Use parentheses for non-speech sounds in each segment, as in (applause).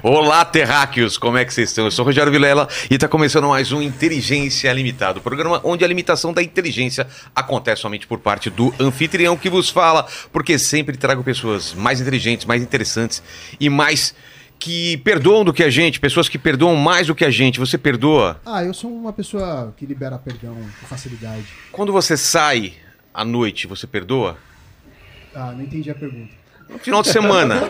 Olá, terráqueos, como é que vocês estão? Eu sou o Rogério Vilela e está começando mais um Inteligência Limitada, o programa onde a limitação da inteligência acontece somente por parte do anfitrião que vos fala, porque sempre trago pessoas mais inteligentes, mais interessantes e mais que perdoam do que a gente, pessoas que perdoam mais do que a gente. Você perdoa? Ah, eu sou uma pessoa que libera perdão com facilidade. Quando você sai à noite, você perdoa? Ah, não entendi a pergunta. No final de semana.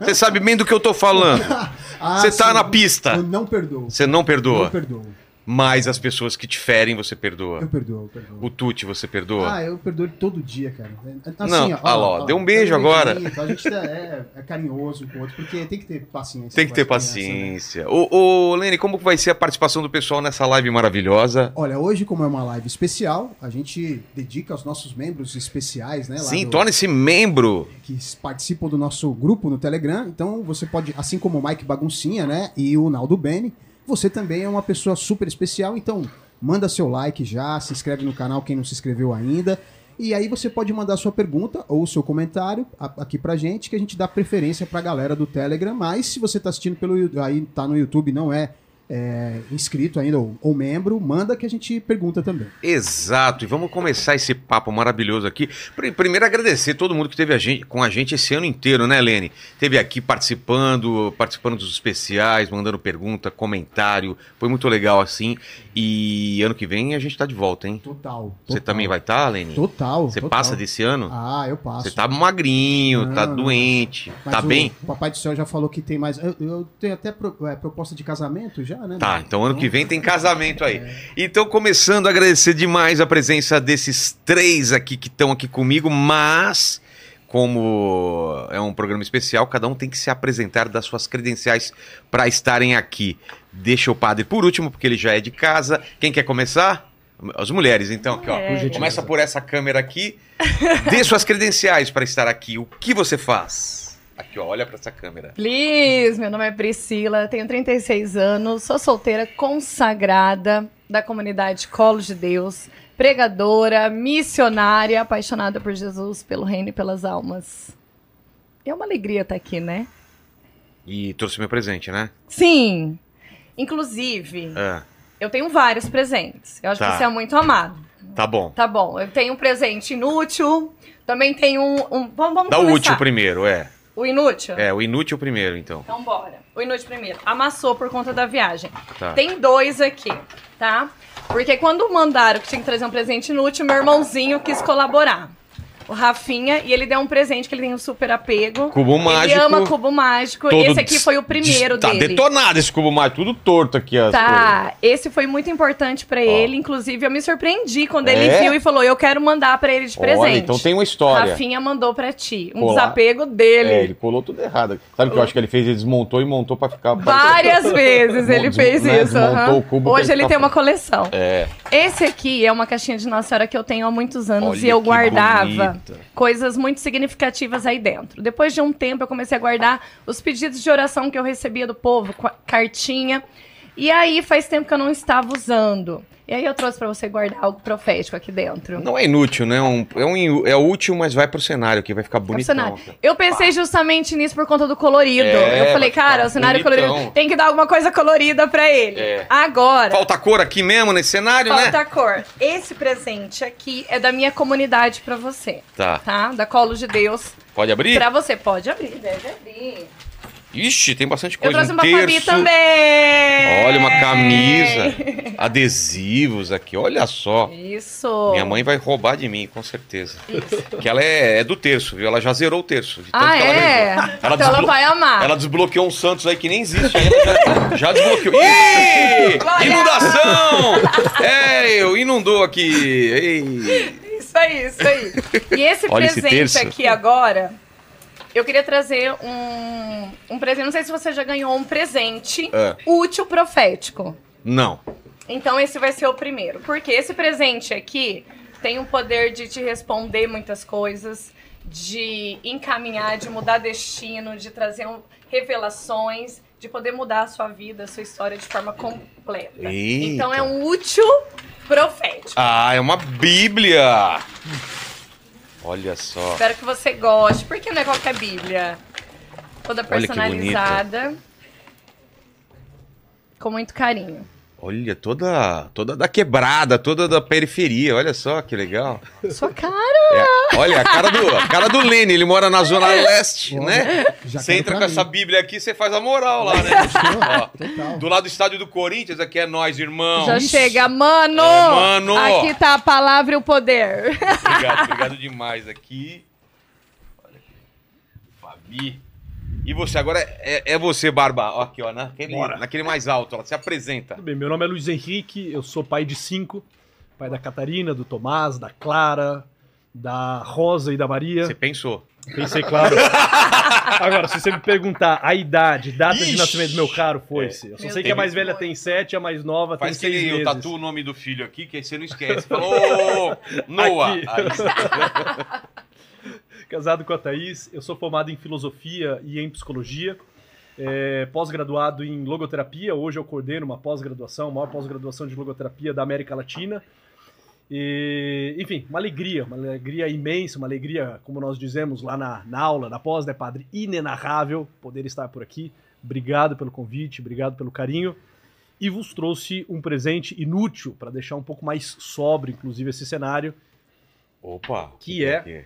Você sabe bem do que eu tô falando. (laughs) Ah, Você tá sim, na pista. Eu não perdoo. Você não perdoa. Não perdoo. Mas as pessoas que te ferem, você perdoa. Eu perdoo, eu perdoo. O Tuti, você perdoa? Ah, eu perdoo ele todo dia, cara. Assim, Não, ah lá, ó, deu um beijo agora. A gente é, é carinhoso com o outro, porque tem que ter paciência. Tem que ter as crianças, né? paciência. Ô, ô, Lene, como vai ser a participação do pessoal nessa live maravilhosa? Olha, hoje, como é uma live especial, a gente dedica aos nossos membros especiais, né? lá Sim, torne-se membro. que participam do nosso grupo no Telegram. Então você pode, assim como o Mike Baguncinha, né, e o Naldo Bene, você também é uma pessoa super especial. Então manda seu like já, se inscreve no canal quem não se inscreveu ainda. E aí você pode mandar sua pergunta ou seu comentário aqui pra gente, que a gente dá preferência pra galera do Telegram. Mas se você tá assistindo pelo aí tá no YouTube, não é, é, inscrito ainda ou, ou membro, manda que a gente pergunta também. Exato, e vamos começar esse papo maravilhoso aqui. Pr- Primeiro agradecer todo mundo que teve a gente, com a gente esse ano inteiro, né, Lene? Teve aqui participando, participando dos especiais, mandando pergunta, comentário. Foi muito legal assim. E ano que vem a gente tá de volta, hein? Total. Você total. também vai estar, tá, Lene? Total. Você total. passa desse ano? Ah, eu passo. Você tá magrinho, Não, tá não. doente, Mas tá o bem? Papai do Céu já falou que tem mais. Eu, eu tenho até pro- é, proposta de casamento já, né? Tá, então ano que vem tem casamento aí. Então, começando a agradecer demais a presença desses três aqui que estão aqui comigo, mas como é um programa especial, cada um tem que se apresentar das suas credenciais para estarem aqui. Deixa o padre por último, porque ele já é de casa. Quem quer começar? As mulheres, então, aqui, ó. Mulheres. Começa por essa câmera aqui. Dê suas credenciais para estar aqui. O que você faz? Aqui, ó, olha para essa câmera. Please, meu nome é Priscila, tenho 36 anos, sou solteira consagrada da comunidade Colo de Deus, pregadora, missionária, apaixonada por Jesus, pelo reino e pelas almas. É uma alegria estar aqui, né? E trouxe meu presente, né? Sim. Inclusive, Ah, eu tenho vários presentes. Eu acho Tá. que você é muito amado. tá bom. Tá bom, eu tenho um presente inútil, também tenho um... um- vamos, vamos Dá o começar. útil primeiro, é. O inútil? É, o inútil primeiro, então. Então bora. O inútil primeiro. Amassou por conta da viagem. Tá. Tem dois aqui, tá? Porque quando mandaram que tinha que trazer um presente inútil, meu irmãozinho quis colaborar. O Rafinha, e ele deu um presente que ele tem um super apego. Cubo Ele mágico. ama cubo mágico. todo esse aqui foi o primeiro tá dele. detonado esse cubo mágico, tudo torto aqui as coisas. Tá, esse foi muito importante pra ele. Inclusive, eu me surpreendi quando ele É? viu e falou: Eu quero mandar pra ele de presente. Olha, então tem uma história. Rafinha mandou pra ti. Um Colar. desapego dele. É, ele colou tudo errado. Sabe o que eu acho que ele fez? Ele desmontou e montou pra ficar... Várias (laughs) vezes ele fez né, isso. desmontou aham. o cubo Hoje ele ficar- tem uma coleção. É, Esse aqui é uma caixinha de Nossa Senhora que eu tenho há muitos anos Olha e eu guardava coisas muito significativas aí dentro. Depois de um tempo eu comecei a guardar os pedidos de oração que eu recebia do povo, cartinha. E aí faz tempo que eu não estava usando. E aí eu trouxe pra você guardar algo profético aqui dentro. não é inútil, né? Um- é, um, é útil, mas vai pro cenário que vai ficar É bonitão. cenário. Eu pensei justamente nisso por conta do colorido. É, eu falei, cara, o cenário bonitão. colorido tem que dar alguma coisa colorida pra ele. É. Agora. Falta cor aqui mesmo nesse cenário, Falta né? cor. Esse presente aqui é da minha comunidade pra você, Tá. tá? Da Colo de Deus. Pode abrir? Pra você. Pode abrir, deve abrir. Ixi, tem bastante Eu coisa. trouxe um uma Fabi terço. também. Olha, uma camisa. Adesivos aqui, olha só. Isso. Minha mãe vai roubar de mim, com certeza. Que ela é, é do terço, viu? Ela já zerou o terço. Ah, que ela é? levou. então ela vai amar. Ela desbloqueou um Santos aí que nem existe ainda. Já, já desbloqueou. Ih! Inundação! É, eu inundou aqui. Ei. Isso aí, isso aí. E esse Olha esse presente terço. aqui agora, eu queria trazer um, um presente. Não sei se você já ganhou um presente É. útil profético. Não. Então esse vai ser o primeiro. Porque esse presente aqui tem o poder de te responder muitas coisas, de encaminhar, de mudar destino, de trazer um- revelações, de poder mudar a sua vida, a sua história de forma completa. Eita. Então é um útil profético. Ah, é uma Bíblia! Olha só. Espero que você goste, porque não é qualquer Bíblia. Toda personalizada. Com muito carinho. Olha, toda, toda da quebrada, toda da periferia. Olha só que legal. Sua cara! É, olha, a cara do, a cara do Lene, ele mora na Zona Leste, Ó, né? Você entra com mim. essa Bíblia aqui, você faz a moral lá, né? Ó, do lado do estádio do Corinthians, aqui é nós, irmão. Já chega, mano! É, mano! Aqui tá a palavra e o poder. Obrigado, obrigado demais aqui. Olha aqui. Fabi. E você, agora é, é você, Barba. Ó, Aqui, ó, naquele, Bora. naquele mais alto, ela se apresenta. Tudo bem, meu nome é Luiz Henrique, eu sou pai de cinco, pai da Catarina, do Tomás, da Clara, da Rosa e da Maria. Você pensou. Pensei, claro. (laughs) Agora, se você me perguntar a idade, data Ixi. de nascimento do meu caro, foi-se. Eu só sei que a mais velha tem sete, a mais nova Faz tem que seis ele, eu meses. tatuo o nome do filho aqui, que aí você não esquece. Falou, Noah. Aqui. Aí você- (laughs) Casado com a Thaís, eu sou formado em filosofia e em psicologia, é, pós-graduado em logoterapia. Hoje eu coordeno uma pós-graduação, a maior pós-graduação de logoterapia da América Latina. E, enfim, uma alegria, uma alegria imensa, uma alegria, como nós dizemos lá na, na aula, na pós, né, padre? Inenarrável poder estar por aqui. Obrigado pelo convite, obrigado pelo carinho. E vos trouxe um presente inútil para deixar um pouco mais sóbrio, inclusive, esse cenário Opa. Que é- aqui?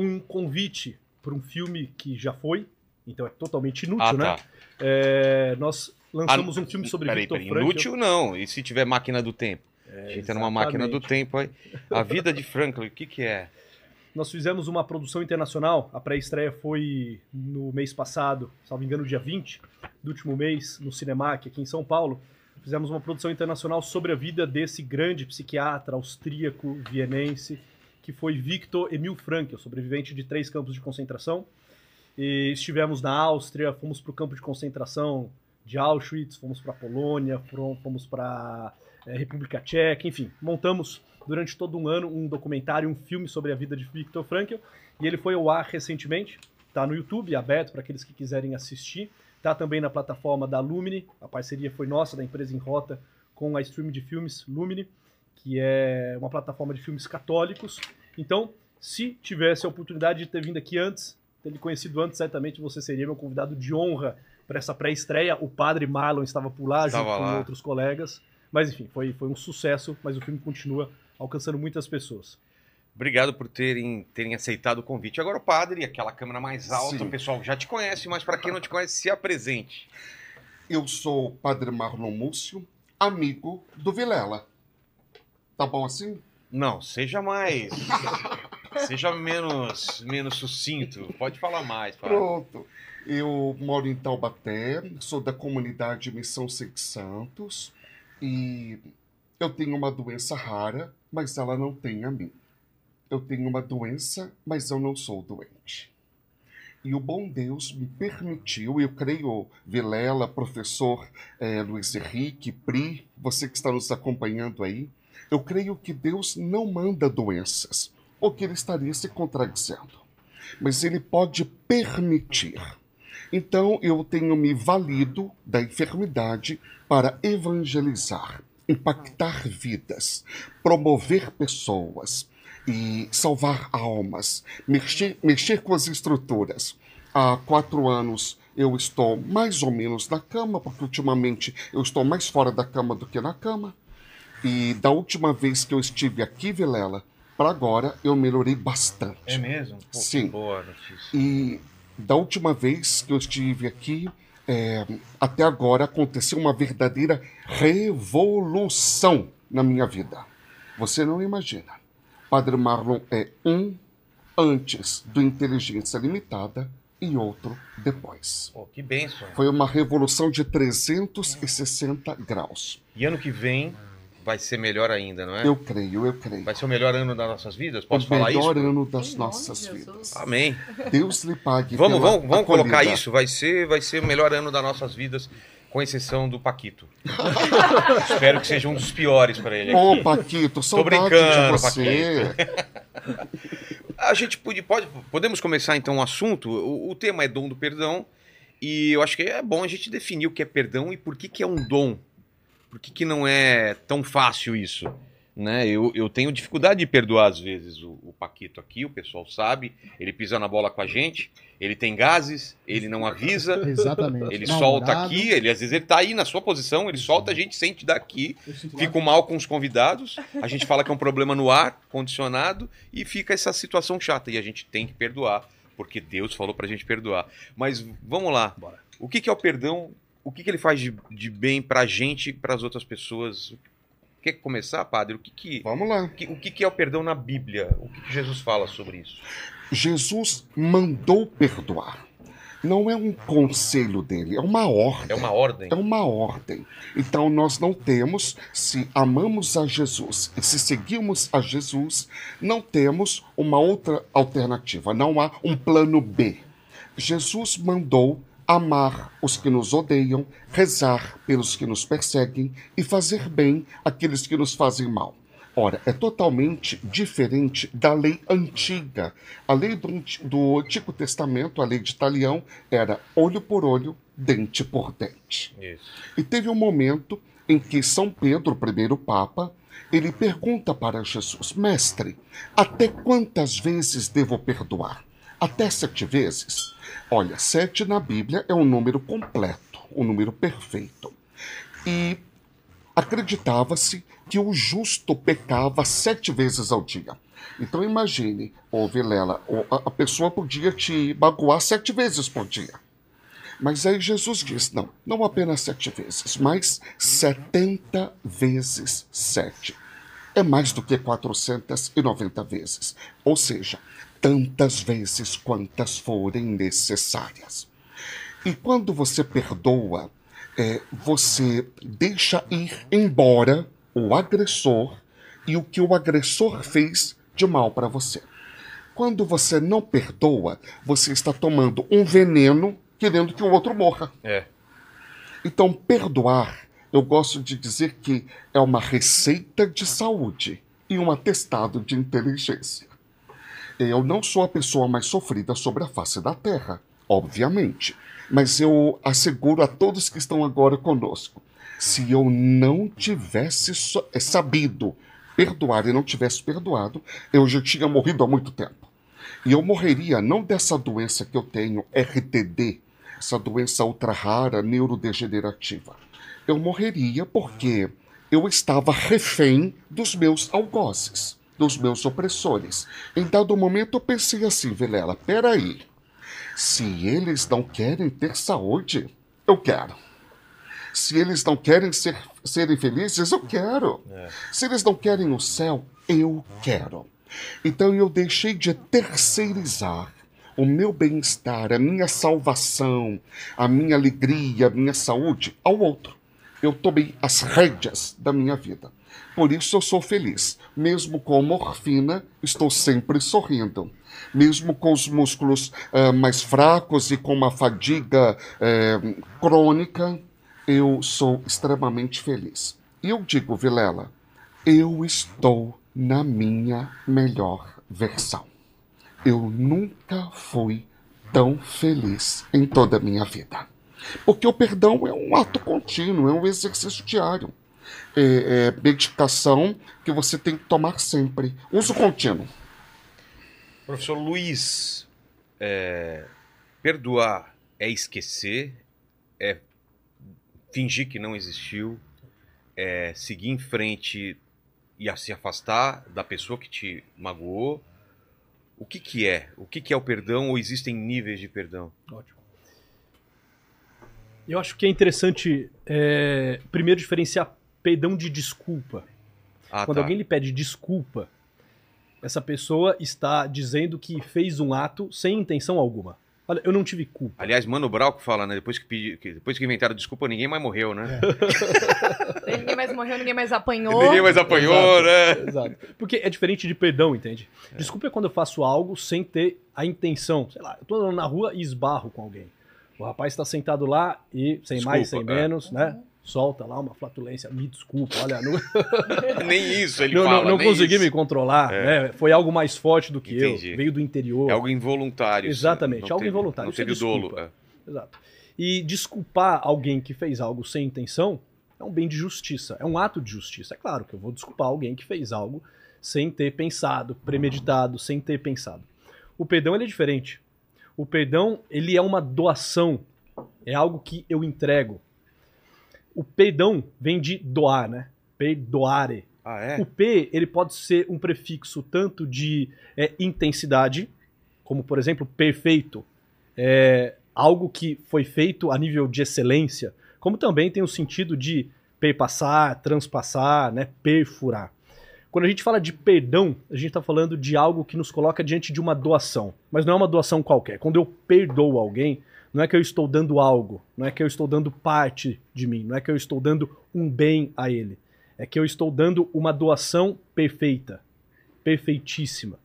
Um convite para um filme que já foi, então é totalmente inútil, Ah, né? tá. É, nós lançamos Ah, um filme sobre Peraí, Victor peraí. Frankl. Inútil não. E se tiver máquina do tempo? a gente tá numa máquina do tempo aí. A vida de Franklin, o que que é? Nós fizemos uma produção internacional, a pré-estreia foi no mês passado, salvo engano, dia 20 do último mês, no Cinemac, aqui em São Paulo. Fizemos uma produção internacional sobre a vida desse grande psiquiatra austríaco, vienense, que foi Victor Emil Frankl, sobrevivente de três campos de concentração. E estivemos na Áustria, fomos para o campo de concentração de Auschwitz, fomos para a Polônia, fomos para a República Tcheca, enfim, montamos durante todo um ano um documentário, um filme sobre a vida de Viktor Frankl, e ele foi ao ar recentemente, tá no YouTube, aberto para aqueles que quiserem assistir, tá também na plataforma da Lumine, a parceria foi nossa, da empresa em Rota, com a stream de filmes Lumine, que é uma plataforma de filmes católicos. Então, se tivesse a oportunidade de ter vindo aqui antes, ter lhe conhecido antes, certamente você seria meu convidado de honra para essa pré-estreia. O padre Marlon estava por lá, Estava junto lá. com outros colegas. Mas enfim, foi, foi um sucesso, mas o filme continua alcançando muitas pessoas. Obrigado por terem, terem aceitado o convite. Agora o padre, aquela câmera mais alta, Sim. o pessoal já te conhece, mas para quem não te conhece, se apresente. Eu sou o Padre Marlon Múcio, amigo do Vilela. Tá bom assim? Não, seja mais. seja menos, menos sucinto. Pode falar mais, padre. Pronto. Eu moro em Taubaté, sou da comunidade Missão Seis Santos e eu tenho uma doença rara, mas ela não tem a mim. Eu tenho uma doença, mas eu não sou doente. E o bom Deus me permitiu, eu creio, Vilela, professor eh, Luiz Henrique, Pri, você que está nos acompanhando aí, eu creio que Deus não manda doenças, ou que ele estaria se contradizendo. Mas ele pode permitir. Então eu tenho me valido da enfermidade para evangelizar, impactar vidas, promover pessoas e salvar almas, mexer, mexer com as estruturas. Há quatro anos eu estou mais ou menos na cama, porque ultimamente eu estou mais fora da cama do que na cama. E da última vez que eu estive aqui, Vilela, para agora eu melhorei bastante. É mesmo? Pô, Sim. Boa notícia. E da última vez que eu estive aqui, é, até agora aconteceu uma verdadeira revolução na minha vida. Você não imagina. Padre Marlon é um antes do Inteligência Limitada e outro depois. Pô, que benção. Foi uma revolução de 360 graus. E ano que vem vai ser melhor ainda, não é? Eu creio, eu creio. Vai ser o melhor ano das nossas vidas? O Posso falar melhor isso? ano das Em nome nossas Jesus. vidas. Amém. Deus lhe pague. Vamos, pela vamos, vamos colocar isso. Vai ser, vai ser o melhor ano das nossas vidas, com exceção do Paquito. (laughs) Espero que seja um dos piores para ele. Ô, Paquito, saudade brincando, de você. A gente pode, pode, podemos começar então o assunto. O, o tema é dom do perdão e eu acho que é bom a gente definir o que é perdão e por que, que é um dom. Por que, que não é tão fácil isso? Né? Eu, eu tenho dificuldade de perdoar às vezes o, o Paquito aqui, o pessoal sabe, ele pisa na bola com a gente, ele tem gases, ele não avisa, (laughs) Exatamente. ele solta aqui, ele às vezes ele tá aí na sua posição, ele solta, a gente sente daqui, fica mal com os convidados, a gente fala que é um problema no ar condicionado e fica essa situação chata e a gente tem que perdoar, porque Deus falou pra gente perdoar. Mas vamos lá. Bora. O que, que é o perdão? O que, que ele faz de, de bem pra gente e pras outras pessoas? Quer começar, padre? O que, que, Vamos lá. o que, o que que é o perdão na Bíblia? O que, que Jesus fala sobre isso? Jesus mandou perdoar. Não é um conselho dele, é uma ordem. É uma ordem? É uma ordem. Então nós não temos, se amamos a Jesus e se seguimos a Jesus, não temos uma outra alternativa, não há um plano B. Jesus mandou amar os que nos odeiam, rezar pelos que nos perseguem e fazer bem àqueles que nos fazem mal. Ora, é totalmente diferente da lei antiga. A lei do, do Antigo Testamento, a lei de Italião, era olho por olho, dente por dente. Isso. E teve um momento em que São Pedro, o primeiro Papa, ele pergunta para Jesus: Mestre, até quantas vezes devo perdoar? Até sete vezes? Olha, sete na Bíblia é um número completo, um número perfeito. E acreditava-se que o justo pecava sete vezes ao dia. Então imagine, ô Vilela, a pessoa podia te magoar sete vezes por dia. Mas aí Jesus diz: não, não apenas sete vezes, mas setenta vezes sete. É mais do que 490 vezes. Ou seja, tantas vezes quantas forem necessárias. E quando você perdoa, é, você deixa ir embora o agressor e o que o agressor fez de mal para você. Quando você não perdoa, você está tomando um veneno querendo que o outro morra. É. Então, perdoar, eu gosto de dizer que é uma receita de saúde e um atestado de inteligência. Eu não sou a pessoa mais sofrida sobre a face da Terra, obviamente, mas eu asseguro a todos que estão agora conosco: se eu não tivesse eh, sabido perdoar e não tivesse perdoado, eu já tinha morrido há muito tempo. E eu morreria não dessa doença que eu tenho, RTD, essa doença ultra rara, neurodegenerativa. Eu morreria porque eu estava refém dos meus algozes, dos meus opressores. Em dado momento eu pensei assim, Vilela, peraí, se eles não querem ter saúde, eu quero. Se eles não querem ser, serem felizes, eu quero. Se eles não querem o céu, eu quero. Então eu deixei de terceirizar o meu bem-estar, a minha salvação, a minha alegria, a minha saúde ao outro. Eu tomei as rédeas da minha vida. Por isso eu sou feliz. Mesmo com morfina, estou sempre sorrindo. Mesmo com os músculos ah, mais fracos e com uma fadiga eh, crônica, eu sou extremamente feliz. E eu digo, Vilela, eu estou na minha melhor versão. Eu nunca fui tão feliz em toda a minha vida. Porque o perdão é um ato contínuo, é um exercício diário. É, é medicação que você tem que tomar sempre. Uso contínuo. Professor Luiz, é, perdoar é esquecer, é fingir que não existiu, é seguir em frente e a se afastar da pessoa que te magoou. O que que é? O que que é o perdão ou existem níveis de perdão? Ótimo. Eu acho que é interessante, é, primeiro, diferenciar perdão de desculpa. Ah, Quando tá. alguém lhe pede desculpa, essa pessoa está dizendo que fez um ato sem intenção alguma. Olha, eu não tive culpa. Aliás, Mano Brown que fala, né? Depois que, pedi, que- depois que inventaram desculpa, ninguém mais morreu, né? (laughs) Ninguém mais morreu, ninguém mais apanhou. Ninguém mais apanhou, né? Exato. Porque é diferente de perdão, entende? Desculpa é quando eu faço algo sem ter a intenção. Sei lá, eu tô andando na rua e esbarro com alguém. O rapaz está sentado lá e, sem mais, sem Desculpa, é. menos, né? Solta lá uma flatulência. Me desculpa, olha, não, (laughs) Nem isso ele não, não- fala. não nem consegui isso. me controlar. né? Foi algo mais forte do que Entendi. eu. Veio do interior. É algo involuntário. Exatamente, Não algo teve- involuntário. Não Isso é teve dolo. é. Exato. E desculpar alguém que fez algo sem intenção É um bem de justiça, é um ato de justiça. É claro que eu vou desculpar alguém que fez algo sem ter pensado, premeditado, sem ter pensado. O perdão ele é diferente. O perdão ele é uma doação, é algo que eu entrego. O perdão vem de doar, né? Perdoare. Ah, é? O P ele pode ser um prefixo tanto de é, intensidade, como por exemplo perfeito, é, algo que foi feito a nível de excelência, como também tem o sentido de perpassar, transpassar, né, perfurar. Quando a gente fala de perdão, a gente está falando de algo que nos coloca diante de uma doação, mas não é uma doação qualquer. Quando eu perdoo alguém, não é que eu estou dando algo, não é que eu estou dando parte de mim, não é que eu estou dando um bem a ele. É que eu estou dando uma doação perfeita, perfeitíssima.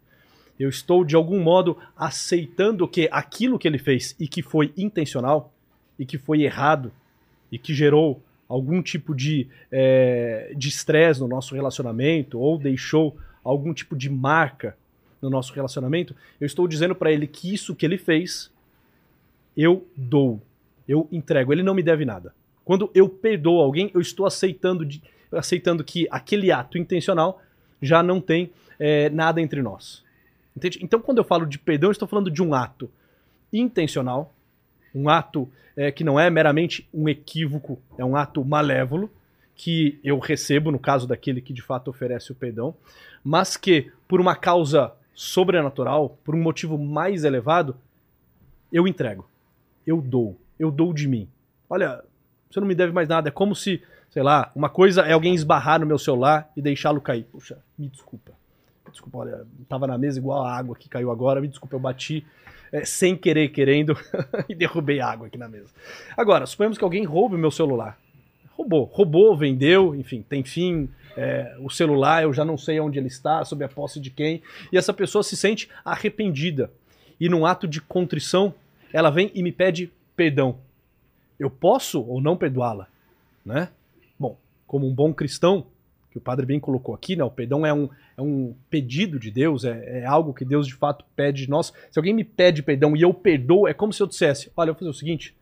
Eu estou, de algum modo, aceitando que aquilo que ele fez e que foi intencional, e que foi errado, e que gerou algum tipo de é, estresse no nosso relacionamento, ou deixou algum tipo de marca no nosso relacionamento, eu estou dizendo para ele que isso que ele fez, eu dou, eu entrego. Ele não me deve nada. Quando eu perdoo alguém, eu estou aceitando, de, aceitando que aquele ato intencional já não tem é, nada entre nós. Entende? Então, quando eu falo de perdão, eu estou falando de um ato intencional, um ato é, que não é meramente um equívoco, é um ato malévolo, que eu recebo, no caso daquele que de fato oferece o perdão, mas que, por uma causa sobrenatural, por um motivo mais elevado, eu entrego, eu dou, eu dou de mim. Olha, você não me deve mais nada, é como se, sei lá, uma coisa é alguém esbarrar no meu celular e deixá-lo cair. Puxa, me desculpa. Desculpa, olha, tava na mesa igual a água que caiu agora, me desculpa, eu bati é, sem querer, querendo, (laughs) e derrubei água aqui na mesa. Agora, suponhamos que alguém roube o meu celular. Roubou, roubou, vendeu, enfim, tem fim, é, o celular, eu já não sei onde ele está, sob a posse de quem, e essa pessoa se sente arrependida. E num ato de contrição, ela vem e me pede perdão. Eu posso ou não perdoá-la, né? Bom, como um bom cristão, que o padre bem colocou aqui, né? O perdão é um, é um pedido de Deus, é, é, algo que Deus de fato pede de nós. Se alguém me pede perdão e eu perdoo, é como se eu dissesse: olha, eu vou fazer o seguinte,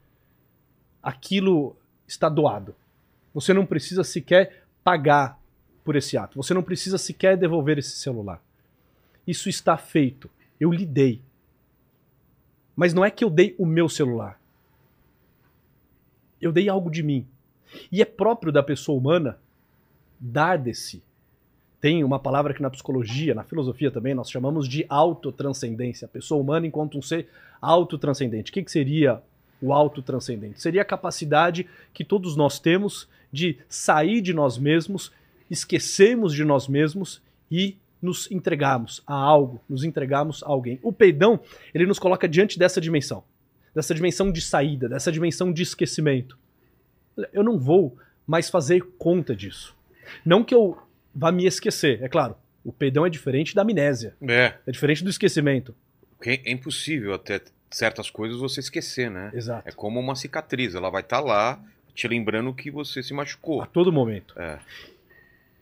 aquilo está doado. Você não precisa sequer pagar por esse ato. Você não precisa sequer devolver esse celular. Isso está feito. Eu lhe dei. Mas não é que eu dei o meu celular. Eu dei algo de mim. E é próprio da pessoa humana dar de si. Tem uma palavra que na psicologia, na filosofia também, nós chamamos de autotranscendência. A pessoa humana enquanto um ser autotranscendente. O que, que seria o autotranscendente? Seria a capacidade que todos nós temos de sair de nós mesmos, esquecermos de nós mesmos e nos entregarmos a algo, nos entregarmos a alguém. O peidão, ele nos coloca diante dessa dimensão, dessa dimensão de saída, dessa dimensão de esquecimento. Eu não vou mais fazer conta disso. Não que eu vá me esquecer, é claro. O perdão é diferente da amnésia. É. É diferente do esquecimento. Porque é impossível até certas coisas você esquecer, né? Exato. É como uma cicatriz, ela vai estar lá te lembrando que você se machucou. A todo momento. É.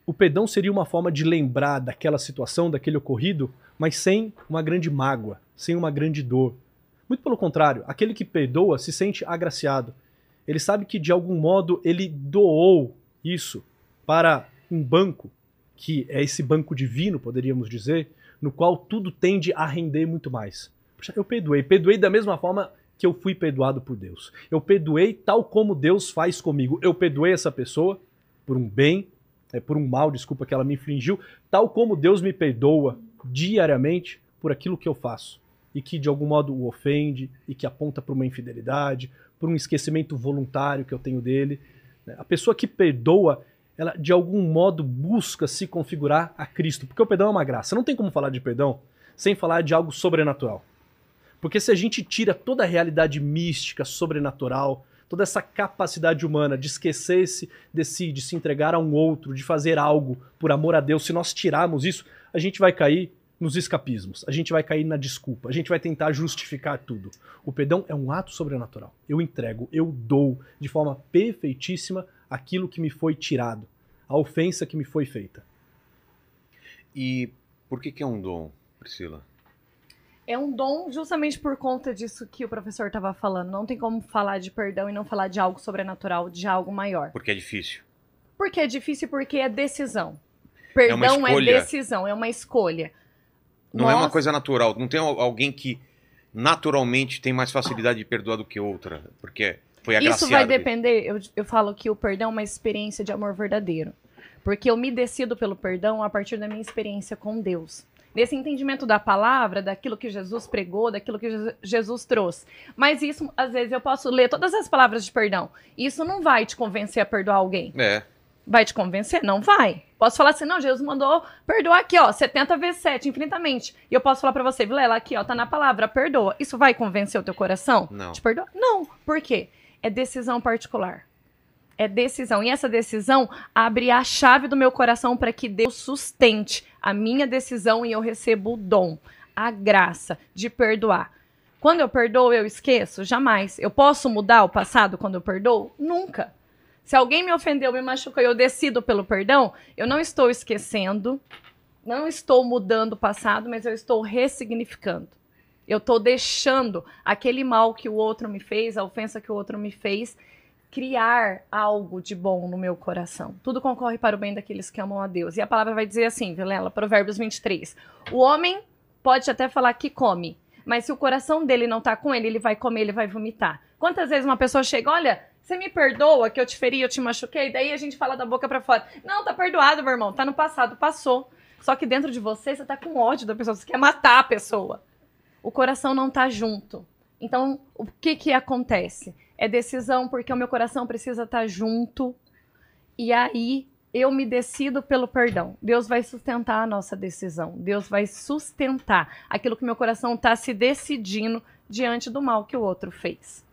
O perdão seria uma forma de lembrar daquela situação, daquele ocorrido, mas sem uma grande mágoa, sem uma grande dor. Muito pelo contrário, aquele que perdoa se sente agraciado. Ele sabe que de algum modo ele doou isso para um banco, que é esse banco divino, poderíamos dizer, no qual tudo tende a render muito mais. Eu perdoei. Perdoei da mesma forma que eu fui perdoado por Deus. Eu perdoei tal como Deus faz comigo. Eu perdoei essa pessoa por um bem, é, por um mal, desculpa, que ela me infligiu, tal como Deus me perdoa diariamente por aquilo que eu faço. E que de algum modo o ofende, e que aponta para uma infidelidade, por um esquecimento voluntário que eu tenho dele. A pessoa que perdoa, ela de algum modo busca se configurar a Cristo, porque o perdão é uma graça. Não tem como falar de perdão sem falar de algo sobrenatural. Porque se a gente tira toda a realidade mística, sobrenatural, toda essa capacidade humana de esquecer-se de si, de se entregar a um outro, de fazer algo por amor a Deus, se nós tirarmos isso, a gente vai cair nos escapismos, a gente vai cair na desculpa, a gente vai tentar justificar tudo. O perdão é um ato sobrenatural. Eu entrego, eu dou de forma perfeitíssima aquilo que me foi tirado, a ofensa que me foi feita. E por que, que é um dom, Priscila? É um dom justamente por conta disso que o professor estava falando. Não tem como falar de perdão e não falar de algo sobrenatural, de algo maior. Porque é difícil. Por que é difícil? Porque é decisão. Perdão é, escolha. decisão, é uma escolha. Não é uma coisa natural. Não tem al- alguém que naturalmente tem mais facilidade de perdoar do que outra, porque foi agraciado. Isso vai depender, eu, eu falo que o perdão é uma experiência de amor verdadeiro. Porque eu me decido pelo perdão a partir da minha experiência com Deus. Nesse entendimento da palavra, daquilo que Jesus pregou, daquilo que Je- Jesus trouxe. Mas isso, às vezes, eu posso ler todas as palavras de perdão. Isso não vai te convencer a perdoar alguém. É. Vai te convencer? Não vai. Posso falar assim, não, Jesus mandou perdoar aqui, ó, 70 vezes 7, infinitamente. E eu posso falar pra você, Vilela, aqui, ó, tá na palavra, perdoa. Isso vai convencer o teu coração? Não. Te perdoa? Não. Por quê? É decisão particular. É decisão. E essa decisão abre a chave do meu coração para que Deus sustente a minha decisão e eu recebo o dom, a graça de perdoar. Quando eu perdoo, eu esqueço? Jamais. Eu posso mudar o passado quando eu perdoo? Nunca. Se alguém me ofendeu, me machucou e eu decido pelo perdão, eu não estou esquecendo, não estou mudando o passado, mas eu estou ressignificando. Eu estou deixando aquele mal que o outro me fez, a ofensa que o outro me fez, criar algo de bom no meu coração. Tudo concorre para o bem daqueles que amam a Deus. E a palavra vai dizer assim, Vilela, Provérbios 23. O homem pode até falar que come, mas se o coração dele não tá com ele, ele vai comer, ele vai vomitar. Quantas vezes uma pessoa chega, olha, você me perdoa que eu te feri, eu te machuquei? Daí a gente fala da boca pra fora. Não, tá perdoado, meu irmão, tá no passado, passou. Só que dentro de você, você tá com ódio da pessoa, você quer matar a pessoa. O coração não tá junto. Então, o que que acontece? É decisão porque o meu coração precisa estar junto. E aí eu me decido pelo perdão. Deus vai sustentar a nossa decisão. Deus vai sustentar aquilo que meu coração está se decidindo diante do mal que o outro fez.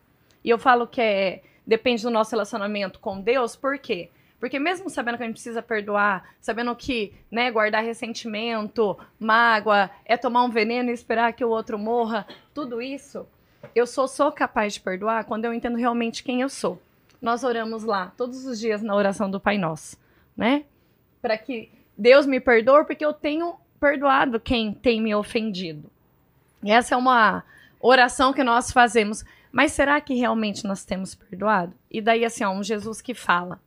E eu falo que é depende do nosso relacionamento com Deus, por quê? Porque mesmo sabendo que a gente precisa perdoar, sabendo que né, guardar ressentimento, mágoa, é tomar um veneno e esperar que o outro morra, tudo isso, eu só sou capaz de perdoar quando eu entendo realmente quem eu sou. Nós oramos lá todos os dias na oração do Pai Nosso, né? Para que Deus me perdoe, porque eu tenho perdoado quem tem me ofendido. E essa é uma oração que nós fazemos. Mas será que realmente nós temos perdoado? E daí, assim, ó, um Jesus que fala.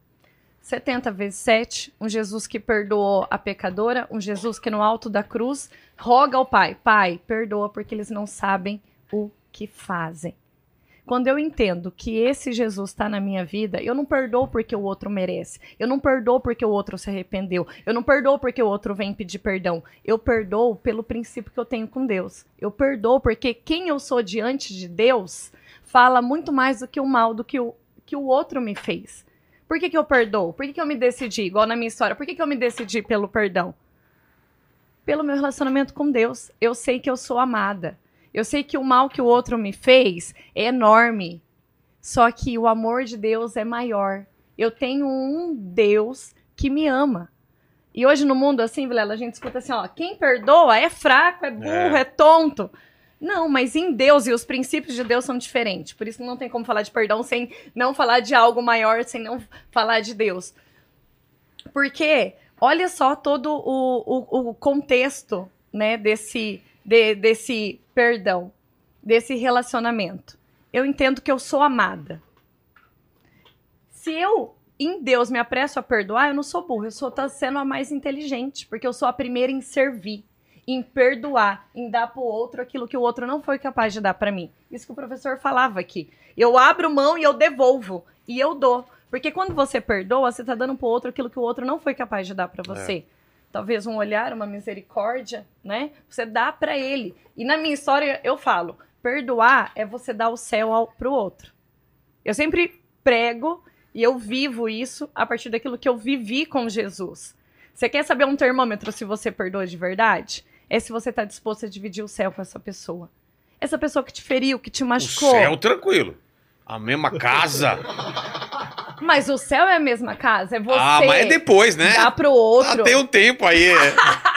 70 vezes 7, um Jesus que perdoou a pecadora, um Jesus que no alto da cruz roga ao Pai: Pai, perdoa porque eles não sabem o que fazem. Quando eu entendo que esse Jesus está na minha vida, eu não perdoo porque o outro merece. Eu não perdoo porque o outro se arrependeu. Eu não perdoo porque o outro vem pedir perdão. Eu perdoo pelo princípio que eu tenho com Deus. Eu perdoo porque quem eu sou diante de Deus fala muito mais do que o mal do que o, que o outro me fez. Por que, que eu perdoo? Por que, que eu me decidi, igual na minha história, por que, que eu me decidi pelo perdão? Pelo meu relacionamento com Deus. Eu sei que eu sou amada. Eu sei que o mal que o outro me fez é enorme. Só que o amor de Deus é maior. Eu tenho um Deus que me ama. E hoje no mundo, assim, Vilela, a gente escuta assim, ó, quem perdoa é fraco, é burro, É. é tonto. Não, mas em Deus e os princípios de Deus são diferentes. Por isso não tem como falar de perdão sem não falar de algo maior, sem não falar de Deus. Porque olha só todo o, o, o contexto né, desse, de- desse perdão, desse relacionamento. Eu entendo que eu sou amada. Se eu, em Deus, me apresso a perdoar, eu não sou burro, eu sou tá sendo a mais inteligente, porque eu sou a primeira em servir, em perdoar, em dar pro outro aquilo que o outro não foi capaz de dar para mim. Isso que o professor falava aqui. Eu abro mão e eu devolvo, e eu dou. Porque quando você perdoa, você tá dando pro outro aquilo que o outro não foi capaz de dar para você. Talvez um olhar, uma misericórdia, né? Você dá para ele. E na minha história eu falo, perdoar é você dar o céu ao, pro outro. Eu sempre prego e eu vivo isso a partir daquilo que eu vivi com Jesus. Você quer saber um termômetro se você perdoa de verdade? É se você está disposto a dividir o céu com essa pessoa. Essa pessoa que te feriu, que te O machucou. céu, tranquilo. A mesma casa. Mas o céu é a mesma casa. É você ah, mas é depois, né? dar pro outro. Ah, tem um tempo aí.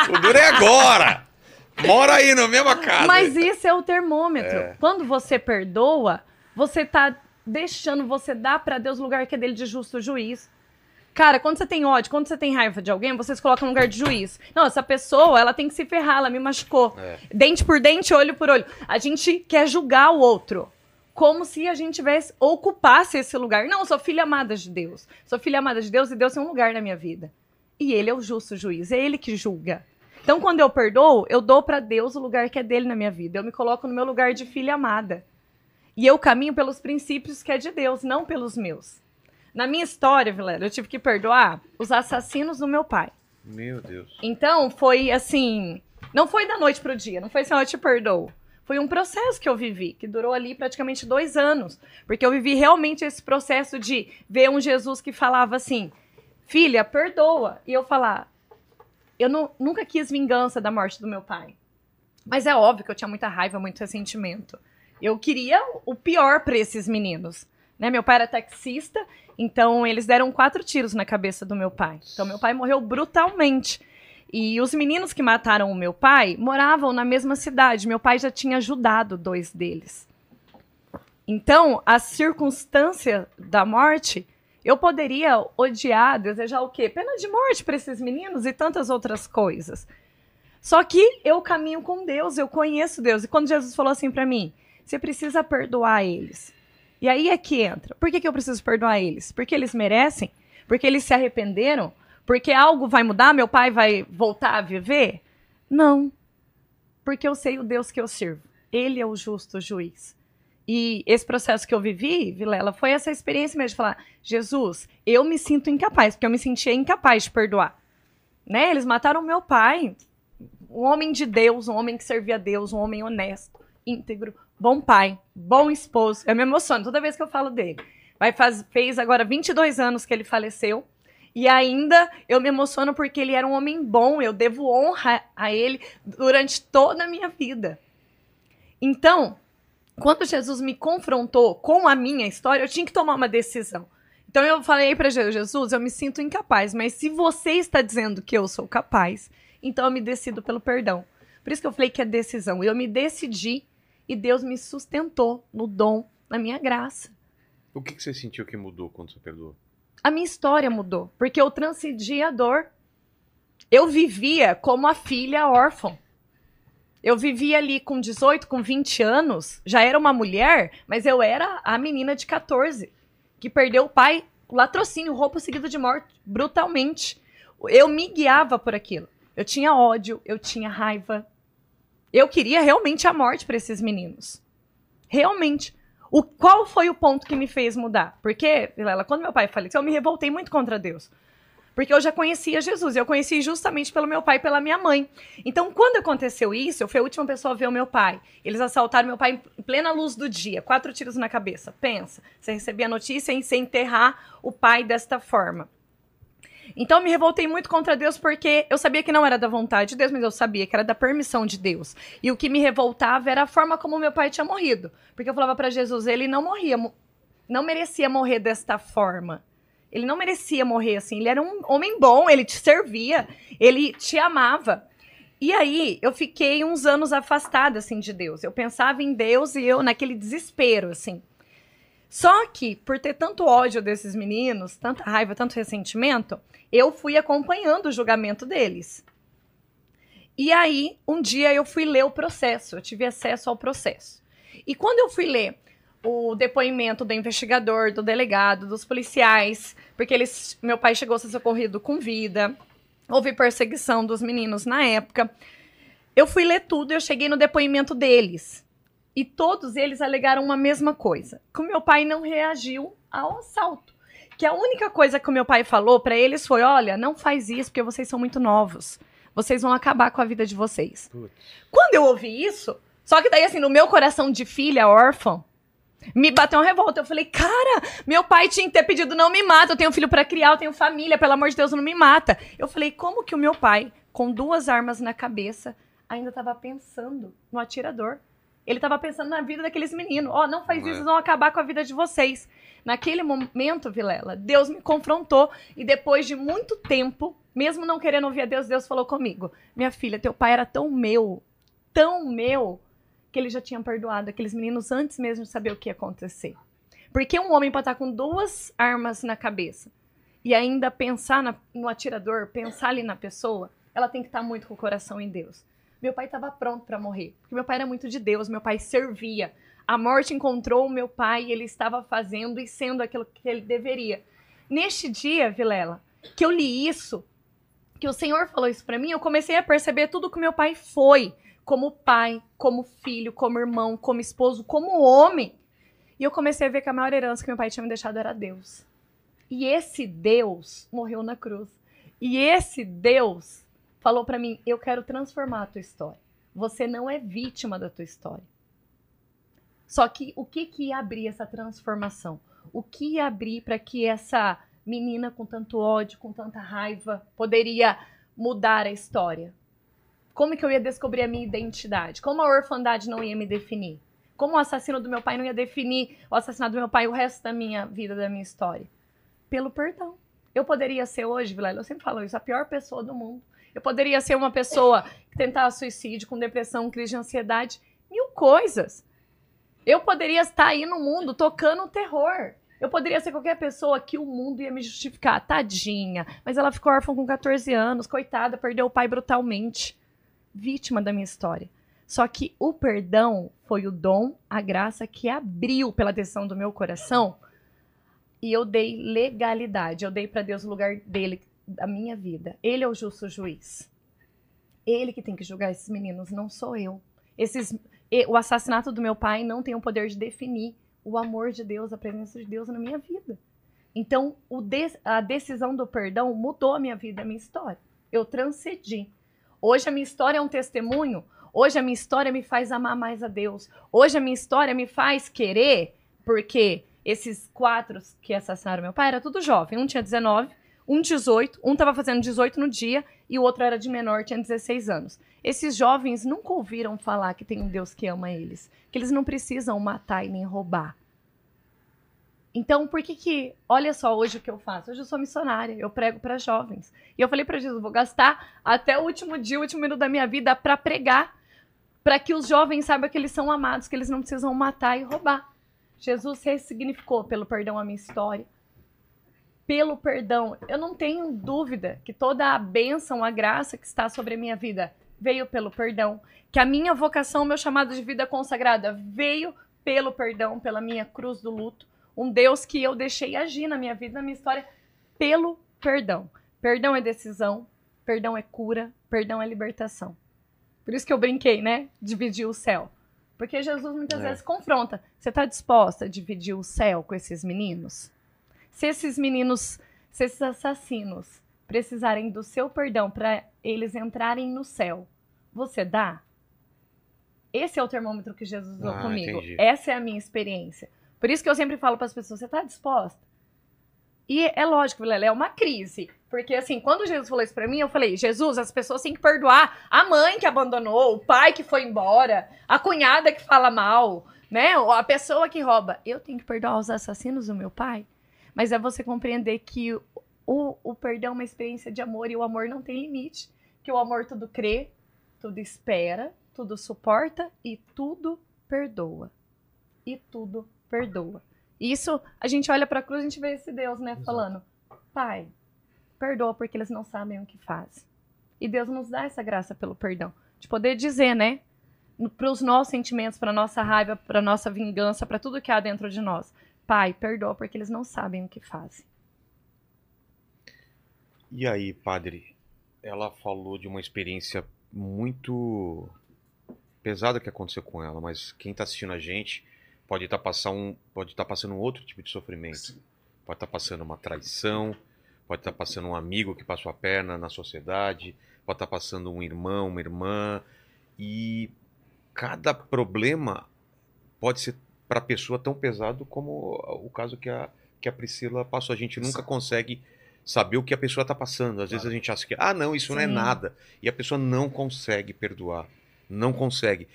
o duro é agora. Mora aí na mesma casa. Mas isso é o termômetro. É. Quando você perdoa, você tá deixando, você dá pra Deus o lugar que é dele de justo juiz. Cara, quando você tem ódio, quando você tem raiva de alguém, você se coloca no lugar de juiz. Não, essa pessoa, ela tem que se ferrar, ela me machucou. É. Dente por dente, olho por olho. A gente quer julgar o outro. Como se a gente tivesse ocupasse esse lugar. Não, eu sou filha amada de Deus. Sou filha amada de Deus e Deus tem um lugar na minha vida. E ele é o justo juiz, é ele que julga. Então, quando eu perdoo, eu dou para Deus o lugar que é dele na minha vida. Eu me coloco no meu lugar de filha amada. E eu caminho pelos princípios que é de Deus, não pelos meus. Na minha história, Vilela, eu tive que perdoar os assassinos do meu pai. Meu Deus. Então, foi assim. Não foi da noite pro dia, não foi assim, ó, eu te perdoo. Foi um processo que eu vivi, que durou ali praticamente dois anos. Porque eu vivi realmente esse processo de ver um Jesus que falava assim: Filha, perdoa. E eu falar: Eu não, nunca quis vingança da morte do meu pai. Mas é óbvio que eu tinha muita raiva, muito ressentimento. Eu queria o pior para esses meninos. Né? Meu pai era taxista, então eles deram quatro tiros na cabeça do meu pai. Então meu pai morreu brutalmente. E os meninos que mataram o meu pai moravam na mesma cidade. Meu pai já tinha ajudado dois deles. Então, a circunstância da morte, eu poderia odiar, desejar o quê? Pena de morte para esses meninos e tantas outras coisas. Só que eu caminho com Deus, eu conheço Deus. E quando Jesus falou assim para mim, você precisa perdoar eles. E aí é que entra. Por que, que eu preciso perdoar eles? Porque eles merecem? Porque eles se arrependeram? Porque algo vai mudar? Meu pai vai voltar a viver? Não. Porque eu sei o Deus que eu sirvo. Ele é o justo juiz. E esse processo que eu vivi, Vilela, foi essa experiência mesmo de falar: Jesus, eu me sinto incapaz, porque eu me sentia incapaz de perdoar. Né? Eles mataram meu pai, um homem de Deus, um homem que servia a Deus, um homem honesto, íntegro, bom pai, bom esposo. Eu me emociono toda vez que eu falo dele. Vai faz, fez agora 22 anos que ele faleceu. E ainda eu me emociono porque ele era um homem bom, eu devo honra a ele durante toda a minha vida. Então, quando Jesus me confrontou com a minha história, eu tinha que tomar uma decisão. Então eu falei para Jesus, eu me sinto incapaz, mas se você está dizendo que eu sou capaz, então eu me decido pelo perdão. Por isso que eu falei que é decisão. Eu me decidi e Deus me sustentou no dom, na minha graça. O que, que você sentiu que mudou quando você perdoou? A minha história mudou, porque eu transcendi a dor. Eu vivia como a filha órfã. Eu vivia ali com 18, com 20 anos, já era uma mulher, mas eu era a menina de 14, que perdeu o pai, latrocínio, roupa seguido de morte, brutalmente. Eu me guiava por aquilo. Eu tinha ódio, eu tinha raiva, eu queria realmente a morte para esses meninos. Realmente. O, qual foi o ponto que me fez mudar? Porque, Vilela, quando meu pai faleceu, eu me revoltei muito contra Deus. Porque eu já conhecia Jesus. Eu conheci justamente pelo meu pai e pela minha mãe. Então, quando aconteceu isso, eu fui a última pessoa a ver o meu pai. Eles assaltaram meu pai em plena luz do dia, quatro tiros na cabeça. Pensa, você recebia a notícia em se enterrar o pai desta forma. Então me revoltei muito contra Deus porque eu sabia que não era da vontade de Deus, mas eu sabia que era da permissão de Deus. E o que me revoltava era a forma como meu pai tinha morrido. Porque eu falava para Jesus, ele não morria, não merecia morrer desta forma. Ele não merecia morrer assim. Ele era um homem bom, ele te servia, ele te amava. E aí eu fiquei uns anos afastada assim de Deus. Eu pensava em Deus e eu naquele desespero assim. Só que, por ter tanto ódio desses meninos, tanta raiva, tanto ressentimento, eu fui acompanhando o julgamento deles. E aí, um dia eu fui ler o processo, eu tive acesso ao processo. E quando eu fui ler o depoimento do investigador, do delegado, dos policiais, porque eles, meu pai chegou a ser socorrido com vida, houve perseguição dos meninos na época. Eu fui ler tudo e eu cheguei no depoimento deles. E todos eles alegaram uma mesma coisa: que o meu pai não reagiu ao assalto. Que a única coisa que o meu pai falou para eles foi: olha, não faz isso porque vocês são muito novos. Vocês vão acabar com a vida de vocês. Putz. Quando eu ouvi isso, só que daí, assim, no meu coração de filha órfã, me bateu uma revolta. Eu falei, cara, meu pai tinha que ter pedido não me mata. Eu tenho filho para criar, eu tenho família, pelo amor de Deus, não me mata. Eu falei, como que o meu pai, com duas armas na cabeça, ainda estava pensando no atirador? Ele estava pensando na vida daqueles meninos. Ó, oh, não faz não isso, é. vão acabar com a vida de vocês. Naquele momento, Vilela, Deus me confrontou e depois de muito tempo, mesmo não querendo ouvir a Deus, Deus falou comigo: Minha filha, teu pai era tão meu, tão meu, que ele já tinha perdoado aqueles meninos antes mesmo de saber o que ia acontecer. Porque um homem pode estar com duas armas na cabeça e ainda pensar na, no atirador, pensar ali na pessoa, ela tem que estar muito com o coração em Deus. Meu pai estava pronto para morrer, porque meu pai era muito de Deus, meu pai servia A morte encontrou o meu pai ele estava fazendo e sendo aquilo que ele deveria. Neste dia, Vilela, que eu li isso, que o Senhor falou isso para mim, eu comecei a perceber tudo que meu pai foi, como pai, como filho, como irmão, como esposo, como homem. E eu comecei a ver que a maior herança que meu pai tinha me deixado era Deus. E esse Deus morreu na cruz. E esse Deus falou para mim: "Eu quero transformar a tua história. Você não é vítima da tua história. Só que o que, que ia abrir essa transformação? O que ia abrir para que essa menina com tanto ódio, com tanta raiva, poderia mudar a história? Como que eu ia descobrir a minha identidade? Como a orfandade não ia me definir? Como o assassino do meu pai não ia definir o assassinato do meu pai o resto da minha vida, da minha história? Pelo perdão. Eu poderia ser hoje, Vilela, eu sempre falo isso, a pior pessoa do mundo. Eu poderia ser uma pessoa que tentava suicídio, com depressão, crise de ansiedade, mil coisas. Eu poderia estar aí no mundo tocando terror. Eu poderia ser qualquer pessoa que o mundo ia me justificar. Tadinha. Mas ela ficou órfã com 14 anos, coitada, perdeu o pai brutalmente. Vítima da minha história. Só que o perdão foi o dom, a graça que abriu pela decisão do meu coração. E eu dei legalidade. Eu dei para Deus o lugar dele, da minha vida. Ele é o justo juiz. Ele que tem que julgar esses meninos, não sou eu. Esses o assassinato do meu pai não tem o poder de definir o amor de Deus, a presença de Deus na minha vida. Então, de, a decisão do perdão mudou a minha vida, a minha história. Eu transcedi. Hoje a minha história é um testemunho. Hoje a minha história me faz amar mais a Deus. Hoje a minha história me faz querer, porque esses quatro que assassinaram meu pai era tudo jovem. Um tinha 19, um 18, um estava fazendo 18 no dia e o outro era de menor, tinha 16 anos. Esses jovens nunca ouviram falar que tem um Deus que ama eles, que eles não precisam matar e nem roubar. Então, por que que, olha só hoje o que eu faço? Hoje eu sou missionária, eu prego para jovens. E eu falei para Jesus, vou gastar até o último dia, o último minuto da minha vida para pregar, para que os jovens saibam que eles são amados, que eles não precisam matar e roubar. Jesus ressignificou pelo perdão a minha história, pelo perdão. Eu não tenho dúvida que toda a bênção, a graça que está sobre a minha vida veio pelo perdão. Que a minha vocação, meu chamado de vida consagrada veio pelo perdão, pela minha cruz do luto. Um Deus que eu deixei agir na minha vida, na minha história, pelo perdão. Perdão é decisão, perdão é cura, perdão é libertação. Por isso que eu brinquei, né? Dividir o céu. Porque Jesus muitas é. vezes confronta. Você está disposta a dividir o céu com esses meninos? Se esses meninos, se esses assassinos precisarem do seu perdão para eles entrarem no céu, você dá? Esse é o termômetro que Jesus usou ah, comigo. Entendi. Essa é a minha experiência. Por isso que eu sempre falo para as pessoas: você está disposta? E é lógico, Vilela, é uma crise. Porque, assim, quando Jesus falou isso pra mim, eu falei: Jesus, as pessoas têm que perdoar a mãe que abandonou, o pai que foi embora, a cunhada que fala mal, né? A pessoa que rouba. Eu tenho que perdoar os assassinos do meu pai? Mas é você compreender que o, o perdão é uma experiência de amor e o amor não tem limite. Que o amor tudo crê, tudo espera, tudo suporta e tudo perdoa. E tudo perdoa. Isso, a gente olha para a cruz, a gente vê esse Deus, né, Exato. falando: Pai, perdoa porque eles não sabem o que fazem. E Deus nos dá essa graça pelo perdão, de poder dizer, né, para os nossos sentimentos, para nossa raiva, para nossa vingança, para tudo que há dentro de nós. Pai, perdoa porque eles não sabem o que fazem. E aí, padre, ela falou de uma experiência muito pesada que aconteceu com ela, mas quem está assistindo a gente pode estar tá passando um, pode estar tá passando um outro tipo de sofrimento. Sim. Pode estar tá passando uma traição, pode estar tá passando um amigo que passou a perna na sociedade, pode estar tá passando um irmão, uma irmã e cada problema pode ser para a pessoa tão pesado como o caso que a, que a Priscila passou. A gente nunca consegue saber o que a pessoa está passando. Às claro. vezes a gente acha que, ah, não, isso Sim. não é nada. E a pessoa não consegue perdoar. Não consegue.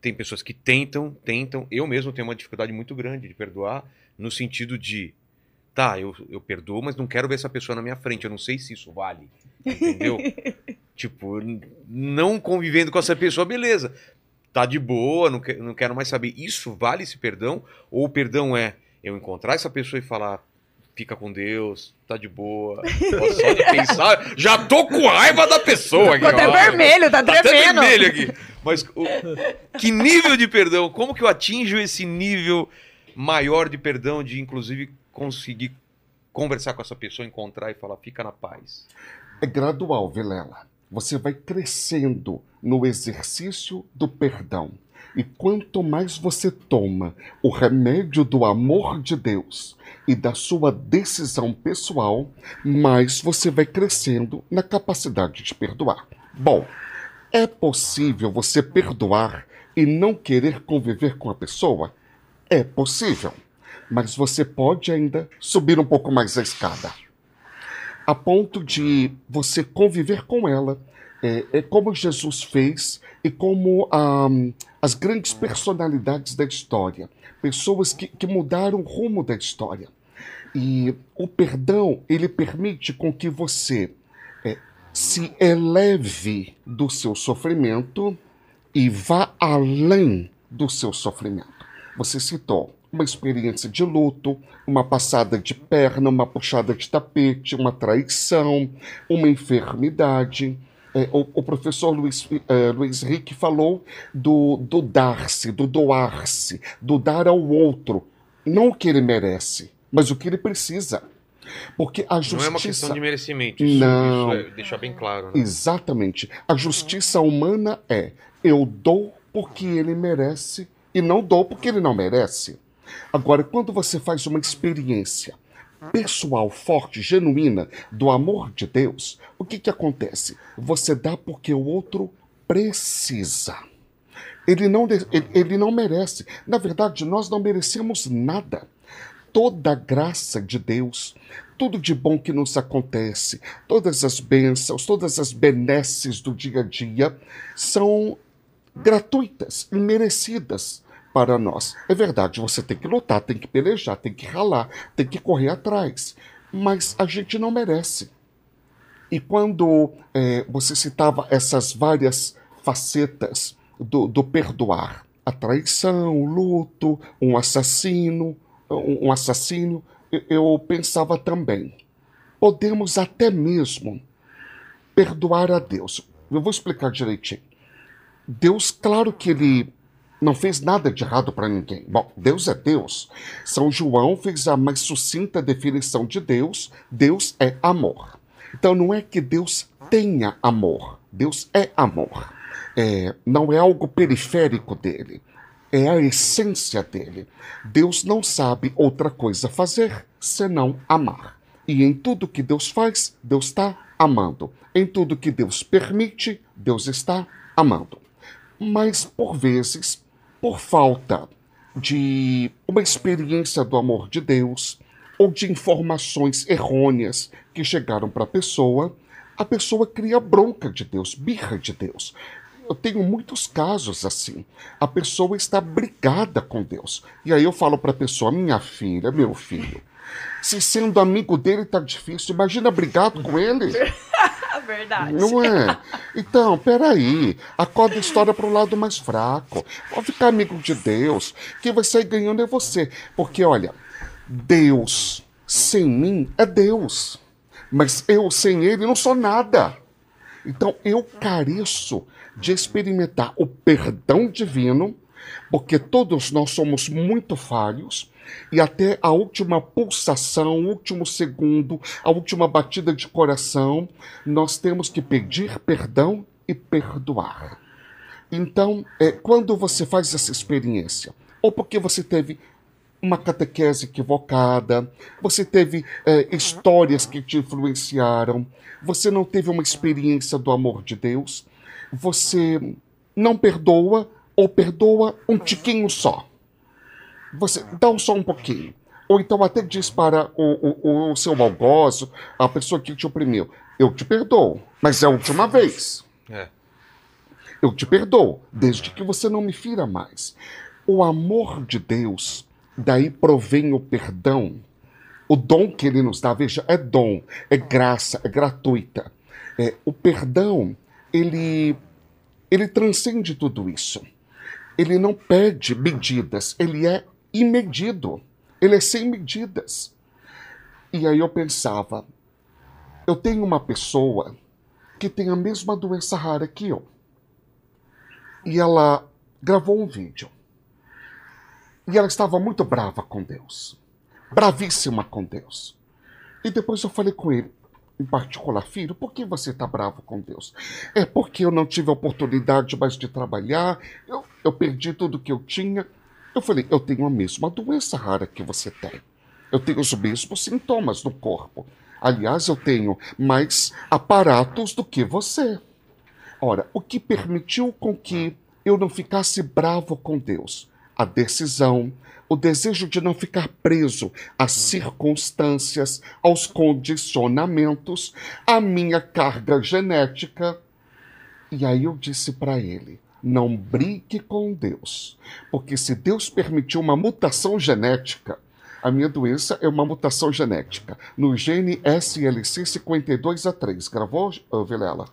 Tem pessoas que tentam, tentam. Eu mesmo tenho uma dificuldade muito grande de perdoar, no sentido de, tá, eu, eu perdoo, mas não quero ver essa pessoa na minha frente. Eu não sei se isso vale. Entendeu? (laughs) tipo, não convivendo com essa pessoa, beleza tá de boa, não, que, não quero mais saber. Isso vale esse perdão? Ou o perdão é eu encontrar essa pessoa e falar, fica com Deus, tá de boa. Só de pensar, (laughs) já tô com raiva da pessoa aqui. Tô até ó. vermelho, tá, tá tremendo. Até vermelho aqui. Mas o- que nível de perdão? Como que eu atinjo esse nível maior de perdão, de inclusive conseguir conversar com essa pessoa, encontrar e falar, fica na paz? É gradual, Vilela. Você vai crescendo no exercício do perdão. E quanto mais você toma o remédio do amor de Deus e da sua decisão pessoal, mais você vai crescendo na capacidade de perdoar. Bom, é possível você perdoar e não querer conviver com a pessoa? É possível. Mas você pode ainda subir um pouco mais a escada a ponto de você conviver com ela. É, é como Jesus fez e como ahm, as grandes personalidades da história, pessoas que, que mudaram o rumo da história. E o perdão, ele permite com que você é, se eleve do seu sofrimento e vá além do seu sofrimento. Você citou uma experiência de luto, uma passada de perna, uma puxada de tapete, uma traição, uma enfermidade. É, o, o professor Luiz, é, Luiz Henrique falou do, do dar-se, do doar-se, do dar ao outro. Não o que ele merece, mas o que ele precisa. Porque a justiça. Não é uma questão de merecimento. Isso, Não. isso é, deixa bem claro. Né? Exatamente. A justiça humana é: eu dou porque ele merece e não dou porque ele não merece. Agora, quando você faz uma experiência pessoal, forte, genuína do amor de Deus, o que, que acontece? Você dá porque o outro precisa. Ele não, ele, ele não merece. Na verdade, nós não merecemos nada. Toda a graça de Deus, tudo de bom que nos acontece, todas as bênçãos, todas as benesses do dia a dia são gratuitas e merecidas para nós. É verdade, você tem que lutar, tem que pelejar, tem que ralar, tem que correr atrás. Mas a gente não merece. E quando eh, você citava essas várias facetas do, do perdoar, a traição, o luto, um assassino, um, assassino, eu pensava também, podemos até mesmo perdoar a Deus. Eu vou explicar direitinho. Deus, claro que ele não fez nada de errado para ninguém. Bom, Deus é Deus. São João fez a mais sucinta definição de Deus: Deus é amor. Então não é que Deus tenha amor, Deus é amor. É, não é algo periférico dele, é a essência dele. Deus não sabe outra coisa fazer senão amar. E em tudo que Deus faz, Deus está amando. Em tudo que Deus permite, Deus está amando mas por vezes, por falta de uma experiência do amor de Deus ou de informações errôneas que chegaram para a pessoa, a pessoa cria bronca de Deus, birra de Deus. Eu tenho muitos casos assim. A pessoa está brigada com Deus. E aí eu falo para a pessoa, minha filha, meu filho, se sendo amigo dele tá difícil, imagina brigado com ele. (laughs) Verdade. Não é? Então, peraí. Acorda a história para o lado mais fraco. Pode ficar amigo de Deus. Quem vai sair ganhando é você. Porque, olha, Deus sem mim é Deus. Mas eu sem ele não sou nada. Então eu careço de experimentar o perdão divino, porque todos nós somos muito falhos, e até a última pulsação, o último segundo, a última batida de coração, nós temos que pedir perdão e perdoar. Então, é, quando você faz essa experiência, ou porque você teve uma catequese equivocada, você teve é, histórias que te influenciaram, você não teve uma experiência do amor de Deus, você não perdoa ou perdoa um tiquinho só. Você dá um só um pouquinho. Ou então até diz para o, o, o seu algoz, a pessoa que te oprimiu, eu te perdoo, mas é a última vez. É. Eu te perdoo, desde que você não me fira mais. O amor de Deus, daí provém o perdão. O dom que ele nos dá, veja, é dom, é graça, é gratuita. É, o perdão, ele, ele transcende tudo isso. Ele não pede medidas, ele é imedido. Ele é sem medidas. E aí eu pensava, eu tenho uma pessoa que tem a mesma doença rara que eu. e ela gravou um vídeo. E ela estava muito brava com Deus. Bravíssima com Deus. E depois eu falei com ele, em particular, filho, por que você está bravo com Deus? É porque eu não tive oportunidade mais de trabalhar, eu, eu perdi tudo que eu tinha. Eu falei, eu tenho a mesma doença rara que você tem. Eu tenho os mesmos sintomas no corpo. Aliás, eu tenho mais aparatos do que você. Ora, o que permitiu com que eu não ficasse bravo com Deus? A decisão, o desejo de não ficar preso às circunstâncias, aos condicionamentos, à minha carga genética. E aí eu disse para ele: não brigue com Deus, porque se Deus permitiu uma mutação genética, a minha doença é uma mutação genética no gene SLC52A3. Gravou, Vilela?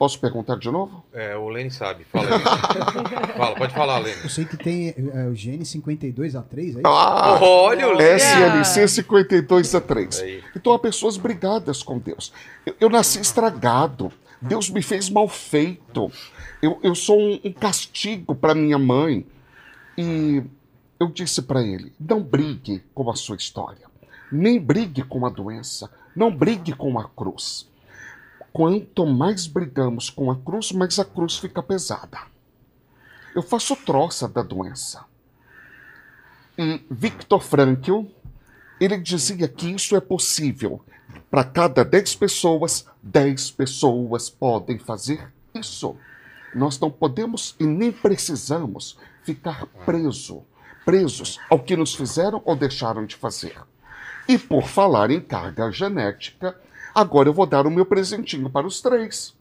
Posso perguntar de novo? É, o Lene sabe. Fala aí. (laughs) Fala, pode falar, Lene. Eu sei que tem é, o gene 52A3 aí. Ah, Olha o Lene. SLC52A3. Aí. Então há pessoas brigadas com Deus. Eu, eu nasci estragado. Deus me fez mal feito. Eu, eu sou um, um castigo para minha mãe. E eu disse para ele: não brigue com a sua história. Nem brigue com a doença. Não brigue com a cruz. Quanto mais brigamos com a cruz, mais a cruz fica pesada. Eu faço troça da doença. E Viktor Frankl, ele dizia que isso é possível. Para cada 10 pessoas, 10 pessoas podem fazer isso. Nós não podemos e nem precisamos ficar preso, presos ao que nos fizeram ou deixaram de fazer. E por falar em carga genética, agora eu vou dar o meu presentinho para os três.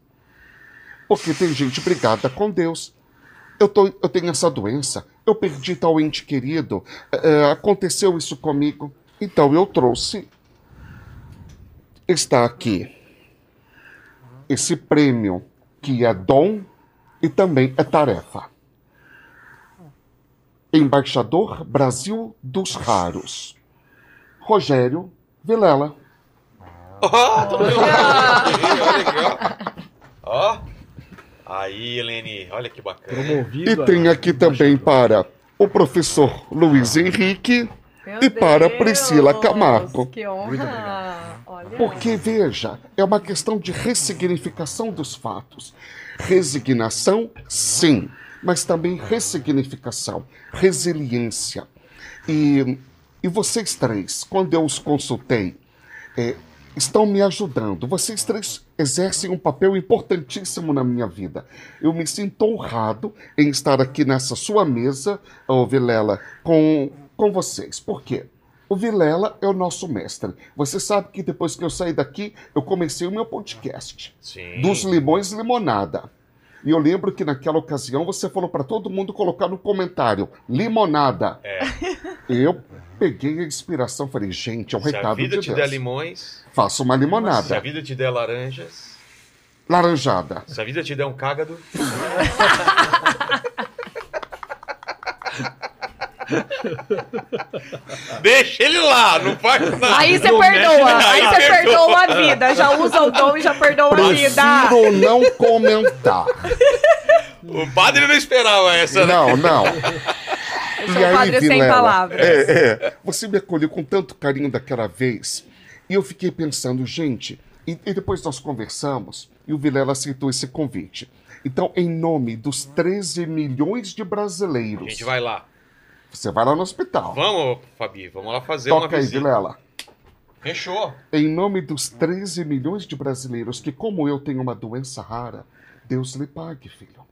Porque tem gente brigada com Deus. Eu, tô, eu tenho essa doença, eu perdi tal ente querido, é, aconteceu isso comigo. Então eu trouxe. Está aqui esse prêmio que é dom e também é tarefa. Embaixador Brasil dos Raros. Rogério Vilela. Tô vendo. Olha aqui, ó. Aí, Helene, olha que bacana. Promovido. E tem aqui também para o professor Luiz Henrique Meu e para Deus, Priscila Camargo. Que honra. Olha. Porque, veja, é uma questão de ressignificação dos fatos. Resignação, sim, mas também ressignificação, resiliência. E, e vocês três, quando eu os consultei, é, estão me ajudando. Vocês três exercem um papel importantíssimo na minha vida. Eu me sinto honrado em estar aqui nessa sua mesa, ô Vilela, com, com vocês. Por quê? O Vilela é o nosso mestre. Você sabe que depois que eu saí daqui, eu comecei o meu podcast. Sim. Dos limões limonada. E eu lembro que naquela ocasião você falou para todo mundo colocar no comentário limonada. É. (laughs) Eu peguei a inspiração, falei, gente, é um Se a recado vida de te Deus. der limões, Faça uma se a limonada. vida te der laranjas, Laranjada. se a vida te der um cágado. (laughs) (laughs) Deixa ele lá, não faz nada. Aí você perdoa. Aí você perdoa a vida. Já usa o dom e já perdoa a vida. Prefiro não comentar. O padre não esperava essa, né? Não, não. Eu sou um padre sem palavras. É, é. Você me acolheu com tanto carinho daquela vez. E eu fiquei pensando, gente, e, e depois nós conversamos e o Vilela aceitou esse convite. Então, em nome dos 13 milhões de A brasileiros, gente vai lá. Você vai lá no hospital. Vamos, Fabi, vamos lá fazer uma Toca aí, visita. Vilela. Fechou. Em nome dos 13 milhões de brasileiros que, como eu, tenho uma doença rara, Deus lhe pague, filho.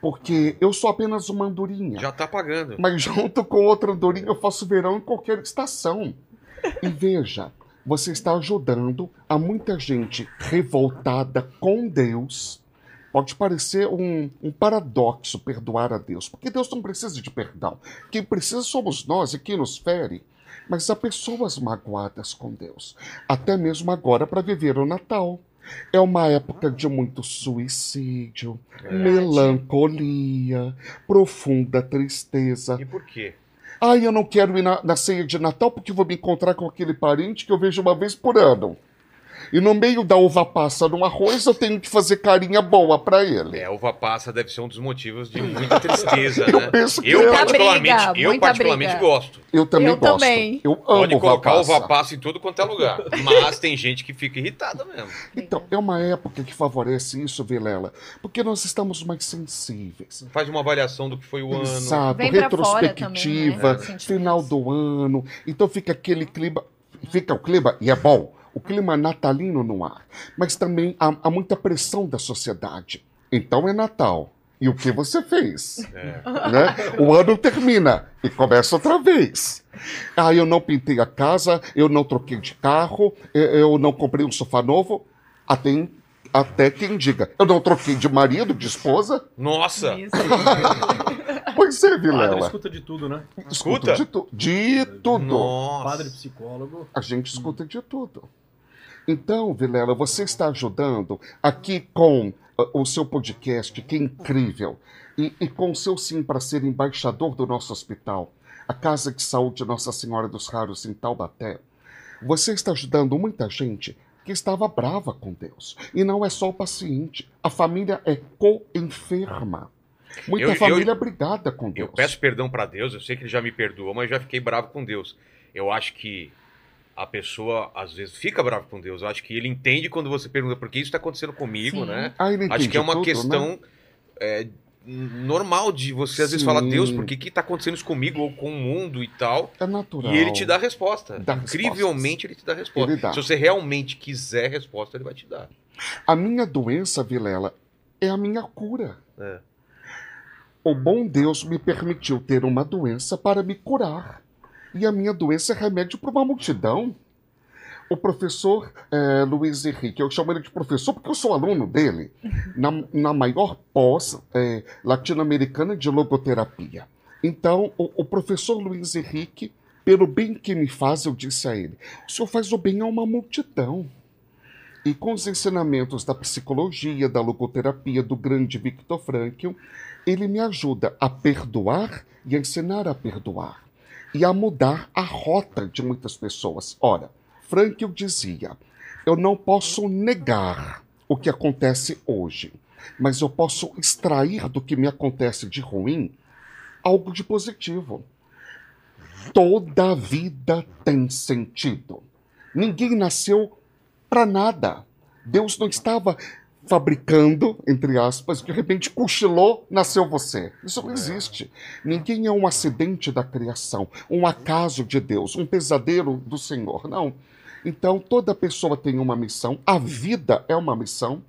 Porque eu sou apenas uma andorinha. Já tá pagando. Mas junto com outra andorinha eu faço verão em qualquer estação. E veja, você está ajudando a muita gente revoltada com Deus. Pode parecer um, um paradoxo perdoar a Deus, porque Deus não precisa de perdão. Quem precisa somos nós e quem nos fere. Mas há pessoas magoadas com Deus, até mesmo agora para viver o Natal. É uma época de muito suicídio, melancolia, profunda tristeza. E por quê? Ai, eu não quero ir na, na ceia de Natal porque vou me encontrar com aquele parente que eu vejo uma vez por ano. E no meio da uva passa no arroz, eu tenho que fazer carinha boa pra ele. É, a uva passa deve ser um dos motivos de muita tristeza, (laughs) Eu né? penso que Eu é. particularmente, Muita eu briga, particularmente muita gosto. Eu também Eu gosto. também. Eu amo Pode uva colocar passa. uva passa em tudo quanto é lugar. Mas tem gente que fica irritada mesmo. Então, é uma época que favorece isso, Vilela, porque nós estamos mais sensíveis. Faz uma avaliação do que foi o ano. Exato, Vem pra fora retrospectiva, também, né? final do ano. Então fica aquele clima, fica o clima, e é bom, o clima natalino no ar. Mas também há, há muita pressão da sociedade. Então é Natal. E o que você fez? É. Né? O ano termina e começa outra vez. Ah, eu não pintei a casa, eu não troquei de carro, eu- não comprei um sofá novo. Até, até quem diga, eu não troquei de marido, de esposa. Nossa! Pois é, Padre Vilela. escuta de tudo, né? Escuta? De, tu- de tudo. Nossa! Padre psicólogo. A gente escuta de tudo. Então, Vilela, você está ajudando aqui com uh, o seu podcast, que é incrível, e, e com o seu sim para ser embaixador do nosso hospital, a Casa de Saúde Nossa Senhora dos Raros em Taubaté. Você está ajudando muita gente que estava brava com Deus. E não é só o paciente. A família é co-enferma. Muita Eu- eu- família brigada com Deus. Eu peço perdão pra Deus, eu sei que ele já me perdoou, mas eu já fiquei bravo com Deus. Eu acho que a pessoa, às vezes, fica brava com Deus. Eu acho que ele entende quando você pergunta por que isso está acontecendo comigo, Sim. né? Ah, Acho que é uma tudo, né? questão é, normal de você, às vezes, Sim. falar, Deus, por que que tá acontecendo isso comigo ou com o mundo e tal? É natural. E ele te dá a resposta. Dá Incrivelmente, ele te dá a resposta. Dá. Se você realmente quiser a resposta, ele vai te dar. A minha doença, Vilela, é a minha cura. É. O bom Deus me permitiu ter uma doença para me curar. E a minha doença é remédio para uma multidão. O professor eh, Luiz Henrique, eu chamo ele de professor porque eu sou aluno dele, na, na maior pós eh, latino-americana de logoterapia. Então, o, o professor Luiz Henrique, pelo bem que me faz, eu disse a ele: o senhor faz o bem a uma multidão. E com os ensinamentos da psicologia, da logoterapia, do grande Viktor Frankl, ele me ajuda a perdoar e a ensinar a perdoar. E a mudar a rota de muitas pessoas. Ora, Frankl dizia: eu não posso negar o que acontece hoje, mas eu posso extrair do que me acontece de ruim algo de positivo. Toda vida tem sentido. Ninguém nasceu para nada. Deus não estava fabricando, entre aspas, de repente cochilou, nasceu você. Isso não existe. Ninguém é um acidente da criação, um acaso de Deus, um pesadelo do Senhor. Não. Então, toda pessoa tem uma missão, a vida é uma missão.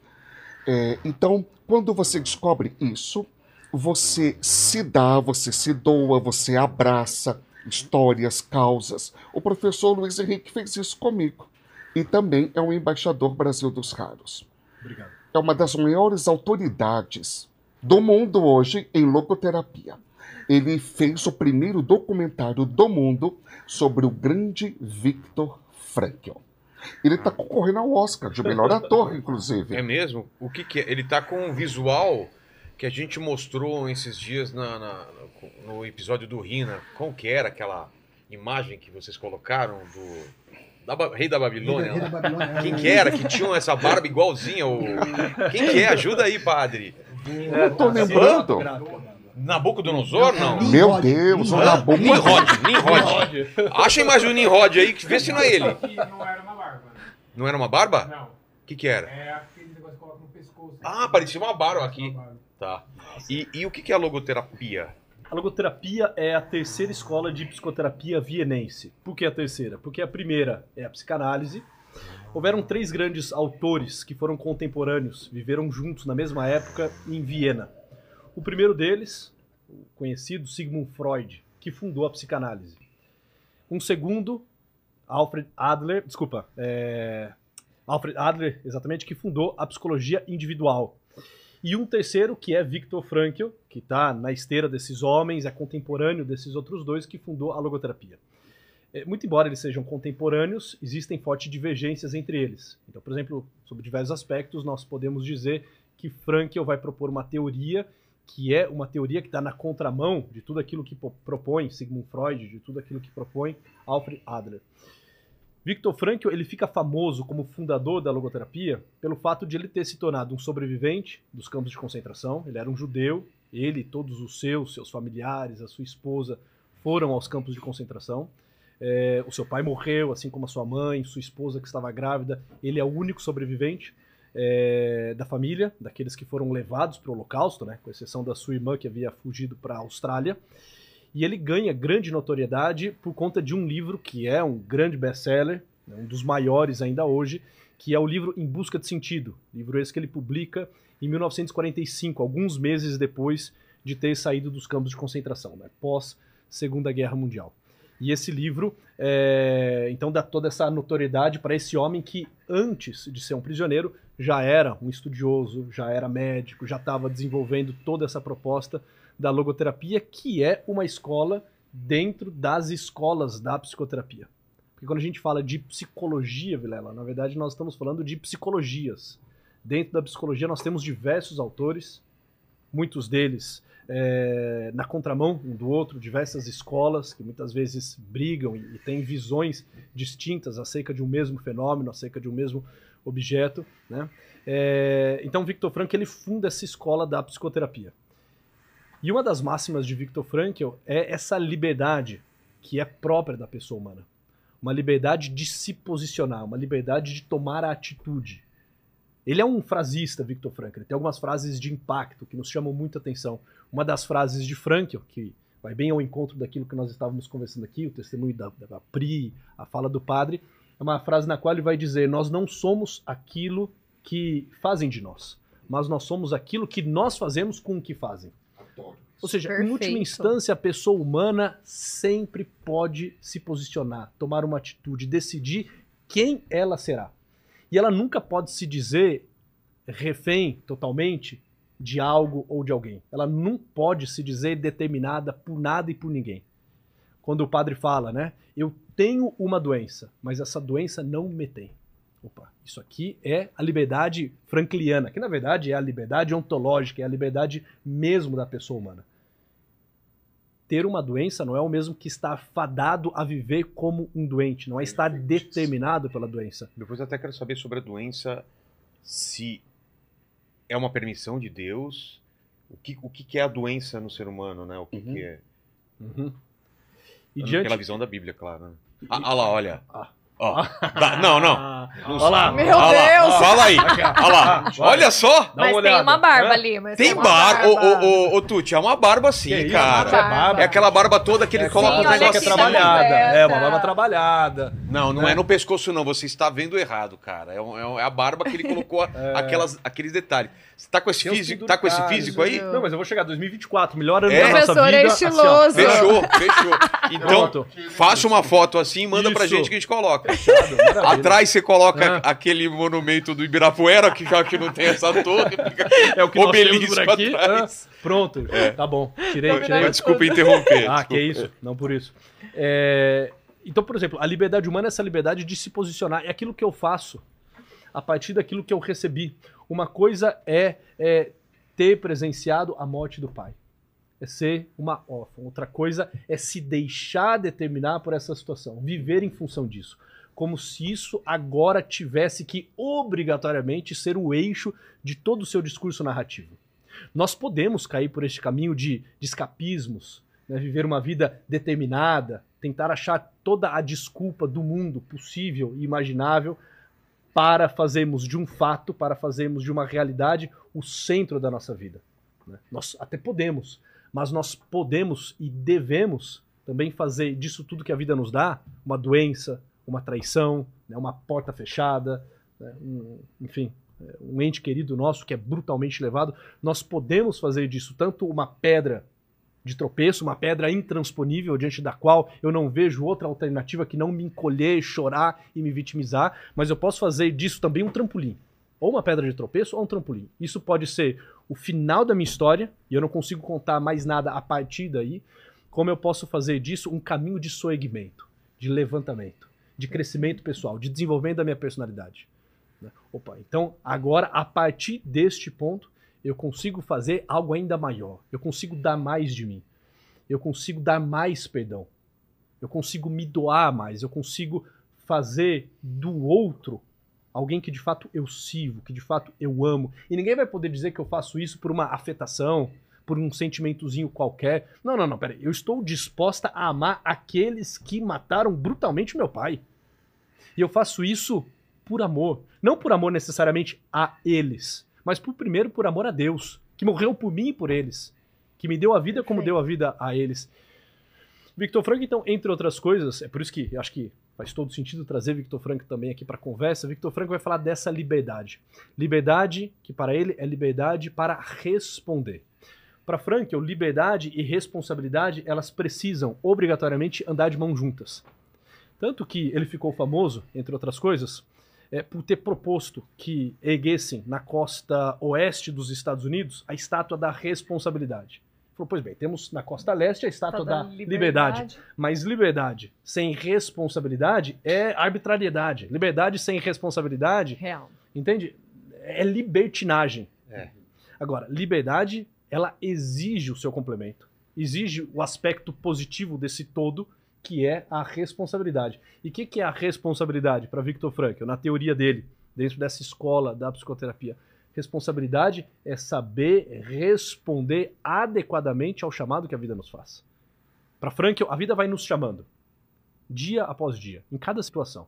É, então, quando você descobre isso, você se dá, você se doa, você abraça histórias, causas. O professor Luiz Henrique fez isso comigo. E também é um embaixador Brasil dos Raros. Obrigado. É uma das maiores autoridades do mundo hoje em logoterapia. Ele fez o primeiro documentário do mundo sobre o grande Viktor Frankl. Ele está concorrendo ao Oscar de melhor (laughs) ator, inclusive. É mesmo? O que, que é? Ele tá com um visual que a gente mostrou esses dias na, na- no episódio do Rina. Como que era aquela imagem que vocês colocaram do da Ba- Rei da Babilônia? Rei da lá? Babilônia. Quem que era que tinha essa barba igualzinha? O... Quem que é? Ajuda aí, padre. Eu tô lembrando. Nabucodonosor, não? Meu Deus, o Nimrod. Nabucco. Nimrod, Nimrod. Achem mais um Nimrod aí, que vê se não é ele. Que não era uma barba. Não era uma barba? Não. O que que era? É aquele negócio que coloca no pescoço. Ah, parecia uma barba aqui. Uma barba. Tá. E, e o que que é a logoterapia? A logoterapia é a terceira escola de psicoterapia vienense. Por que a terceira? Porque a primeira é a psicanálise. Houveram três grandes autores que foram contemporâneos, viveram juntos na mesma época em Viena. O primeiro deles, o conhecido Sigmund Freud, que fundou a psicanálise. Um segundo, Alfred Adler, desculpa, é, Alfred Adler, exatamente, que fundou a psicologia individual. E um terceiro, que é Viktor Frankl, que está na esteira desses homens, é contemporâneo desses outros dois, que fundou a logoterapia. É, Muito embora eles sejam contemporâneos, existem fortes divergências entre eles. Então, por exemplo, sobre diversos aspectos, nós podemos dizer que Frankl vai propor uma teoria que é uma teoria que está na contramão de tudo aquilo que propõe Sigmund Freud, de tudo aquilo que propõe Alfred Adler. Viktor Frankl ele fica famoso como fundador da logoterapia pelo fato de ele ter se tornado um sobrevivente dos campos de concentração. Ele era um judeu, ele, todos os seus, seus familiares, a sua esposa foram aos campos de concentração. É, o seu pai morreu, assim como a sua mãe, sua esposa que estava grávida. Ele é o único sobrevivente é, da família, daqueles que foram levados para o Holocausto, né, com exceção da sua irmã que havia fugido para a Austrália. E ele ganha grande notoriedade por conta de um livro que é um grande best-seller, né, um dos maiores ainda hoje, que é o livro Em Busca de Sentido. Livro esse que ele publica em 1945, alguns meses depois de ter saído dos campos de concentração, né, pós Segunda Guerra Mundial. E esse livro, é, então, dá toda essa notoriedade para esse homem que, antes de ser um prisioneiro, já era um estudioso, já era médico, já estava desenvolvendo toda essa proposta da logoterapia, que é uma escola dentro das escolas da psicoterapia. Porque quando a gente fala de psicologia, Vilela, na verdade nós estamos falando de psicologias. Dentro da psicologia nós temos diversos autores, muitos deles é, na contramão um do outro, diversas escolas que muitas vezes brigam e, e têm visões distintas acerca de um mesmo fenômeno, acerca de um mesmo objeto. Né? É, então, Victor Frankl ele funda essa escola da psicoterapia. E uma das máximas de Victor Frankl é essa liberdade que é própria da pessoa humana. Uma liberdade de se posicionar, uma liberdade de tomar a atitude. Ele é um frasista, Victor Frankl. Tem algumas frases de impacto que nos chamam muita atenção. Uma das frases de Frankl, que vai bem ao encontro daquilo que nós estávamos conversando aqui, o testemunho da, da Pri, a fala do padre, é uma frase na qual ele vai dizer: Nós não somos aquilo que fazem de nós, mas nós somos aquilo que nós fazemos com o que fazem. Ou seja, em Perfeito. última instância, a pessoa humana sempre pode se posicionar, tomar uma atitude, decidir quem ela será. E ela nunca pode se dizer refém totalmente de algo ou de alguém. Ela não pode se dizer determinada por nada e por ninguém. Quando o padre fala, né? Eu tenho uma doença, mas essa doença não me tem. Opa, isso aqui é a liberdade frankliana, que na verdade é a liberdade ontológica, é a liberdade mesmo da pessoa humana. Ter uma doença não é o mesmo que estar fadado a viver como um doente, não é estar determinado pela doença. Depois eu até quero saber sobre a doença, se é uma permissão de Deus, o que, o que é a doença no ser humano, né? O que, Uhum. que é. Uhum. E Pela diante. visão da Bíblia, claro. Né? Ah, ah lá, olha. Ah. Ó. Dá- não, não. Ah, Não Olha lá. sei. Meu Olha lá. Deus! Fala aí. Olha lá. Ah. Olha só. Dá uma mas tem olhada. uma barba Hã? ali. Mas Tem uma barba. Ô, ô, ô, ô, Tuti, é uma barba sim, Que isso, cara. é barba. É aquela barba toda que ele É, coloca sim, um olha negócio é aqui, tá trabalhada. É, uma barba trabalhada. Não, não Né? é no pescoço, não. Você está vendo errado, cara. É, um- é um- é a barba que ele colocou a- (laughs) aquelas, aqueles detalhes. Você tá com esse Tem uns físico, tá com esse penduricalhos, físico aí? viu? Não, mas eu vou chegar 2024, melhor ano É? da nossa Professor vida. é assim, ó. estiloso. Fechou, fechou. (laughs) Então, Pronto. faça uma foto assim e manda pra Isso. gente que a gente coloca. Fechado, maravilha. Atrás você coloca Ah. aquele monumento do Ibirapuera, que já que não tem essa torre, (laughs) fica É o que nós temos obelisco por aqui. atrás. Ah, pronto, tá bom. Tirei, Mas tirei. Desculpa interromper. Ah, desculpa. que isso, não por isso. É, Então, por exemplo, a liberdade humana é essa liberdade de se posicionar. É aquilo que eu faço a partir daquilo que eu recebi. Uma coisa é, é ter presenciado a morte do pai. É ser uma órfã. Outra coisa é se deixar determinar por essa situação. Viver em função disso. Como se isso agora tivesse que obrigatoriamente ser o eixo de todo o seu discurso narrativo. Nós podemos cair por este caminho de, de escapismos, né, viver uma vida determinada, tentar achar toda a desculpa do mundo possível e imaginável para fazermos de um fato, para fazermos de uma realidade o centro da nossa vida. né? Nós até podemos, mas nós podemos e devemos também fazer disso tudo que a vida nos dá uma doença, uma traição, né, uma porta fechada, né, um- enfim, é, um ente querido nosso que é brutalmente levado. Nós podemos fazer disso tanto uma pedra de tropeço, uma pedra intransponível diante da qual eu não vejo outra alternativa que não me encolher, chorar e me vitimizar, mas eu posso fazer disso também um trampolim. Ou uma pedra de tropeço ou um trampolim. Isso pode ser o final da minha história, e eu não consigo contar mais nada a partir daí, como eu posso fazer disso um caminho de soegmento, de levantamento, de crescimento pessoal, de desenvolvimento da minha personalidade. né? Opa, então agora, a partir deste ponto, eu consigo fazer algo ainda maior. Eu consigo dar mais de mim. Eu consigo dar mais perdão. Eu consigo me doar mais. Eu consigo fazer do outro alguém que de fato eu sirvo, que de fato eu amo. E ninguém vai poder dizer que eu faço isso por uma afetação, por um sentimentozinho qualquer. Não, não, não, peraí. Eu estou disposta a amar aqueles que mataram brutalmente meu pai. E eu faço isso por amor. Não por amor necessariamente a eles, mas por primeiro por amor a Deus, que morreu por mim e por eles, que me deu a vida como Perfeito. deu a vida a eles. Victor Frank, então, entre outras coisas, é por isso que eu acho que faz todo sentido trazer Victor Frank também aqui para a conversa. Victor Frank vai falar dessa liberdade. Liberdade que para ele é liberdade para responder. Para Frankel, liberdade e responsabilidade, elas precisam obrigatoriamente andar de mãos juntas. Tanto que ele ficou famoso, entre outras coisas, é, por ter proposto que erguessem na costa oeste dos Estados Unidos a estátua da responsabilidade. Falou, pois bem, temos na costa leste a estátua Tá da dando liberdade. Mas liberdade sem responsabilidade é arbitrariedade. Liberdade sem responsabilidade, Real. entende? É libertinagem. É. Agora, liberdade, ela exige o seu complemento. Exige o aspecto positivo desse todo, que é a responsabilidade. E o que, que é a responsabilidade para Viktor Frankl, na teoria dele, dentro dessa escola da psicoterapia? Responsabilidade é saber responder adequadamente ao chamado que a vida nos faz. Para Frankl, a vida vai nos chamando, dia após dia, em cada situação.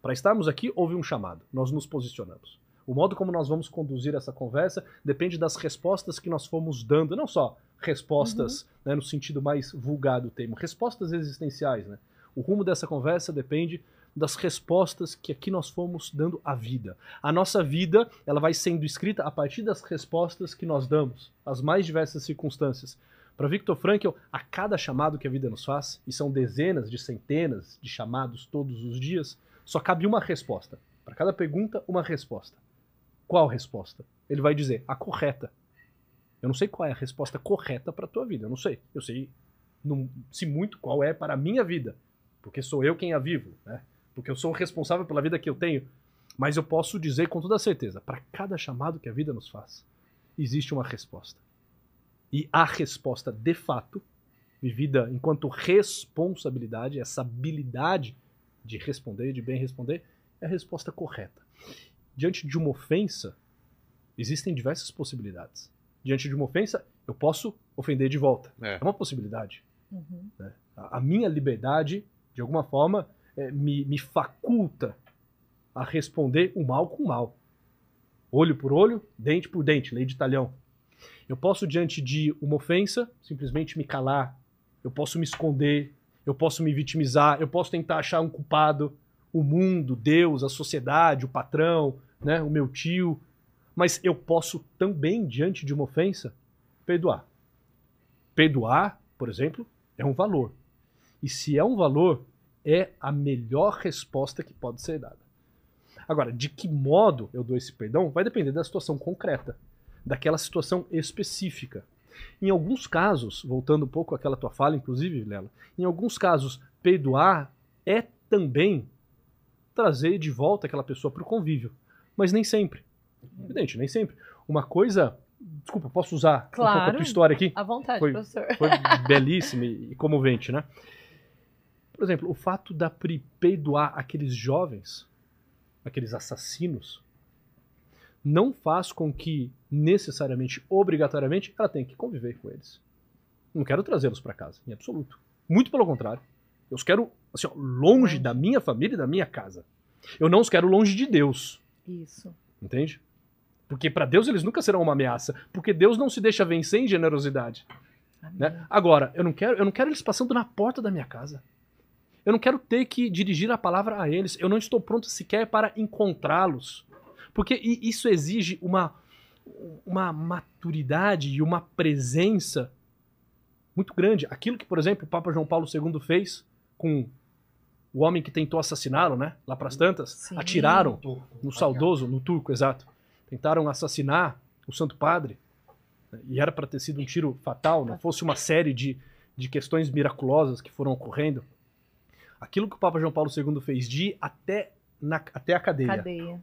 Para estarmos aqui, houve um chamado, nós nos posicionamos. O modo como nós vamos conduzir essa conversa depende das respostas que nós fomos dando, não só respostas né, no sentido mais vulgar do termo, respostas existenciais. Né? O rumo dessa conversa depende das respostas que aqui nós fomos dando à vida. A nossa vida ela vai sendo escrita a partir das respostas que nós damos às mais diversas circunstâncias. Para Viktor Frankl, a cada chamado que a vida nos faz, e são dezenas de centenas de chamados todos os dias, só cabe uma resposta. Para cada pergunta, uma resposta. Qual resposta? Ele vai dizer a correta. Eu não sei qual é a resposta correta para a tua vida. Eu não sei. Eu sei, não, se muito, qual é para a minha vida. Porque sou eu quem a vivo, né? Porque eu sou o responsável pela vida que eu tenho. Mas eu posso dizer com toda certeza: para cada chamado que a vida nos faz, existe uma resposta. E a resposta, de fato, vivida enquanto responsabilidade, essa habilidade de responder, de bem responder, é a resposta correta. Diante de uma ofensa, existem diversas possibilidades. Diante de uma ofensa, eu posso ofender de volta. É. É uma possibilidade. Uhum. né? A a minha liberdade, de alguma forma, eh, me, me faculta a responder o mal com o mal. Olho por olho, dente por dente, lei de talhão. Eu posso, diante de uma ofensa, simplesmente me calar. Eu posso me esconder. Eu posso me vitimizar. Eu posso tentar achar um culpado. O mundo, Deus, a sociedade, o patrão, né, o meu tio. Mas eu posso também, diante de uma ofensa, perdoar. Perdoar, por exemplo, é um valor. E se é um valor, é a melhor resposta que pode ser dada. Agora, de que modo eu dou esse perdão vai depender da situação concreta, daquela situação específica. Em alguns casos, voltando um pouco àquela tua fala, inclusive, Lela, em alguns casos, perdoar é também trazer de volta aquela pessoa para o convívio. Mas nem sempre. Evidente, nem sempre. Uma coisa. Desculpa, posso usar um pouco a Claro. tua história aqui? À vontade, Foi- professor. (laughs) foi belíssimo e e comovente, né? Por exemplo, o fato da Pri perdoar aqueles jovens, aqueles assassinos, não faz com que necessariamente, obrigatoriamente, ela tenha que conviver com eles. Não quero trazê-los para casa, em absoluto. Muito pelo contrário. Eu os quero assim, ó, longe da minha família e da minha casa. Eu não os quero longe de Deus. Isso. Entende? Porque para Deus eles nunca serão uma ameaça, porque Deus não se deixa vencer em generosidade. Né? Agora, eu não quero, eu não quero eles passando na porta da minha casa. Eu não quero ter que dirigir a palavra a eles. Eu não estou pronto sequer para encontrá-los. Porque isso exige uma, uma maturidade e uma presença muito grande. Aquilo que, por exemplo, o Papa João Paulo II fez com o homem que tentou assassiná-lo, né? Lá para as tantas, Sim. atiraram Turco, no saudoso, no turco, exato. Tentaram assassinar o Santo Padre. né, E era para ter sido um tiro fatal, não fosse uma série de, de questões miraculosas que foram ocorrendo. Aquilo que o Papa João Paulo II fez de ir até, na, até a cadeia, Cadeia.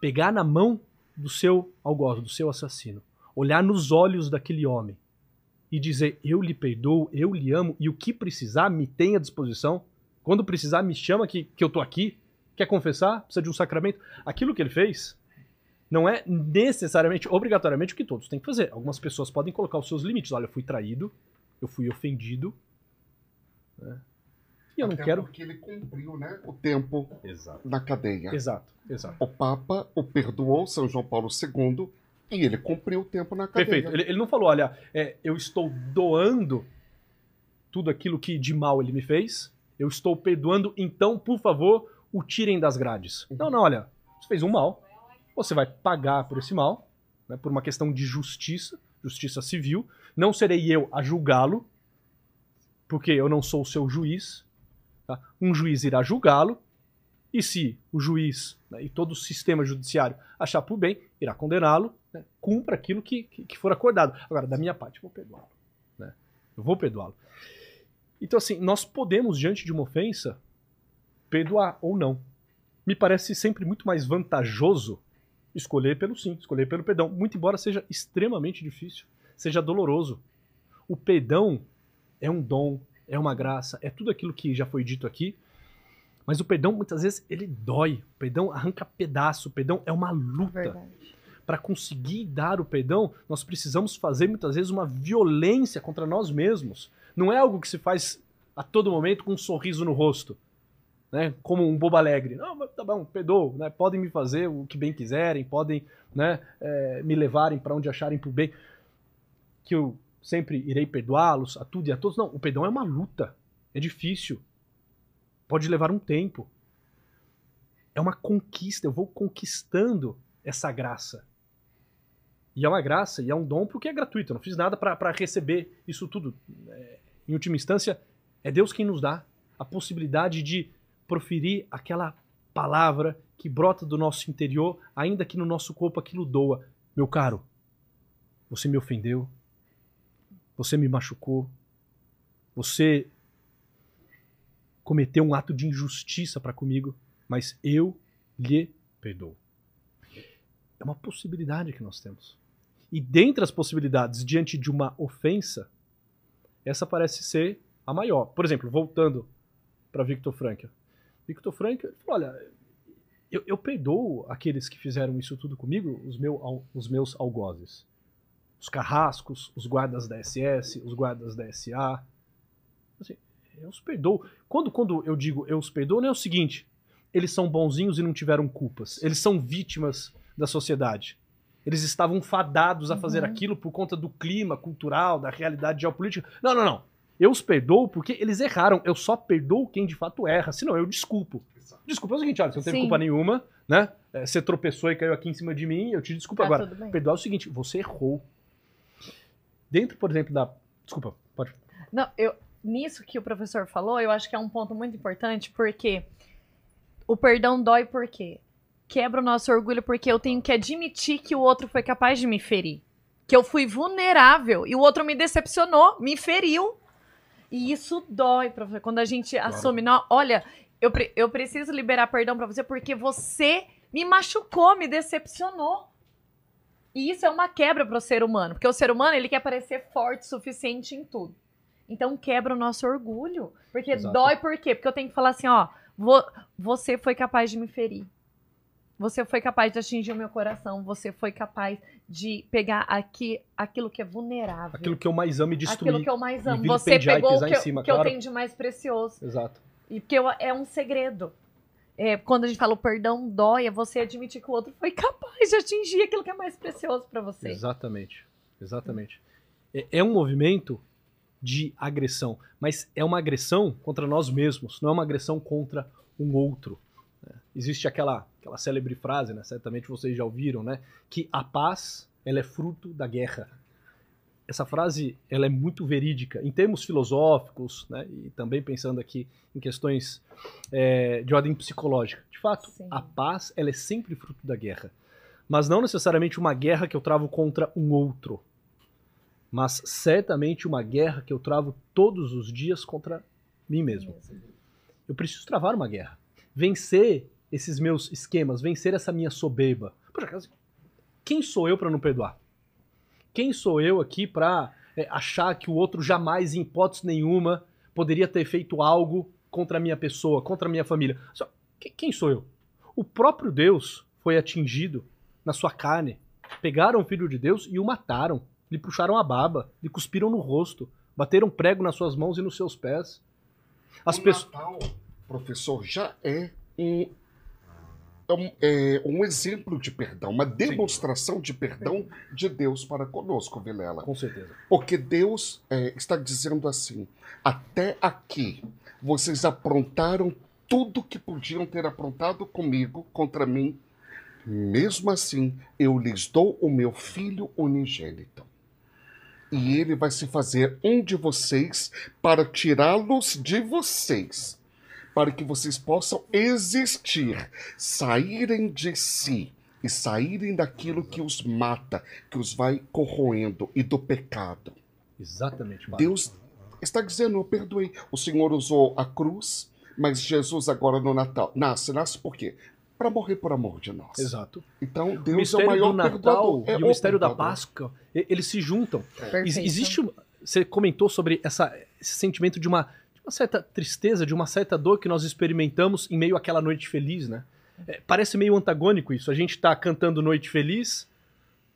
pegar na mão do seu algoz, do seu assassino, olhar nos olhos daquele homem e dizer: Eu lhe perdoo, eu lhe amo e o que precisar me tem à disposição. Quando precisar, me chama que, que eu tô aqui. Quer confessar? Precisa de um sacramento? Aquilo que ele fez não é necessariamente, obrigatoriamente, o que todos têm que fazer. Algumas pessoas podem colocar os seus limites. Olha, eu fui traído, eu fui ofendido. né? E eu não Até quero. porque ele cumpriu né, o tempo Exato. na cadeia. Exato, exato. O Papa o perdoou, São João Paulo II, e ele cumpriu o tempo na cadeia. Perfeito. Ele, ele não falou, olha, é, eu estou doando tudo aquilo que de mal ele me fez, eu estou perdoando, então, por favor, o tirem das grades. Não, não, olha, você fez um mal, você vai pagar por esse mal, né, por uma questão de justiça, justiça civil. Não serei eu a julgá-lo, porque eu não sou o seu juiz. tá? Um juiz irá julgá-lo, e se o juiz né, e todo o sistema judiciário achar por bem, irá condená-lo, né, cumpra aquilo que, que, que for acordado. Agora, da minha parte, eu vou perdoá-lo. né? Eu vou perdoá-lo. Então, assim, nós podemos, diante de uma ofensa, perdoar ou não. Me parece sempre muito mais vantajoso escolher pelo sim, escolher pelo perdão, muito embora seja extremamente difícil, seja doloroso. O perdão é um dom, é uma graça, é tudo aquilo que já foi dito aqui. Mas o perdão, muitas vezes, ele dói. O perdão arranca pedaço. O perdão é uma luta. Verdade. Para conseguir dar o perdão, nós precisamos fazer muitas vezes uma violência contra nós mesmos. Não é algo que se faz a todo momento com um sorriso no rosto, né? Como um bobo alegre. Não, mas tá bom, perdoa, né? Podem me fazer o que bem quiserem, podem, né, eh, me levarem para onde acharem por bem, que eu sempre irei perdoá-los a tudo e a todos. Não, o perdão é uma luta, é difícil, pode levar um tempo. É uma conquista, eu vou conquistando essa graça. E é uma graça e é um dom porque é gratuito. Eu não fiz nada para receber isso tudo. É, em última instância, é Deus quem nos dá a possibilidade de proferir aquela palavra que brota do nosso interior, ainda que no nosso corpo aquilo doa. Meu caro, você me ofendeu, você me machucou, você cometeu um ato de injustiça para comigo, mas eu lhe perdoo. É uma possibilidade que nós temos. E dentre as possibilidades, diante de uma ofensa, essa parece ser a maior. Por exemplo, voltando para Victor Frankl. Victor Frankl falou: olha, eu, eu perdoo aqueles que fizeram isso tudo comigo, os, meu, os meus algozes. Os carrascos, os guardas da SS, os guardas da SA. Assim, eu os perdoo. Quando, quando eu digo eu os perdoo, não é o seguinte: eles são bonzinhos e não tiveram culpas. Eles são vítimas da sociedade. Eles estavam fadados a fazer Uhum. aquilo por conta do clima cultural, da realidade geopolítica. Não, não, não. Eu os perdoo porque eles erraram. Eu só perdoo quem de fato erra. Senão eu desculpo. Desculpa é o seguinte, olha, você não teve Sim. culpa nenhuma, né? É, Você tropeçou e caiu aqui em cima de mim, eu te desculpo Tá agora. Perdoar é o seguinte, você errou. Dentro, por exemplo, da. Desculpa, pode. Não, eu, nisso que o professor falou, eu acho que é um ponto muito importante, porque o perdão dói por quê? Quebra o nosso orgulho porque eu tenho que admitir que o outro foi capaz de me ferir. Que eu fui vulnerável e o outro me decepcionou, me feriu. E isso dói, professor. Quando a gente assume, não, olha, eu, pre- eu preciso liberar perdão pra você porque você me machucou, me decepcionou. E isso é uma quebra pro ser humano, porque o ser humano ele quer parecer forte o suficiente em tudo. Então quebra o nosso orgulho. Porque Exato. dói por quê? Porque eu tenho que falar assim, ó, vo- você foi capaz de me ferir. Você foi capaz de atingir o meu coração. Você foi capaz de pegar aqui aquilo que é vulnerável. Aquilo que eu mais amo e destruir. Aquilo que eu mais amo. Você pegou o que, eu- cima, que eu claro. tenho de mais precioso. Exato. E porque eu- é um segredo. É, quando a gente fala o perdão dói, é você admitir que o outro foi (laughs) capaz de atingir aquilo que é mais precioso pra você. Exatamente. Exatamente. É, é um movimento de agressão, mas é uma agressão contra nós mesmos, não é uma agressão contra um outro. Né? Existe aquela, aquela célebre frase, né? certamente vocês já ouviram, né? que a paz ela é fruto da guerra. Essa frase ela é muito verídica em termos filosóficos, né? e também pensando aqui em questões é, de ordem psicológica. De fato, Sim. a paz ela é sempre fruto da guerra, mas não necessariamente uma guerra que eu travo contra um outro, mas certamente uma guerra que eu travo todos os dias contra mim mesmo. Eu preciso travar uma guerra, vencer esses meus esquemas, vencer essa minha soberba. Poxa, quem sou eu para não perdoar? Quem sou eu aqui para achar que o outro jamais, em hipótese nenhuma, poderia ter feito algo contra a minha pessoa, contra a minha família. Só, que- quem sou eu? O próprio Deus foi atingido na sua carne. Pegaram o filho de Deus e o mataram. Lhe puxaram a baba, lhe cuspiram no rosto, bateram prego nas suas mãos e nos seus pés. As pessoas. Professor, já é um, é um, é um exemplo de perdão, uma demonstração de perdão de Deus para conosco, Vilela. Com certeza. Porque Deus é, está dizendo assim: até aqui vocês aprontaram tudo que podiam ter aprontado comigo, contra mim. Mesmo assim, eu lhes dou o meu filho unigênito. E ele vai se fazer um de vocês para tirá-los de vocês, para que vocês possam existir, saírem de si e saírem daquilo que os mata, que os vai corroendo e do pecado. Exatamente, padre. Deus está dizendo, eu perdoei. O Senhor usou a cruz, mas Jesus agora no Natal nasce, nasce por quê? Para morrer por amor de nós. Exato. Então O Deus é o mistério maior do Natal perdoador. É e o mistério da perdoador. Páscoa, e- eles se juntam. Perfeito. Ex- Existe. Você comentou sobre essa, esse sentimento de uma, uma certa tristeza, de uma certa dor que nós experimentamos em meio àquela noite feliz, né? É, parece meio antagônico isso. A gente tá cantando Noite Feliz,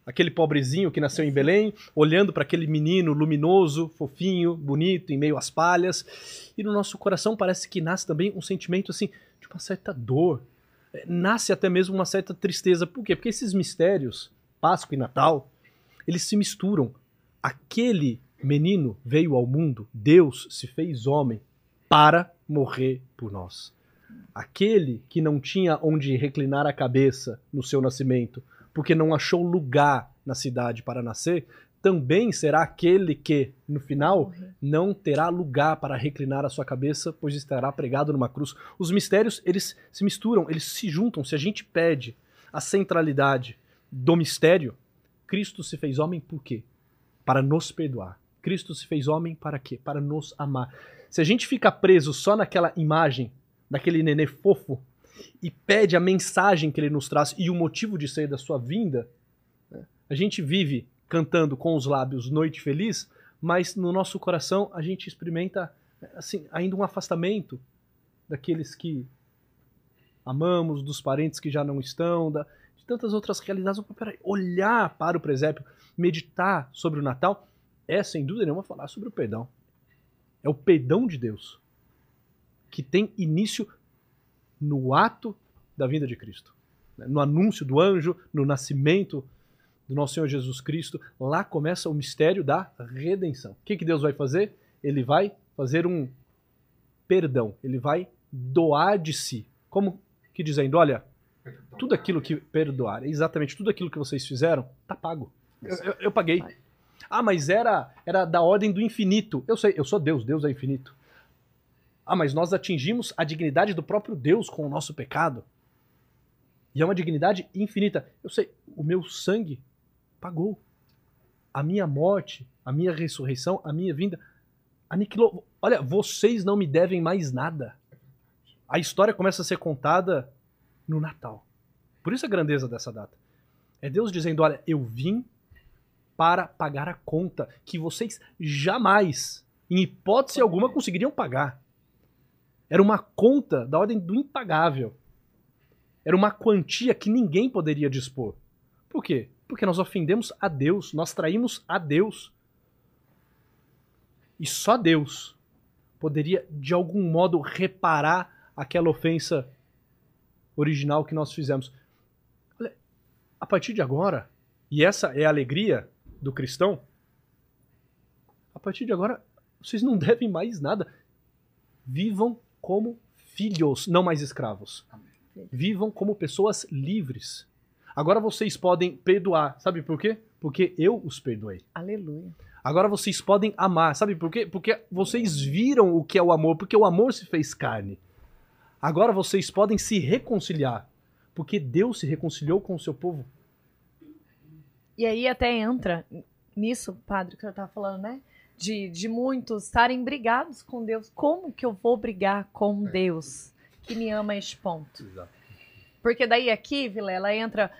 aquele pobrezinho que nasceu em Belém, olhando para aquele menino luminoso, fofinho, bonito, em meio às palhas, e no nosso coração parece que nasce também um sentimento assim de uma certa dor. É, Nasce até mesmo uma certa tristeza. Por quê? Porque esses mistérios, Páscoa e Natal, eles se misturam. Aquele menino veio ao mundo, Deus se fez homem para morrer por nós. Aquele que não tinha onde reclinar a cabeça no seu nascimento, porque não achou lugar na cidade para nascer, também será aquele que, no final, não terá lugar para reclinar a sua cabeça, pois estará pregado numa cruz. Os mistérios, eles se misturam, eles se juntam. Se a gente pede a centralidade do mistério, Cristo se fez homem por quê? Para nos perdoar. Cristo se fez homem para quê? Para nos amar. Se a gente fica preso só naquela imagem daquele nenê fofo e pede a mensagem que ele nos traz e o motivo de ser da sua vinda, né, a gente vive cantando com os lábios Noite Feliz, mas no nosso coração a gente experimenta assim ainda um afastamento daqueles que amamos, dos parentes que já não estão, da, de tantas outras realidades. Peraí, olhar para o presépio, meditar sobre o Natal, é sem dúvida nenhuma falar sobre o perdão. É o perdão de Deus que tem início no ato da vinda de Cristo, né? no anúncio do anjo, no nascimento do nosso Senhor Jesus Cristo. Lá começa o mistério da redenção. O que, que Deus vai fazer? Ele vai fazer um perdão, ele vai doar de si. Como que dizendo, olha, tudo aquilo que perdoar, exatamente tudo aquilo que vocês fizeram, tá pago. Eu, eu- eu paguei. Ah, mas era, era da ordem do infinito. Eu sei, eu sou Deus, Deus é infinito. Ah, mas nós atingimos a dignidade do próprio Deus com o nosso pecado. E é uma dignidade infinita. Eu sei, o meu sangue pagou. A minha morte, a minha ressurreição, a minha vinda aniquilou. Olha, vocês não me devem mais nada. A história começa a ser contada no Natal. Por isso a grandeza dessa data. É Deus dizendo: olha, eu vim para pagar a conta que vocês jamais, em hipótese alguma, conseguiriam pagar. Era uma conta da ordem do impagável. Era uma quantia que ninguém poderia dispor. Por quê? Porque nós ofendemos a Deus, nós traímos a Deus. E só Deus poderia, de algum modo, reparar aquela ofensa original que nós fizemos. Olha, a partir de agora, e essa é a alegria do cristão, a partir de agora, vocês não (laughs) devem mais nada. Vivam como filhos, não mais escravos. Vivam como pessoas livres. Agora vocês podem perdoar. Sabe por quê? Porque eu os perdoei. Aleluia. Agora vocês podem amar. Sabe por quê? Porque vocês viram o que é o amor, porque o amor se fez carne. Agora vocês podem se reconciliar, porque Deus se reconciliou com o seu povo. E aí até entra nisso, padre, que eu tava falando, né? De, de muitos estarem brigados com Deus. Como que eu vou brigar com Deus que me ama a este ponto? Porque daí aqui, Vilela, entra,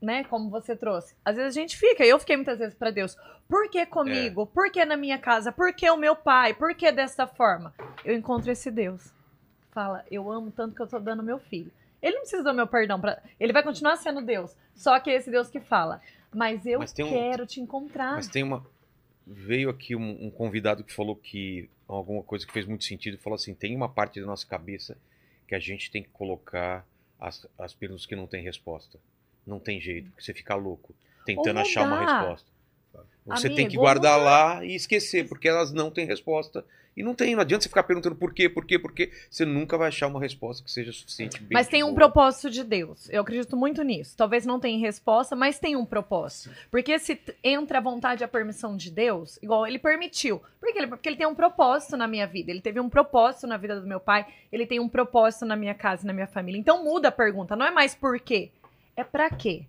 né, como você trouxe. Às vezes a gente fica, eu fiquei muitas vezes pra Deus. Por que comigo? Por que na minha casa? Por que o meu pai? Por que desta forma? Eu encontro esse Deus fala, eu amo tanto que eu tô dando meu filho. Ele não precisa do meu perdão, pra... ele vai continuar sendo Deus. Só que é esse Deus que fala. Mas eu Mas tem um- quero te encontrar. Mas tem uma. Veio aqui um, um convidado que falou que alguma coisa que fez muito sentido. Falou assim: tem uma parte da nossa cabeça que a gente tem que colocar as, as perguntas que não tem resposta. Não tem jeito, porque você fica louco tentando achar uma resposta. Você tem Amigo, que guardar lá e esquecer, porque elas não têm resposta. E não tem, não adianta você ficar perguntando por quê, por quê, por quê. Você nunca vai achar uma resposta que seja suficiente. Mas tem um propósito de Deus. Eu acredito muito nisso. Talvez não tenha resposta, mas tem um propósito. Porque se entra a vontade e a permissão de Deus, igual ele permitiu. Por quê? Porque ele tem um propósito na minha vida. Ele teve um propósito na vida do meu pai. Ele tem um propósito na minha casa e na minha família. Então muda a pergunta. Não é mais por quê. É pra quê.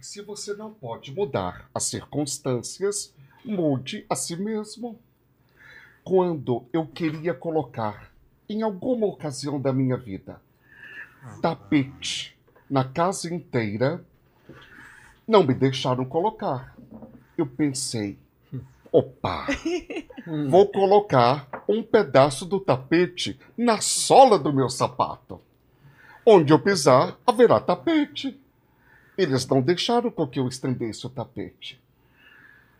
Se você não pode mudar as circunstâncias, mude a si mesmo. Quando eu queria colocar, em alguma ocasião da minha vida, tapete na casa inteira, não me deixaram colocar. Eu pensei, opa, (laughs) vou colocar um pedaço do tapete na sola do meu sapato. Onde eu pisar, haverá tapete. Eles não deixaram com que eu estendesse o tapete.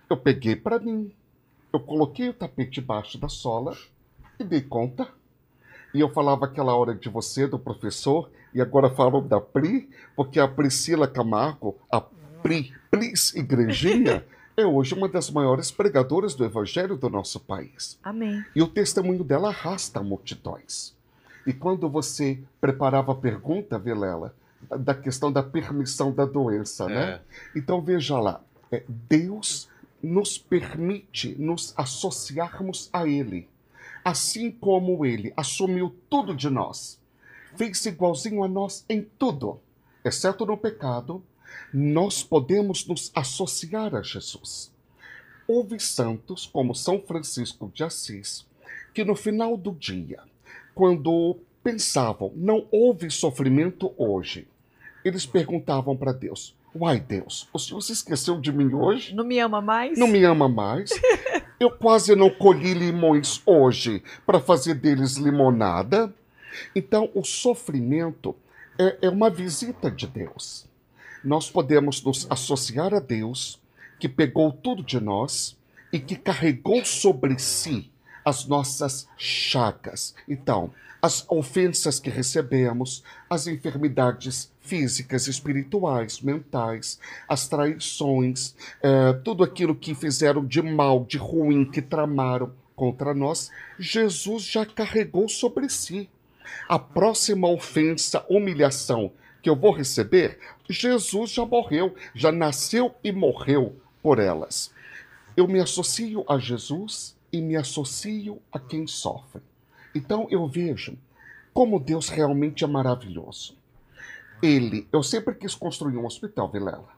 Eu peguei para mim. Eu coloquei o tapete embaixo da sola e dei conta. E eu falava aquela hora de você, do professor, e agora falo da Pri, porque a Priscila Camargo, a Pri, Pris Igrejinha, (laughs) é hoje uma das maiores pregadoras do evangelho do nosso país. Amém. E o testemunho dela arrasta multidões. E quando você preparava a pergunta, Vilela, da questão da permissão da doença, né? Então veja lá, é, Deus nos permite nos associarmos a Ele, assim como Ele assumiu tudo de nós, fez igualzinho a nós em tudo, exceto no pecado, nós podemos nos associar a Jesus. Houve santos como São Francisco de Assis que no final do dia, quando pensavam, não houve sofrimento hoje, eles perguntavam para Deus: Uai, Deus, o senhor se esqueceu de mim hoje? Não me ama mais? Não me ama mais? (laughs) Eu quase não colhi limões hoje para fazer deles limonada. Então, o sofrimento é, é uma visita de Deus. Nós podemos nos associar a Deus, que pegou tudo de nós e que carregou sobre si as nossas chagas. Então, as ofensas que recebemos, as enfermidades físicas, espirituais, mentais, as traições, eh, tudo aquilo que fizeram de mal, de ruim, que tramaram contra nós, Jesus já carregou sobre si. A próxima ofensa, humilhação que eu vou receber, Jesus já morreu, já nasceu e morreu por elas. Eu me associo a Jesus e me associo a quem sofre. Então eu vejo como Deus realmente é maravilhoso. Ele, eu sempre quis construir um hospital, Vilela.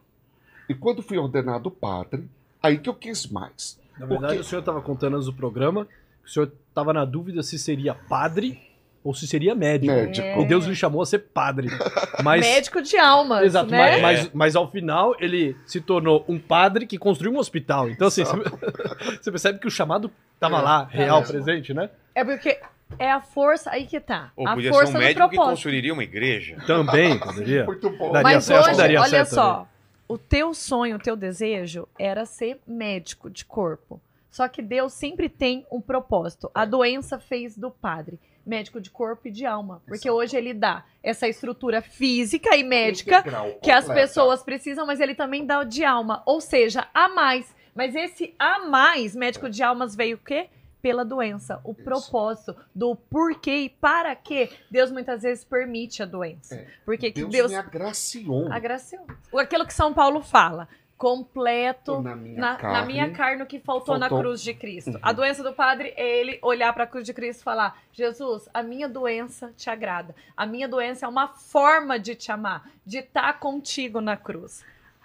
E quando fui ordenado padre, aí que eu quis mais. Na verdade, Porque- o senhor estava contando antes do programa que o senhor estava na dúvida se seria padre ou se seria médico. Médico. E Deus lhe chamou a ser padre. (laughs) Mas, Médico de almas, Exato, né? mas, mas, mas ao final ele se tornou um padre que construiu um hospital. Então, assim, você, (laughs) você percebe que o chamado estava É, lá, real, é. presente, né? É porque é a força aí que tá. Ou a podia força ser um do médico que construiria uma igreja. Também (laughs) poderia. Muito bom. Daria Mas certo, hoje, daria olha certo só, o teu sonho, o teu desejo era ser médico de corpo. Só que Deus sempre tem um propósito. A doença fez do padre médico de corpo e de alma, porque Exato. hoje ele dá essa estrutura física e médica Integral, que as pessoas precisam, mas ele também dá o de alma, ou seja, a mais. Mas esse a mais, médico de almas veio o quê? Pela doença, o Isso. propósito do porquê e para que Deus muitas vezes permite a doença. É. Porque que Deus, Deus me agraciou agraciou. Aquilo que São Paulo fala, completo na minha na, carne. na minha carne o que faltou, na Faltou. cruz de Cristo. Uhum. A doença do padre é ele olhar para a cruz de Cristo e falar: Jesus, a minha doença te agrada. A minha doença é uma forma de te amar, de estar contigo na cruz.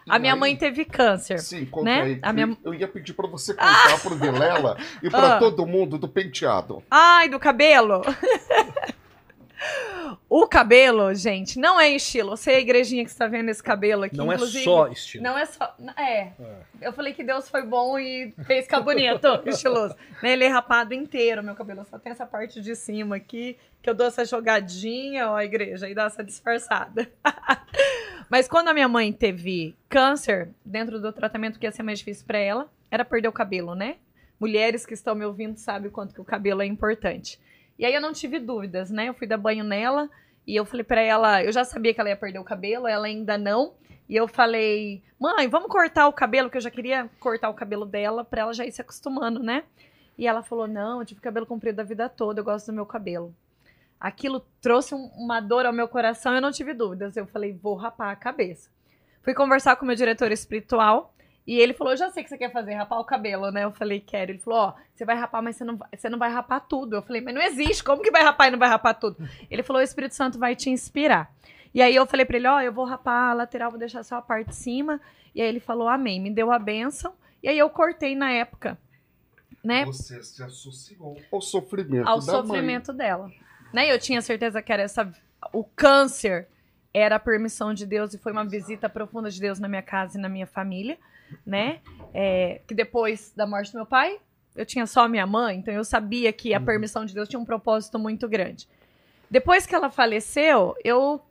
A minha mãe teve câncer. Sim, conta né? aí. A minha- Eu ia pedir pra você contar pro Vilela e pra Ah. todo mundo do penteado. Ai, do cabelo! (laughs) O cabelo, gente, não é estilo. Você é a igrejinha que está vendo esse cabelo aqui, Não é só estilo. Não é só. É. Eu falei que Deus foi bom e fez ficar bonito, (laughs) estiloso. Né, Ele é rapado inteiro, meu cabelo só tem essa parte de cima aqui, que eu dou essa jogadinha, ó, a igreja, e dá essa disfarçada. (laughs) Mas quando a minha mãe teve câncer, dentro do tratamento que ia ser mais difícil pra ela, era perder o cabelo, né? Mulheres que estão me ouvindo sabem o quanto que o cabelo é importante. E aí eu não tive dúvidas, né? Eu fui dar banho nela e eu falei pra ela, eu já sabia que ela ia perder o cabelo, ela ainda não. E eu falei, mãe, vamos cortar o cabelo, que eu já queria cortar o cabelo dela pra ela já ir se acostumando, né? E ela falou, não, eu tive cabelo comprido a vida toda, eu gosto do meu cabelo. Aquilo trouxe um- uma dor ao meu coração, eu não tive dúvidas. Eu falei, vou rapar a cabeça. Fui conversar com o meu diretor espiritual e ele falou, eu já sei o que você quer fazer, rapar o cabelo, né? Eu falei, quero. Ele falou, ó, você vai rapar, mas você não vai, você não vai rapar tudo. Eu falei, mas não existe, como que vai rapar e não vai rapar tudo? Ele falou, o Espírito Santo vai te inspirar. E aí eu falei pra ele, ó, eu vou rapar a lateral, vou deixar só a parte de cima. E aí ele falou, amém, me deu a bênção. E aí eu cortei na época, né? Você se associou ao sofrimento ao sofrimento dela. Né? Eu tinha certeza que era essa. O câncer era a permissão de Deus e foi uma visita profunda de Deus na minha casa e na minha família, né? É, que depois da morte do meu pai, eu tinha só a minha mãe, então eu sabia que a permissão de Deus tinha um propósito muito grande. Depois que ela faleceu, eu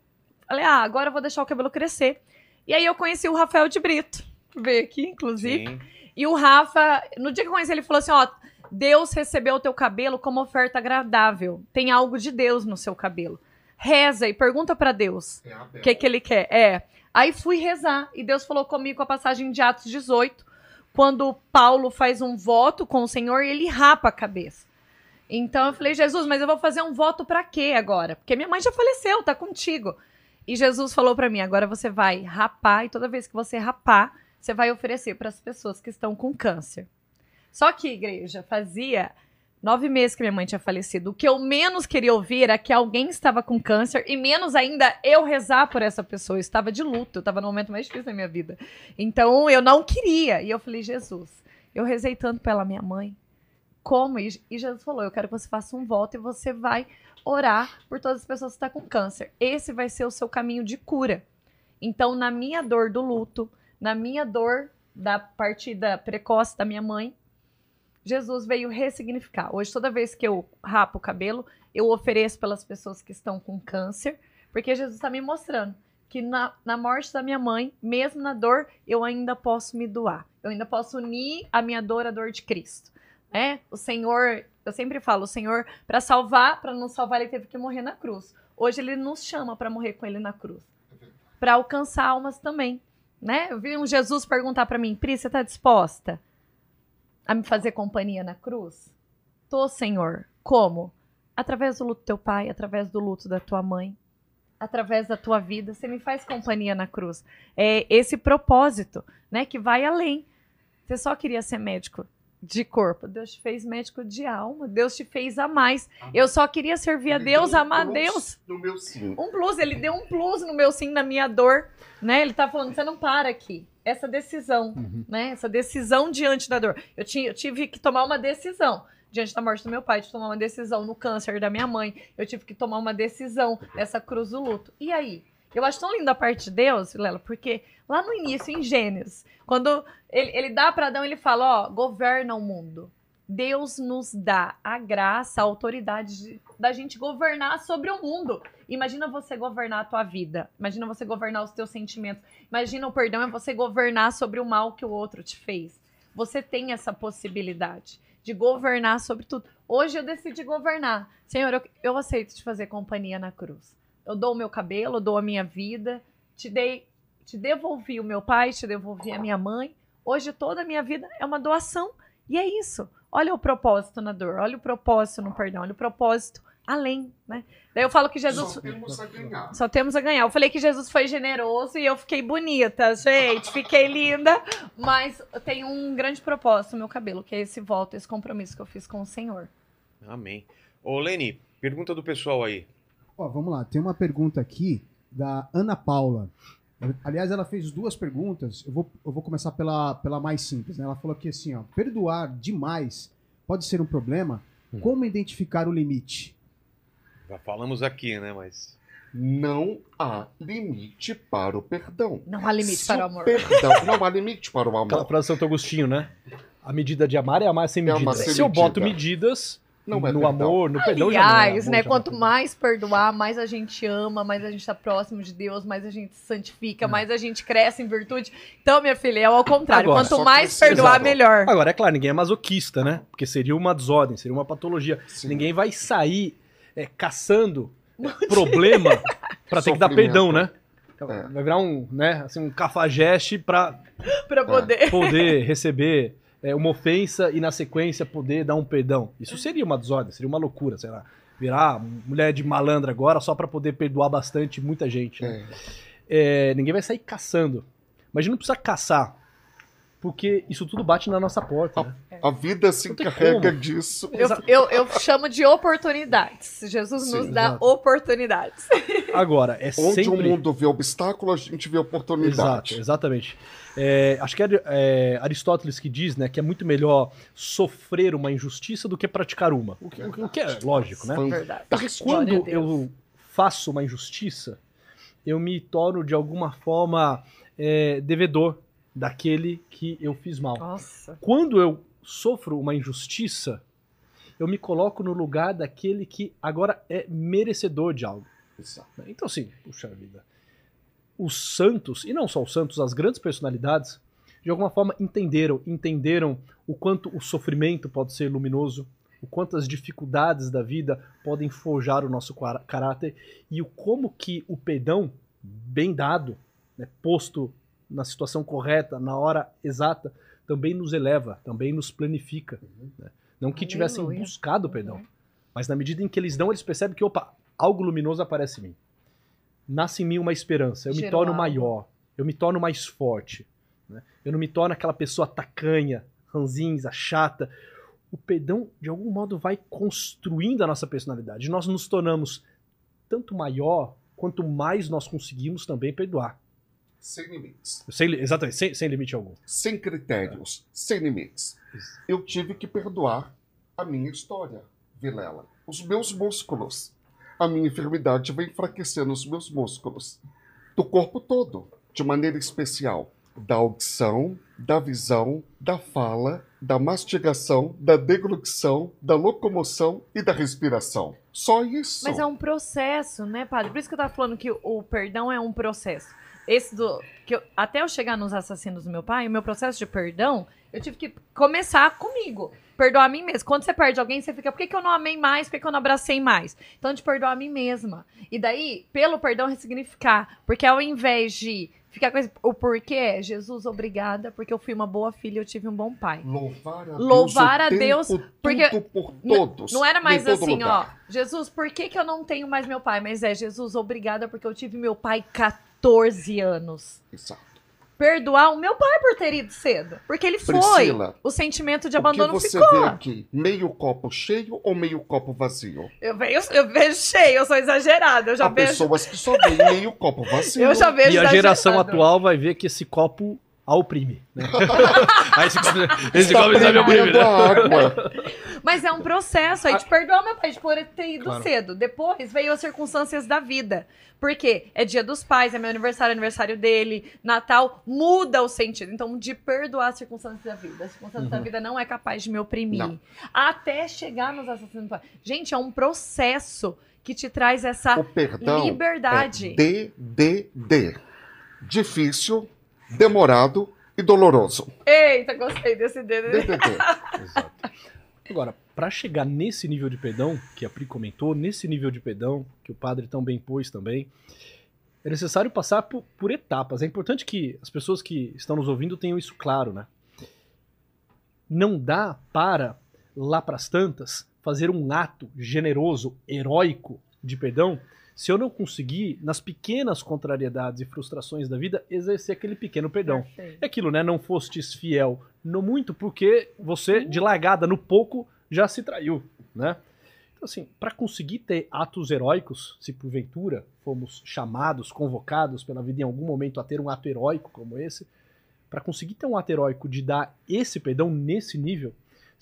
falei, ah, agora eu vou deixar o cabelo crescer. E aí eu conheci o Rafael de Brito, que veio aqui, inclusive. Sim. E o Rafa, no dia que eu conheci ele, falou assim: ó, Deus recebeu o teu cabelo como oferta agradável. Tem algo de Deus no seu cabelo. Reza e pergunta pra Deus o que, que ele quer. É. Aí fui rezar e Deus falou comigo com a passagem de Atos 18, quando Paulo faz um voto com o Senhor e ele rapa a cabeça. Então eu falei, Jesus, mas eu vou fazer um voto pra quê agora? Porque minha mãe já faleceu, tá contigo. E Jesus falou pra mim, agora você vai rapar e toda vez que você rapar, você vai oferecer para as pessoas que estão com câncer. Só que, igreja, fazia nove meses que minha mãe tinha falecido. O que eu menos queria ouvir era que alguém estava com câncer e menos ainda eu rezar por essa pessoa. Eu estava de luto, eu estava no momento mais difícil da minha vida. Então eu não queria. E eu falei, Jesus, eu rezei tanto pela minha mãe. Como? E Jesus falou: Eu quero que você faça um voto e você vai orar por todas as pessoas que estão com câncer. Esse vai ser o seu caminho de cura. Então, na minha dor do luto, na minha dor da partida precoce da minha mãe, Jesus veio ressignificar. Hoje, toda vez que eu rapo o cabelo, eu ofereço pelas pessoas que estão com câncer, porque Jesus está me mostrando que na, na morte da minha mãe, mesmo na dor, eu ainda posso me doar. Eu ainda posso unir a minha dor à dor de Cristo. Né? O Senhor, eu sempre falo, o Senhor, para salvar, para nos salvar, ele teve que morrer na cruz. Hoje ele nos chama para morrer com ele na cruz. Para alcançar almas também. Né? Eu vi um Jesus perguntar para mim, Pri, você está disposta a me fazer companhia na cruz? Tô, Senhor. Como? Através do luto do teu pai, através do luto da tua mãe, através da tua vida, você me faz companhia na cruz. É esse propósito, né, que vai além. Você só queria ser médico de corpo, Deus te fez médico de alma, Deus te fez a mais. Eu só queria servir a Ele Deus, deu um amar a Deus. No meu sim. Um plus, ele deu um plus no meu sim, na minha dor, né? Ele tá falando, você não para aqui. Essa decisão, né? Essa decisão diante da dor. Eu, tinha, eu tive que tomar uma decisão diante da morte do meu pai, de tomar uma decisão no câncer da minha mãe. Eu tive que tomar uma decisão nessa cruz do luto. E aí? Eu acho tão linda a parte de Deus, Lela, porque lá no início, em Gênesis, quando ele, ele dá para Adão, ele fala, ó, governa o mundo. Deus nos dá a graça, a autoridade de- da gente governar sobre o mundo. Imagina você governar a tua vida. Imagina você governar os teus sentimentos. Imagina o perdão é você governar sobre o mal que o outro te fez. Você tem essa possibilidade de governar sobre tudo. Hoje eu decidi governar. Senhor, eu, eu aceito te fazer companhia na cruz. Eu dou o meu cabelo, eu dou a minha vida, te dei, te devolvi o meu pai, te devolvi a minha mãe. Hoje toda a minha vida é uma doação. E é isso. Olha o propósito na dor, olha o propósito no perdão, olha o propósito além, né? Daí eu falo que Jesus Só temos a ganhar. só temos a ganhar. Eu falei que Jesus foi generoso e eu fiquei bonita, gente. Fiquei linda. Mas tem um grande propósito no meu cabelo, que é esse voto, esse compromisso que eu fiz com o Senhor. Amém. Ô, Leni, pergunta do pessoal aí. Ó, vamos lá, tem uma pergunta aqui da Ana Paula. Aliás, ela fez duas perguntas. Eu vou, eu vou começar pela, pela mais simples. Né? Ela falou aqui assim: ó, perdoar demais pode ser um problema. Como identificar o limite? Já falamos aqui, né? Mas. Não há limite para o perdão. Não há limite Se para o amor. Perdão, não há limite para o Aquela amor. frase de Santo Agostinho, né? A medida de amar é amar sem É medida. amar sem Se eu boto medida. medidas Não é no perdão. amor, no perdão, é Aliás, amor, né? é Quanto mais perdoar, mais a gente ama, mais a gente tá próximo de Deus, mais a gente se santifica, mais a gente cresce em virtude. Então, minha filha, é ao contrário. Agora, Quanto mais precisa- perdoar, melhor. Agora, é claro, ninguém é masoquista, né? Porque seria uma desordem, seria uma patologia. Sim. Ninguém vai sair é, caçando problema (laughs) pra ter que dar perdão, né? É. Vai virar um, né, assim, um cafajeste pra (laughs) Pra poder. poder receber é, uma ofensa e na sequência poder dar um perdão. Isso seria uma desordem, seria uma loucura, sei lá. Virar mulher de malandra agora só pra poder perdoar bastante muita gente. né? É. É, ninguém vai sair caçando. Mas a gente não precisa caçar. Porque isso tudo bate na nossa porta. Né? A vida se encarrega como. disso. Eu, eu, eu chamo de oportunidades. Jesus nos Sim, dá exato. oportunidades. (laughs) Agora, é Onde o sempre... mundo vê obstáculo, a gente vê oportunidade. Exato, exatamente. É, acho que é, é Aristóteles que diz né, que é muito melhor sofrer uma injustiça do que praticar uma. O que, o que é lógico, né? Verdade. Porque quando eu faço uma injustiça, eu me torno de alguma forma é, devedor daquele que eu fiz mal. Nossa. Quando eu sofro uma injustiça, eu me coloco no lugar daquele que agora é merecedor de algo. Exato. né? Então, assim, puxa vida. Os santos, e não só os santos, as grandes personalidades, de alguma forma entenderam, entenderam o quanto o sofrimento pode ser luminoso, o quanto as dificuldades da vida podem forjar o nosso caráter e o como que o perdão bem dado, né, posto na situação correta, na hora exata, também nos eleva, também nos planifica. né? Não que tivessem Aleluia. buscado o perdão, mas na medida em que eles dão, eles percebem que, opa, algo luminoso aparece em mim. Nasce em mim uma esperança, eu me torno maior, eu me torno mais forte. né? Eu não me torno aquela pessoa tacanha, ranzinza, chata. O perdão, de algum modo, vai construindo a nossa personalidade. Nós nos tornamos tanto maior quanto mais nós conseguimos também perdoar. Sem limites. Sem, exatamente, sem, sem limite algum. Sem critérios. Sem limites. Eu tive que perdoar a minha história, Vilela. Os meus músculos. A minha enfermidade vai enfraquecendo os meus músculos. Do corpo todo, de maneira especial. Da audição, da visão, da fala, da mastigação, da deglução, da locomoção e da respiração. Só isso. Mas é um processo, né, padre? Por isso que eu tava falando que o perdão é um processo. Esse do. Que eu- até eu chegar nos assassinos do meu pai, o meu processo de perdão, eu tive que começar comigo. Perdoar a mim mesma. Quando você perde alguém, você fica, por que, que eu não amei mais? Por que, que eu não abracei mais? Então, de perdoar a mim mesma. E daí, pelo perdão, ressignificar. Porque ao invés de ficar com esse, o porquê, é, Jesus, obrigada, porque eu fui uma boa filha e eu tive um bom pai. Louvar a Louvar a Deus, o Deus, porque por todos. Não era mais assim, ó. Jesus, por que, que eu não tenho mais meu pai? Mas é, Jesus, obrigada porque eu tive meu pai 14 anos. Exato. Perdoar o meu pai por ter ido cedo. Porque ele foi. Priscila, O sentimento de o que abandono você ficou. vê aqui? Meio copo cheio ou meio copo vazio? Eu vejo, eu vejo cheio, eu sou exagerada. Eu já Há vejo. pessoas que só veem meio copo vazio. (laughs) Eu já vejo E a geração atual vai ver que esse copo a oprime. né? (laughs) Aí esse copo, esse oprime, prendendo né? água. Mas é um processo aí de perdoar meu pai de por ter ido Claro. cedo. Depois veio as circunstâncias da vida. Por quê? É dia dos pais, é meu aniversário, aniversário dele, Natal, muda o sentido. Então, de perdoar as circunstâncias da vida. As circunstâncias da vida não é capaz de me oprimir. Não. Até chegar nos assassinos do pai. Gente, é um processo que te traz essa O perdão liberdade. é DDD. Difícil, demorado e doloroso. Eita, gostei desse dedo. DDD. (laughs) Exato. Agora, para chegar nesse nível de perdão, que a Pri comentou, nesse nível de perdão, que o padre tão bem pôs também, é necessário passar por, por etapas. É importante que as pessoas que estão nos ouvindo tenham isso claro, né? Não dá para, lá pras tantas, fazer um ato generoso, heróico de perdão, se eu não conseguir, nas pequenas contrariedades e frustrações da vida, exercer aquele pequeno perdão. Perfeito. É aquilo, né? Não fostes fiel no muito porque você, de largada no pouco, já se traiu, né? Então, assim, para conseguir ter atos heróicos, se porventura fomos chamados, convocados pela vida em algum momento a ter um ato heróico como esse, para conseguir ter um ato heróico de dar esse perdão nesse nível,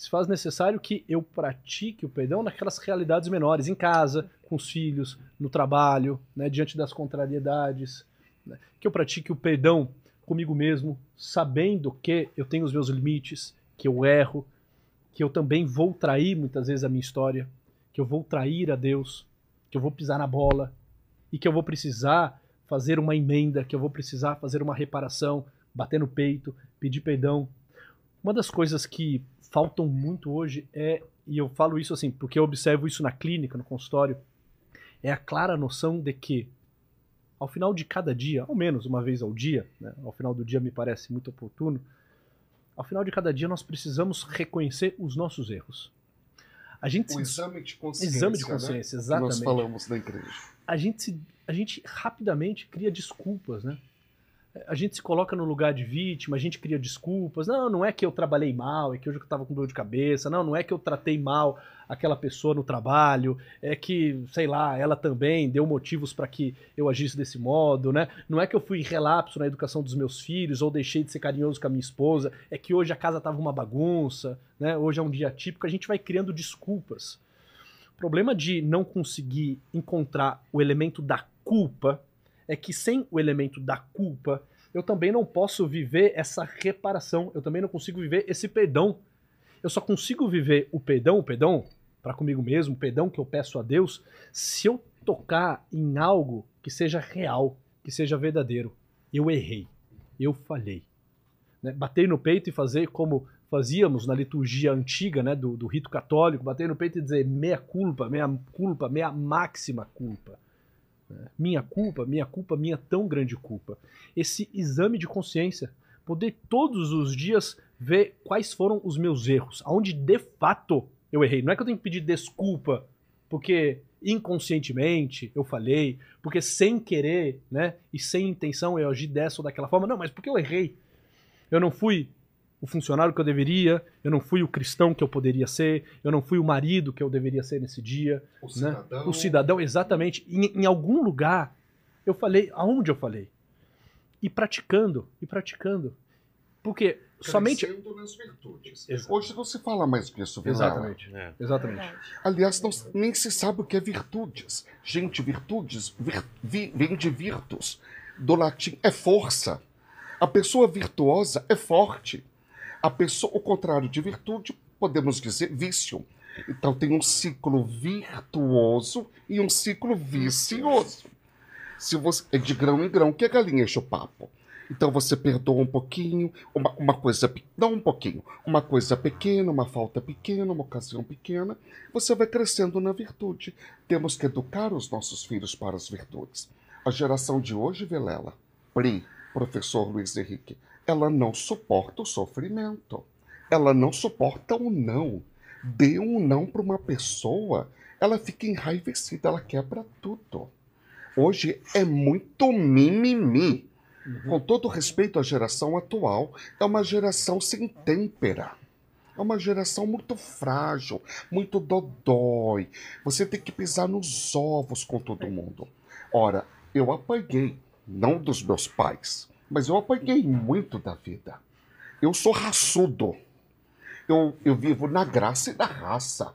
se faz necessário que eu pratique o perdão naquelas realidades menores, em casa, com os filhos, no trabalho, né, diante das contrariedades. né, que eu pratique o perdão comigo mesmo, sabendo que eu tenho os meus limites, que eu erro, que eu também vou trair muitas vezes a minha história, que eu vou trair a Deus, que eu vou pisar na bola e que eu vou precisar fazer uma emenda, que eu vou precisar fazer uma reparação, bater no peito, pedir perdão. Uma das coisas que faltam muito hoje é, e eu falo isso assim, porque eu observo isso na clínica, no consultório, é a clara noção de que ao final de cada dia, ao menos uma vez ao dia, né, ao final do dia me parece muito oportuno, ao final de cada dia nós precisamos reconhecer os nossos erros. A gente O se exame de consciência. Exame de né? consciência, Que exatamente. Nós falamos na igreja. a gente, se- a gente rapidamente cria desculpas, né? A gente se coloca no lugar de vítima, a gente cria desculpas. Não, não é que eu trabalhei mal, é que hoje eu estava com dor de cabeça. Não, não é que eu tratei mal aquela pessoa no trabalho, é que, sei lá, ela também deu motivos para que eu agisse desse modo, né? Não é que eu fui relapso na educação dos meus filhos ou deixei de ser carinhoso com a minha esposa, é que hoje a casa estava uma bagunça, né? Hoje é um dia típico, a gente vai criando desculpas. O problema de não conseguir encontrar o elemento da culpa é que sem o elemento da culpa, eu também não posso viver essa reparação, eu também não consigo viver esse perdão. Eu só consigo viver o perdão, o perdão para comigo mesmo, o perdão que eu peço a Deus, se eu tocar em algo que seja real, que seja verdadeiro. Eu errei, eu falhei. Né? Bater no peito e fazer como fazíamos na liturgia antiga né, do, do rito católico, bater no peito e dizer meia culpa, meia culpa, meia máxima culpa. Minha culpa, minha culpa, minha tão grande culpa. Esse exame de consciência, poder todos os dias ver quais foram os meus erros, aonde de fato eu errei. Não é que eu tenho que pedir desculpa porque inconscientemente eu falei, porque sem querer, né, e sem intenção eu agi dessa ou daquela forma. Não, mas porque eu errei. Eu não fui o funcionário que eu deveria, eu não fui o cristão que eu poderia ser, eu não fui o marido que eu deveria ser nesse dia, O né? cidadão. O cidadão, exatamente. Em, em algum lugar eu falei, aonde eu falei? E praticando, e praticando. Porque somente. Nas virtudes. Exato. Hoje não se fala mais disso, Vilela. Exatamente. É. Exatamente. Aliás, não- nem se sabe o que é virtudes. Gente, virtudes vir- vi- vem de virtus. Do latim é força. A pessoa virtuosa é forte. A pessoa, o contrário de virtude, podemos dizer vício. Então tem um ciclo virtuoso e um ciclo vicioso. Se você é de grão em grão que a galinha enche o papo. Então você perdoa um pouquinho, uma, uma coisa, não um pouquinho, uma coisa pequena, uma falta pequena, uma ocasião pequena, você vai crescendo na virtude. Temos que educar os nossos filhos para as virtudes. A geração de hoje, Velela, Pri, professor Luiz Henrique, ela não suporta o sofrimento. Ela não suporta o não. Dê um não para uma pessoa, ela fica enraivecida, ela quebra tudo. Hoje é muito mimimi. Com todo respeito à geração atual, é uma geração sem têmpera. É uma geração muito frágil, muito dodói. Você tem que pisar nos ovos com todo mundo. Ora, eu apanhei, não dos meus pais, mas eu apanhei muito da vida. Eu sou raçudo. Eu, eu vivo na graça e na raça.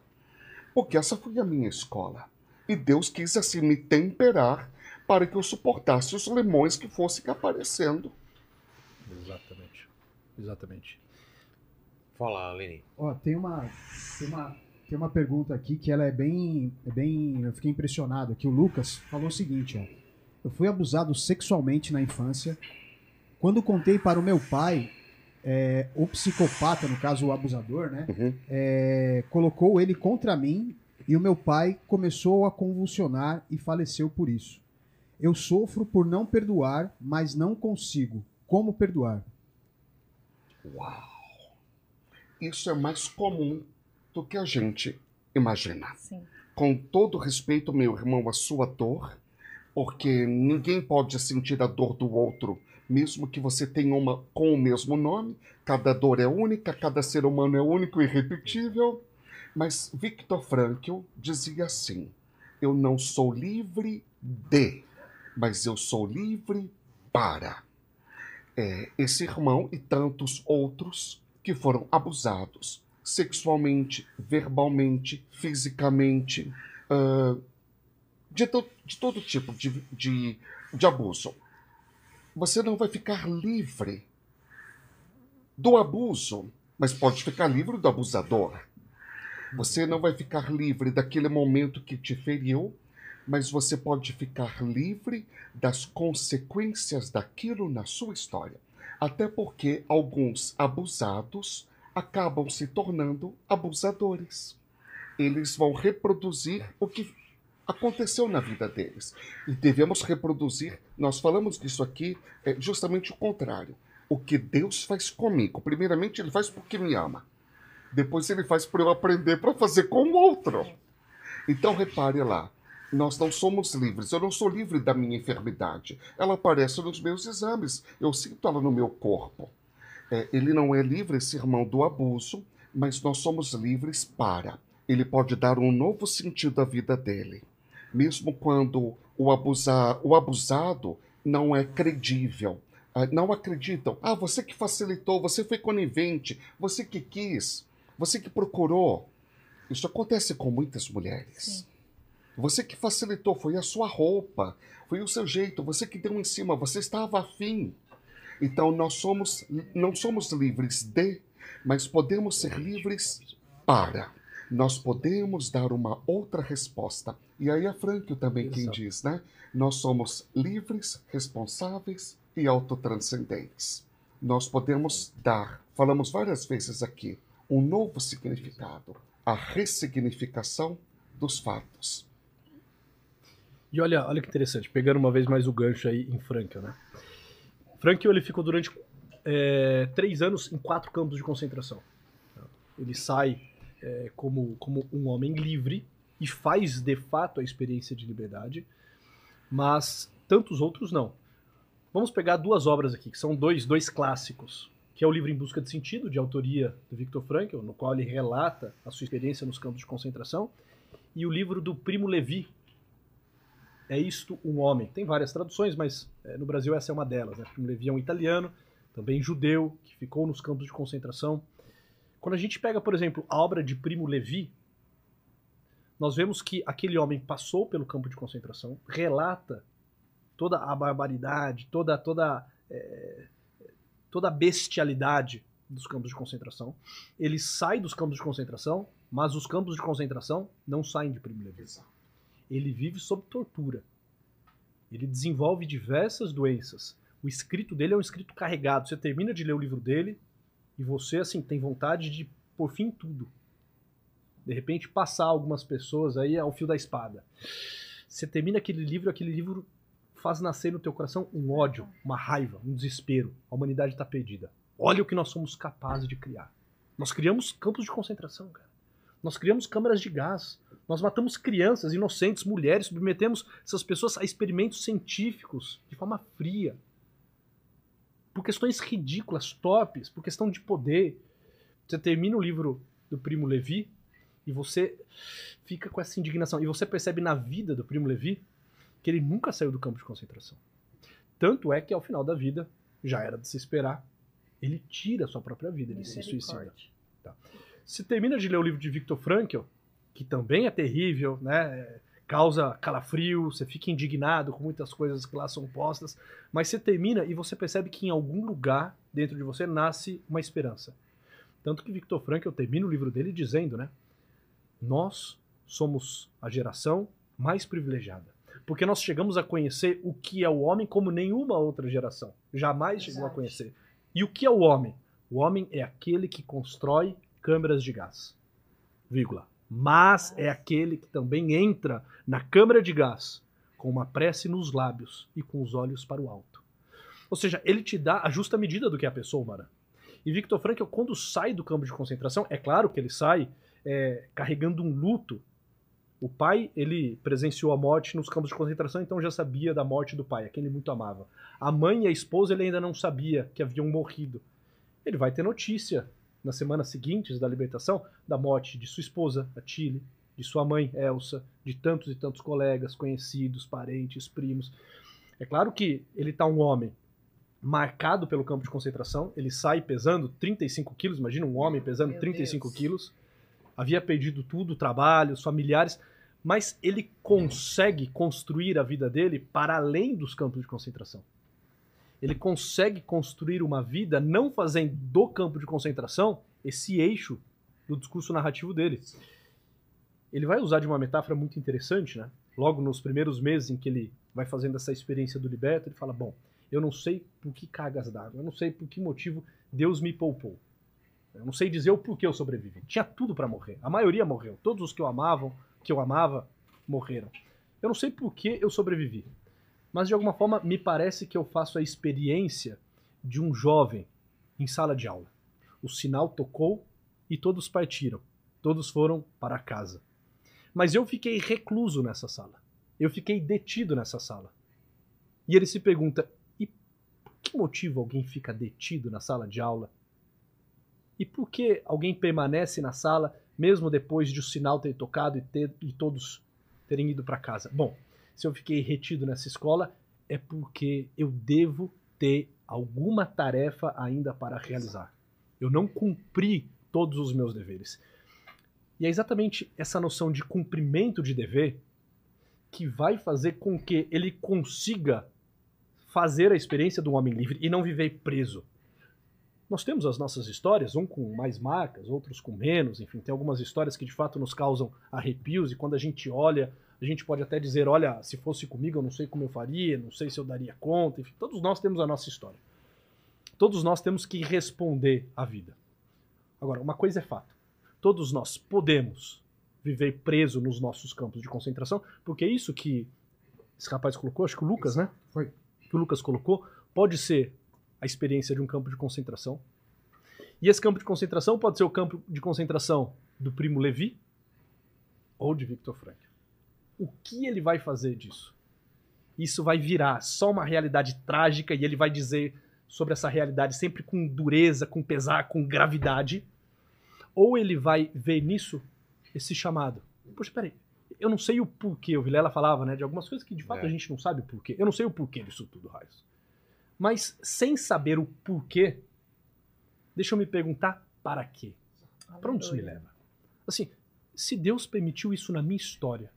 Porque essa foi a minha escola. E Deus quis assim me temperar para que eu suportasse os limões que fossem aparecendo. Exatamente. Exatamente. Fala, Leni. Ó, tem uma, tem uma, tem uma pergunta aqui que ela é bem, é bem, eu fiquei impressionado. Que o Lucas falou o seguinte, ó. Eu fui abusado sexualmente na infância. Quando contei para o meu pai, é, o psicopata, no caso o abusador, né, Uhum. é, colocou ele contra mim e o meu pai começou a convulsionar e faleceu por isso. Eu sofro por não perdoar, mas não consigo. Como perdoar? Isso é mais comum do que a gente imagina. Sim. Com todo respeito, meu irmão, a sua dor, porque ninguém pode sentir a dor do outro, mesmo que você tenha uma com o mesmo nome. Cada dor é única, cada ser humano é único e irrepetível. Mas Viktor Frankl dizia assim: Eu não sou livre de, mas eu sou livre para. É, esse irmão e tantos outros que foram abusados sexualmente, verbalmente, fisicamente, ah, de, to- de todo tipo de, de, de abuso. Você não vai ficar livre do abuso, mas pode ficar livre do abusador. Você não vai ficar livre daquele momento que te feriu, mas você pode ficar livre das consequências daquilo na sua história. Até porque alguns abusados acabam se tornando abusadores. Eles vão reproduzir o que aconteceu na vida deles. E devemos reproduzir, nós falamos disso aqui, é justamente o contrário. O que Deus faz comigo. Primeiramente, Ele faz porque me ama. Depois, Ele faz para eu aprender para fazer com o outro. Então, repare lá. Nós não somos livres. Eu não sou livre da minha enfermidade. Ela aparece nos meus exames. Eu sinto ela no meu corpo. É, ele não é livre, esse irmão, do abuso, mas nós somos livres para. Ele pode dar um novo sentido à vida dele. Mesmo quando o, abusa, o abusado não é credível. Ah, Não acreditam. Ah, você que facilitou, você foi conivente, você que quis, você que procurou. Isso acontece com muitas mulheres. Você que facilitou, foi a sua roupa, foi o seu jeito, você que deu em cima, você estava afim. Então nós somos, não somos livres de, mas podemos ser livres para. Nós podemos dar uma outra resposta. E aí é Frankl também quem diz, né? Nós somos livres, responsáveis e autotranscendentes. Nós podemos dar, falamos várias vezes aqui, um novo significado, a ressignificação dos fatos. E olha, olha que interessante, pegando uma vez mais o gancho aí em Frankel, né? Frankel ele ficou durante é, três anos em quatro campos de concentração. Ele sai é, como, como um homem livre e faz de fato a experiência de liberdade, mas tantos outros não. Vamos pegar duas obras aqui, que são dois, dois clássicos, que é o livro Em Busca de Sentido, de autoria do Viktor Frankl, no qual ele relata a sua experiência nos campos de concentração, e o livro do Primo Levi, é isto um homem. Tem várias traduções, mas é, no Brasil essa é uma delas. Né? Primo Levi é um italiano, também judeu, que ficou nos campos de concentração. Quando a gente pega, por exemplo, a obra de Primo Levi, nós vemos que aquele homem passou pelo campo de concentração, relata toda a barbaridade, toda toda é, toda a bestialidade dos campos de concentração. Ele sai dos campos de concentração, mas os campos de concentração não saem de Primo Levi ele vive sob tortura. Ele desenvolve diversas doenças. O escrito dele é um escrito carregado. Você termina de ler o livro dele e você assim tem vontade de por fim tudo. De repente passar algumas pessoas aí ao fio da espada. Você termina aquele livro, aquele livro faz nascer no teu coração um ódio, uma raiva, um desespero. A humanidade está perdida. Olha o que nós somos capazes de criar. Nós criamos campos de concentração, cara. Nós criamos câmaras de gás. Nós matamos crianças, inocentes, mulheres, submetemos essas pessoas a experimentos científicos de forma fria. Por questões ridículas, torpes, por questão de poder. Você termina o livro do Primo Levi e você fica com essa indignação. E você percebe na vida do Primo Levi que ele nunca saiu do campo de concentração. Tanto é que ao final da vida, já era de se esperar, ele tira a sua própria vida, ele se suicida. Você termina de ler o livro de Viktor Frankl, que também é terrível, né? Causa calafrio, você fica indignado com muitas coisas que lá são postas, mas você termina e você percebe que em algum lugar dentro de você nasce uma esperança. Tanto que Viktor Frankl termina o livro dele dizendo, né? Nós somos a geração mais privilegiada, porque nós chegamos a conhecer o que é o homem como nenhuma outra geração jamais chegou a conhecer. E o que é o homem? O homem é aquele que constrói câmeras de gás. Vírgula. Mas é aquele que também entra na câmara de gás com uma prece nos lábios e com os olhos para o alto. Ou seja, ele te dá a justa medida do que é a pessoa humana. E Viktor Frankl, quando sai do campo de concentração, é claro que ele sai é, carregando um luto. O pai, ele presenciou a morte nos campos de concentração, então já sabia da morte do pai, a quem ele muito amava. A mãe e a esposa, ele ainda não sabia que haviam morrido. Ele vai ter notícia nas semanas seguintes da libertação, da morte de sua esposa, a Tilly, de sua mãe, Elsa, de tantos e tantos colegas, conhecidos, parentes, primos. É claro que ele está um homem, marcado pelo campo de concentração. Ele sai pesando 35 quilos. Imagina um homem pesando Meu 35 Deus. quilos. Havia perdido tudo, trabalho, os familiares. Mas ele consegue construir a vida dele para além dos campos de concentração. Ele consegue construir uma vida não fazendo do campo de concentração esse eixo do discurso narrativo dele. Ele vai usar de uma metáfora muito interessante, né? Logo nos primeiros meses em que ele vai fazendo essa experiência do liberto, ele fala: Bom, eu não sei por que cargas d'água, eu não sei por que motivo Deus me poupou. Eu não sei dizer o porquê eu sobrevivi. Tinha tudo para morrer. A maioria morreu. Todos os que eu amavam, que eu amava, morreram. Eu não sei por que eu sobrevivi. Mas de alguma forma me parece que eu faço a experiência de um jovem em sala de aula. O sinal tocou e todos partiram. Todos foram para casa. Mas eu fiquei recluso nessa sala. Eu fiquei detido nessa sala. E ele se pergunta: e por que motivo alguém fica detido na sala de aula? E por que alguém permanece na sala mesmo depois de o sinal ter tocado e, ter, e todos terem ido para casa? Bom, se eu fiquei retido nessa escola é porque eu devo ter alguma tarefa ainda para realizar. Eu não cumpri todos os meus deveres. E é exatamente essa noção de cumprimento de dever que vai fazer com que ele consiga fazer a experiência do homem livre e não viver preso. Nós temos as nossas histórias, um com mais marcas, outros com menos, enfim, tem algumas histórias que de fato nos causam arrepios e quando a gente olha, a gente pode até dizer, olha, se fosse comigo eu não sei como eu faria, não sei se eu daria conta, enfim, todos nós temos a nossa história. Todos nós temos que responder à vida. Agora, uma coisa é fato. Todos nós podemos viver preso nos nossos campos de concentração, porque é isso que esse rapaz colocou, acho que o Lucas, né? Foi. Que o Lucas colocou, pode ser a experiência de um campo de concentração. E esse campo de concentração pode ser o campo de concentração do primo Levi ou de Victor Frank. O que ele vai fazer disso? Isso vai virar só uma realidade trágica e ele vai dizer sobre essa realidade sempre com dureza, com pesar, com gravidade. Ou ele vai ver nisso esse chamado. Poxa, peraí, eu não sei o porquê. O Vilela falava, né, de algumas coisas que de fato É. a gente não sabe o porquê. Eu não sei o porquê disso tudo, Raios. Mas sem saber o porquê, deixa eu me perguntar para quê? Para onde isso me leva? Assim, se Deus permitiu isso na minha história,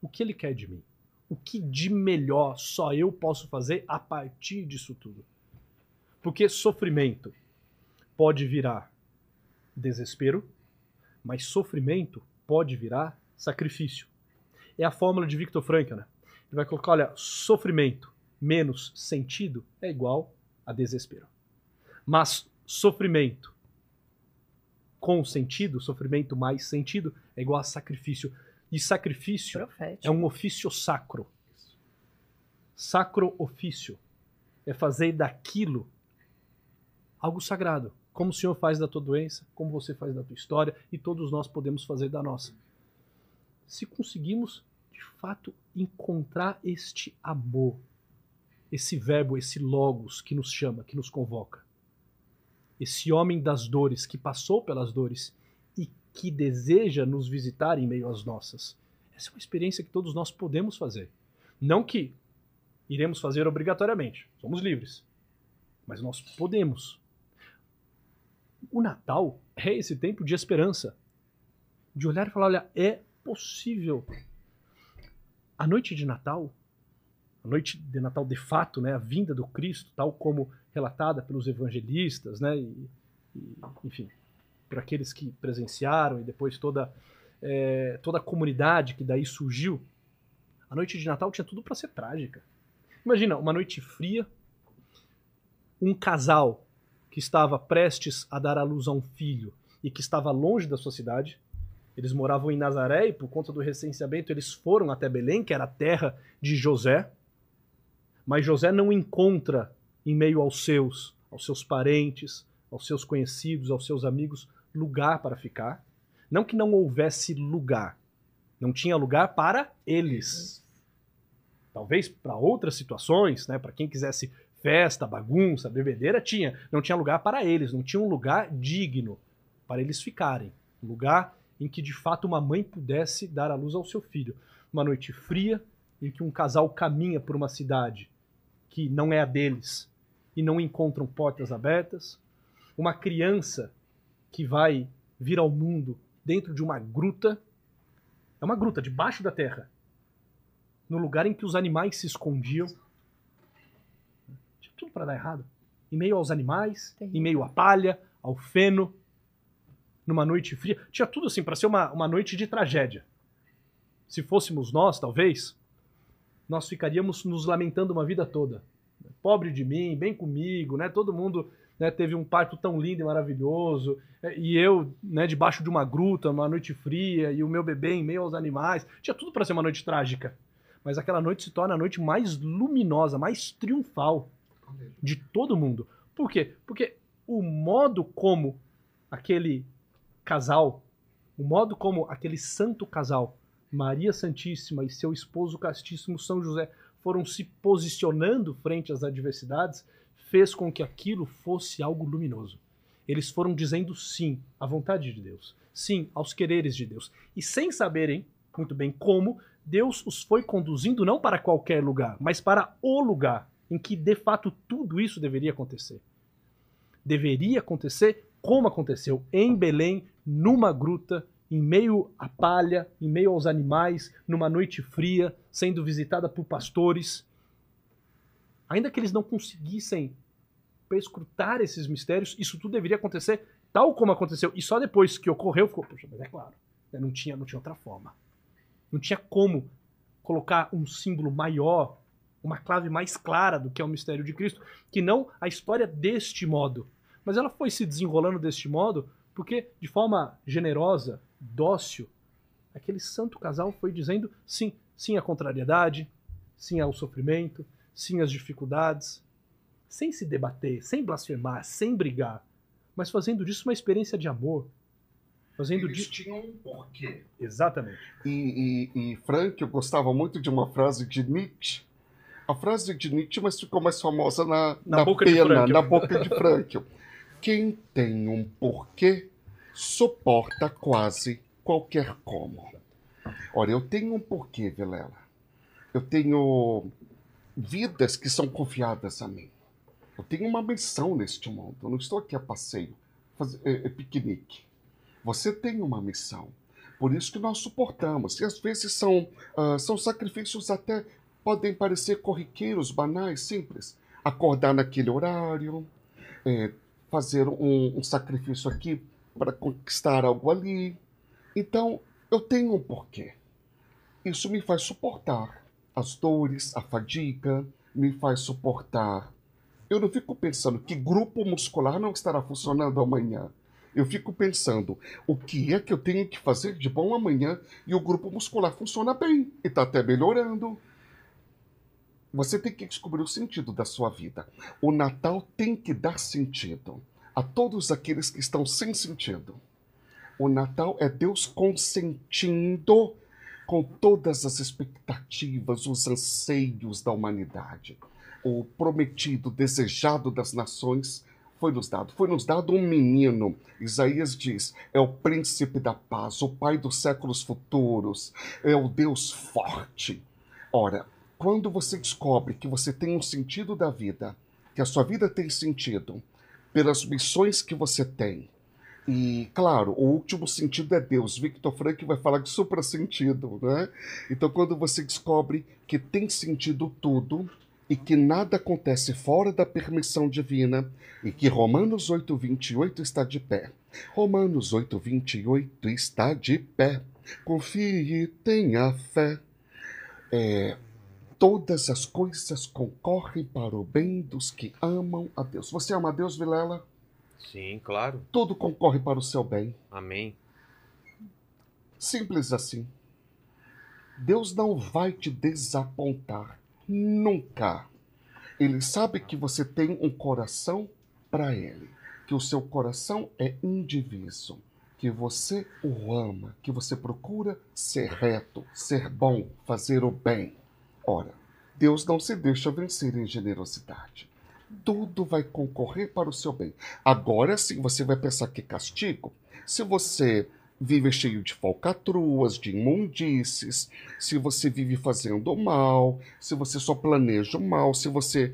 o que Ele quer de mim? O que de melhor só eu posso fazer a partir disso tudo? Porque sofrimento pode virar desespero, mas sofrimento pode virar sacrifício. É a fórmula de Viktor Frankl, né? Ele vai colocar, olha, sofrimento menos sentido é igual a desespero. Mas sofrimento com sentido, sofrimento mais sentido, é igual a sacrifício. E sacrifício Profético. é um ofício sacro. Sacro ofício é fazer daquilo algo sagrado. Como o Senhor faz da tua doença, como você faz da tua história, e todos nós podemos fazer da nossa. Se conseguimos, de fato, encontrar este amor, esse verbo, esse logos que nos chama, que nos convoca, esse homem das dores que passou pelas dores e que deseja nos visitar em meio às nossas. Essa é uma experiência que todos nós podemos fazer. Não que iremos fazer obrigatoriamente, somos livres, mas nós podemos. O Natal é esse tempo de esperança, de olhar e falar: olha, é possível. A noite de Natal, a noite de Natal de fato, né, a vinda do Cristo, tal como relatada pelos evangelistas, né, e, e, enfim, por aqueles que presenciaram e depois toda é, toda a comunidade que daí surgiu. A noite de Natal tinha tudo para ser trágica. Imagina uma noite fria, um casal que estava prestes a dar à luz a um filho e que estava longe da sua cidade. Eles moravam em Nazaré e por conta do recenseamento eles foram até Belém, que era a terra de José. Mas José não encontra em meio aos seus, aos seus parentes, aos seus conhecidos, aos seus amigos, lugar para ficar. Não que não houvesse lugar, não tinha lugar para eles. Talvez para outras situações, né, para quem quisesse festa, bagunça, bebedeira, tinha. Não tinha lugar para eles, não tinha um lugar digno para eles ficarem. Um lugar em que de fato uma mãe pudesse dar à luz ao seu filho. Uma noite fria, em que um casal caminha por uma cidade que não é a deles, e não encontram portas abertas, uma criança que vai vir ao mundo dentro de uma gruta, é uma gruta debaixo da terra, no lugar em que os animais se escondiam. Tinha tudo para dar errado. Em meio aos animais, em meio à palha, ao feno, numa noite fria. Tinha tudo assim para ser uma, uma noite de tragédia. Se fôssemos nós, talvez, nós ficaríamos nos lamentando uma vida toda. Pobre de mim, bem comigo, né? Todo mundo né, teve um parto tão lindo e maravilhoso, é, e eu, né, debaixo de uma gruta, uma noite fria, e o meu bebê em meio aos animais. Tinha tudo para ser uma noite trágica. Mas aquela noite se torna a noite mais luminosa, mais triunfal de todo mundo. Por quê? Porque o modo como aquele casal, o modo como aquele santo casal, Maria Santíssima e seu esposo castíssimo São José, foram se posicionando frente às adversidades, fez com que aquilo fosse algo luminoso. Eles foram dizendo sim à vontade de Deus, sim aos quereres de Deus. E sem saberem muito bem como, Deus os foi conduzindo não para qualquer lugar, mas para o lugar em que de fato tudo isso deveria acontecer. Deveria acontecer como aconteceu em Belém, numa gruta, em meio à palha, em meio aos animais, numa noite fria, sendo visitada por pastores. Ainda que eles não conseguissem perscrutar esses mistérios, isso tudo deveria acontecer tal como aconteceu. E só depois que ocorreu, ficou, poxa, mas é claro, né, não tinha, não tinha outra forma. Não tinha como colocar um símbolo maior, uma clave mais clara do que é o mistério de Cristo, que não a história deste modo. Mas ela foi se desenrolando deste modo porque, de forma generosa, dócil, aquele santo casal foi dizendo sim, sim à contrariedade, sim ao sofrimento, sim às dificuldades, sem se debater, sem blasfemar, sem brigar, mas fazendo disso uma experiência de amor. Fazendo Eles disso. tinham um porquê. Exatamente. E, e, e Frank, eu gostava muito de uma frase de Nietzsche. A frase de Nietzsche, mas ficou mais famosa na, Na na, boca de pena, na boca de Frank. Quem tem um porquê suporta quase qualquer como. Olha, eu tenho um porquê, Vilela. Eu tenho vidas que são confiadas a mim. Eu tenho uma missão neste mundo. Eu não estou aqui a passeio, fazer, é, é piquenique. Você tem uma missão. Por isso que nós suportamos. E às vezes são, ah, são sacrifícios até podem parecer corriqueiros, banais, simples. Acordar naquele horário, é, fazer um, um sacrifício aqui para conquistar algo ali. Então, eu tenho um porquê. Isso me faz suportar as dores, a fadiga, me faz suportar. Eu não fico pensando que grupo muscular não estará funcionando amanhã. Eu fico pensando o que é que eu tenho que fazer de bom amanhã e o grupo muscular funciona bem e está até melhorando. Você tem que descobrir o sentido da sua vida. O Natal tem que dar sentido a todos aqueles que estão sem sentido. O Natal é Deus consentindo com todas as expectativas, os anseios da humanidade. O prometido, desejado das nações foi nos dado. Foi nos dado um menino. Isaías diz: é o príncipe da paz, o pai dos séculos futuros, é o Deus forte. Ora, quando você descobre que você tem um sentido da vida, que a sua vida tem sentido pelas missões que você tem, e, claro, o último sentido é Deus. Victor Frank vai falar de supra-sentido, né? Então, quando você descobre que tem sentido tudo e que nada acontece fora da permissão divina e que Romanos 8, 28 está de pé. Romanos 8, 28 está de pé. Confie e tenha fé. É, todas as coisas concorrem para o bem dos que amam a Deus. Você ama a Deus, Vilela? Sim, claro. Tudo concorre para o seu bem. Amém. Simples assim. Deus não vai te desapontar. Nunca. Ele sabe que você tem um coração para Ele. Que o seu coração é indiviso. Que você o ama. Que você procura ser reto, ser bom, fazer o bem. Ora, Deus não se deixa vencer em generosidade. Tudo vai concorrer para o seu bem. Agora sim você vai pensar que castigo. Se você vive cheio de falcatruas, de imundícies, se você vive fazendo mal, se você só planeja o mal, se você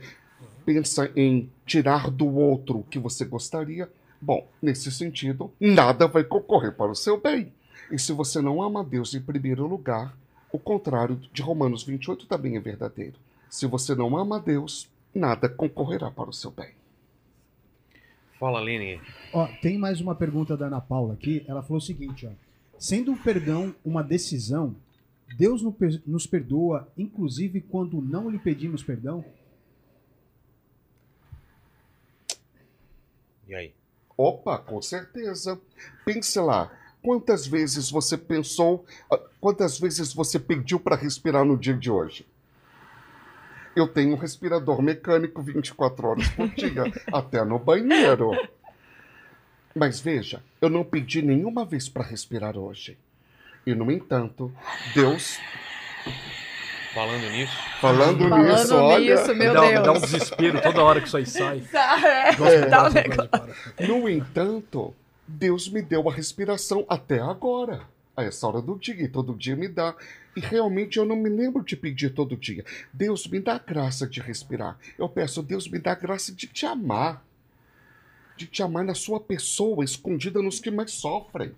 pensa em tirar do outro o que você gostaria, bom, nesse sentido, nada vai concorrer para o seu bem. E se você não ama Deus em primeiro lugar, o contrário de Romanos 28 também é verdadeiro. Se você não ama Deus, nada concorrerá para o seu bem. Fala, Aline. Ó, tem mais uma pergunta da Ana Paula aqui. Ela falou o seguinte, ó. Sendo o perdão uma decisão, Deus no- nos perdoa, inclusive quando não lhe pedimos perdão? E aí? Opa, com certeza. Pense lá. Quantas vezes você pensou, quantas vezes você pediu para respirar no dia de hoje? Eu tenho um respirador mecânico 24 horas por dia, (laughs) até no banheiro. Mas veja, eu não pedi nenhuma vez para respirar hoje. E, no entanto, Deus, Falando nisso. falando, Falando nisso, olha. nisso, meu dá, Deus. dá um desespero toda hora que isso aí (laughs) sai. É, Gosto dá um negócio. para. No entanto, Deus me deu a respiração até agora. A essa hora do dia, e todo dia me dá. E realmente eu não me lembro de pedir todo dia. Deus me dá a graça de respirar. Eu peço, Deus me dá a graça de te amar. De te amar na sua pessoa, escondida nos que mais sofrem.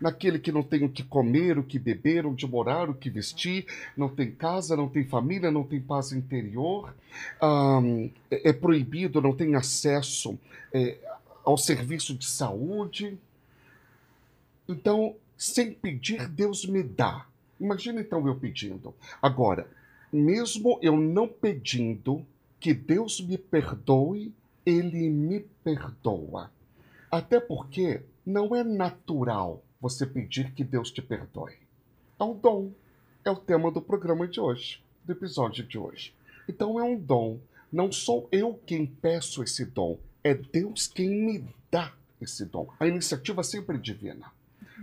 Naquele que não tem o que comer, o que beber, onde morar, o que vestir, não tem casa, não tem família, não tem paz interior, Ahn, é, é proibido, não tem acesso é, ao serviço de saúde. Então, sem pedir, Deus me dá. Imagina então eu pedindo. Agora, mesmo eu não pedindo que Deus me perdoe, Ele me perdoa. Até porque não é natural você pedir que Deus te perdoe. É um dom. É o tema do programa de hoje, do episódio de hoje. Então é um dom. Não sou eu quem peço esse dom, é Deus quem me dá esse dom. A iniciativa sempre divina.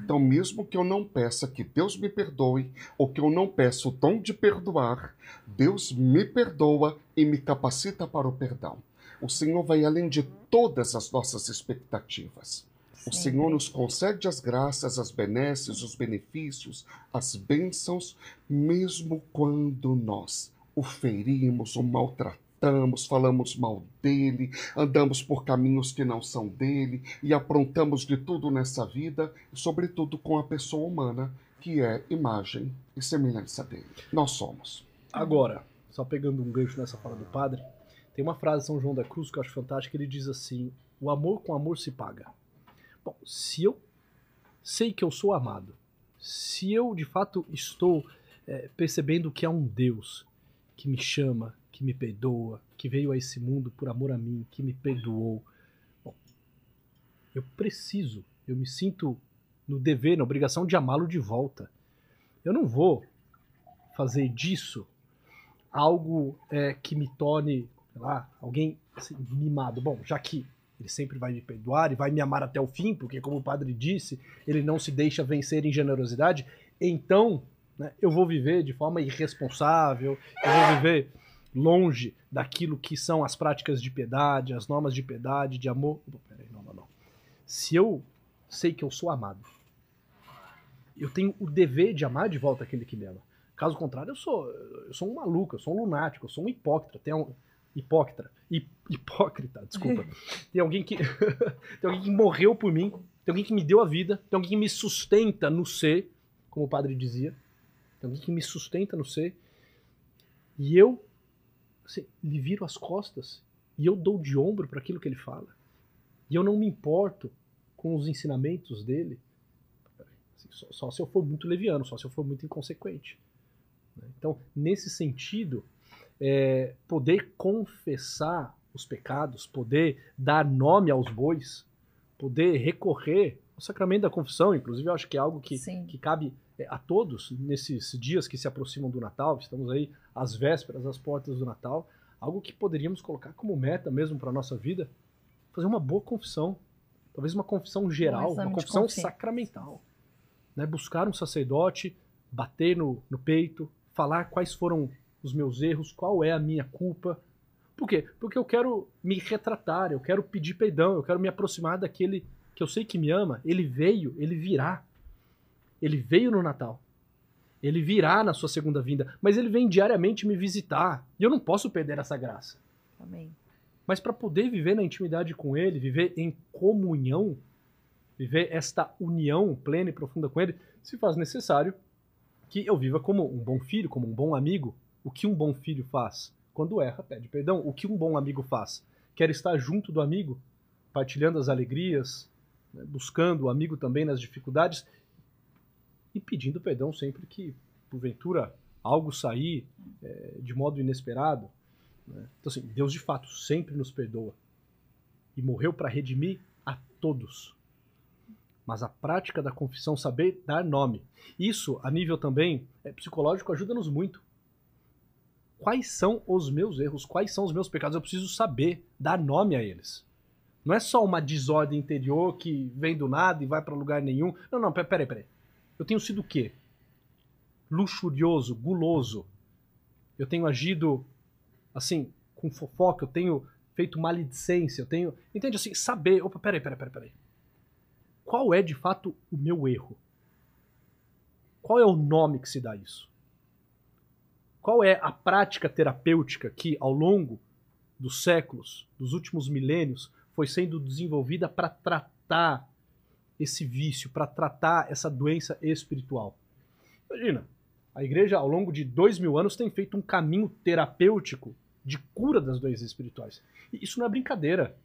Então, mesmo que eu não peça que Deus me perdoe, ou que eu não peça o dom de perdoar, Deus me perdoa e me capacita para o perdão. O Senhor vai além de todas as nossas expectativas. O Senhor nos concede as graças, as benesses, os benefícios, as bênçãos, mesmo quando nós o ferimos, o maltratamos, falamos mal dele, andamos por caminhos que não são dele e aprontamos de tudo nessa vida, sobretudo com a pessoa humana, que é imagem e semelhança dele. Nós somos. Agora, só pegando um gancho nessa fala do padre, tem uma frase de São João da Cruz que eu acho fantástica, ele diz assim: "O amor com amor se paga". Bom, se eu sei que eu sou amado, se eu de fato estou eh, percebendo que há um Deus que me chama, que me perdoa, que veio a esse mundo por amor a mim, que me perdoou, bom, eu preciso, eu me sinto no dever, na obrigação de amá-lo de volta. Eu não vou fazer disso algo é, que me torne, sei lá, alguém assim, mimado. Bom, já que ele sempre vai me perdoar e vai me amar até o fim, porque, como o padre disse, ele não se deixa vencer em generosidade, então né, eu vou viver de forma irresponsável, eu vou viver longe daquilo que são as práticas de piedade, as normas de piedade, de amor. Opa, Peraí, não, não, não. Se eu sei que eu sou amado, eu tenho o dever de amar de volta aquele que me ama. Caso contrário, eu sou, eu sou um maluco, eu sou um lunático, eu sou um hipócrita. Tem um, hipócrita. Hi- hipócrita, desculpa. (laughs) Tem alguém que (laughs) tem alguém que morreu por mim, tem alguém que me deu a vida, tem alguém que me sustenta no ser, como o padre dizia. Tem alguém que me sustenta no ser. E eu lhe viro as costas e eu dou de ombro para aquilo que ele fala. E eu não me importo com os ensinamentos dele. Assim, só, só se eu for muito leviano, só se eu for muito inconsequente. né? Então, nesse sentido, é, poder confessar os pecados, poder dar nome aos bois, poder recorrer ao sacramento da confissão, inclusive eu acho que é algo que, Sim. que cabe a todos nesses dias que se aproximam do Natal, estamos aí às vésperas, às portas do Natal, algo que poderíamos colocar como meta mesmo para a nossa vida, fazer uma boa confissão, talvez uma confissão geral, exame uma confissão sacramental. Né? Buscar um sacerdote, bater no, no peito, falar quais foram os meus erros, qual é a minha culpa. Por quê? Porque eu quero me retratar, eu quero pedir perdão, eu quero me aproximar daquele que eu sei que me ama. Ele veio, ele virá. Ele veio no Natal. Ele virá na sua segunda vinda, mas ele vem diariamente me visitar. E eu não posso perder essa graça. Amém. Mas para poder viver na intimidade com Ele, viver em comunhão, viver esta união plena e profunda com Ele, se faz necessário que eu viva como um bom filho, como um bom amigo. O que um bom filho faz? Quando erra, pede perdão. O que um bom amigo faz? Quer estar junto do amigo, partilhando as alegrias, né, buscando o amigo também nas dificuldades e pedindo perdão sempre que, porventura, algo sair é, de modo inesperado. Né? Então, assim, Deus de fato sempre nos perdoa e morreu para redimir a todos. Mas a prática da confissão, saber dar nome, isso a nível também é, psicológico ajuda-nos muito. Quais são os meus erros? Quais são os meus pecados? Eu preciso saber dar nome a eles. Não é só uma desordem interior que vem do nada e vai para lugar nenhum. Não, não, peraí, peraí. Eu tenho sido o quê? Luxurioso, guloso. Eu tenho agido assim, com fofoca, eu tenho feito maledicência, eu tenho. Entende assim? Saber. Opa, peraí, peraí, peraí, peraí. Qual é de fato o meu erro? Qual é o nome que se dá a isso? Qual é a prática terapêutica que, ao longo dos séculos, dos últimos milênios, foi sendo desenvolvida para tratar esse vício, para tratar essa doença espiritual? Imagina, a igreja, ao longo de dois mil anos, tem feito um caminho terapêutico de cura das doenças espirituais. E isso não é brincadeira.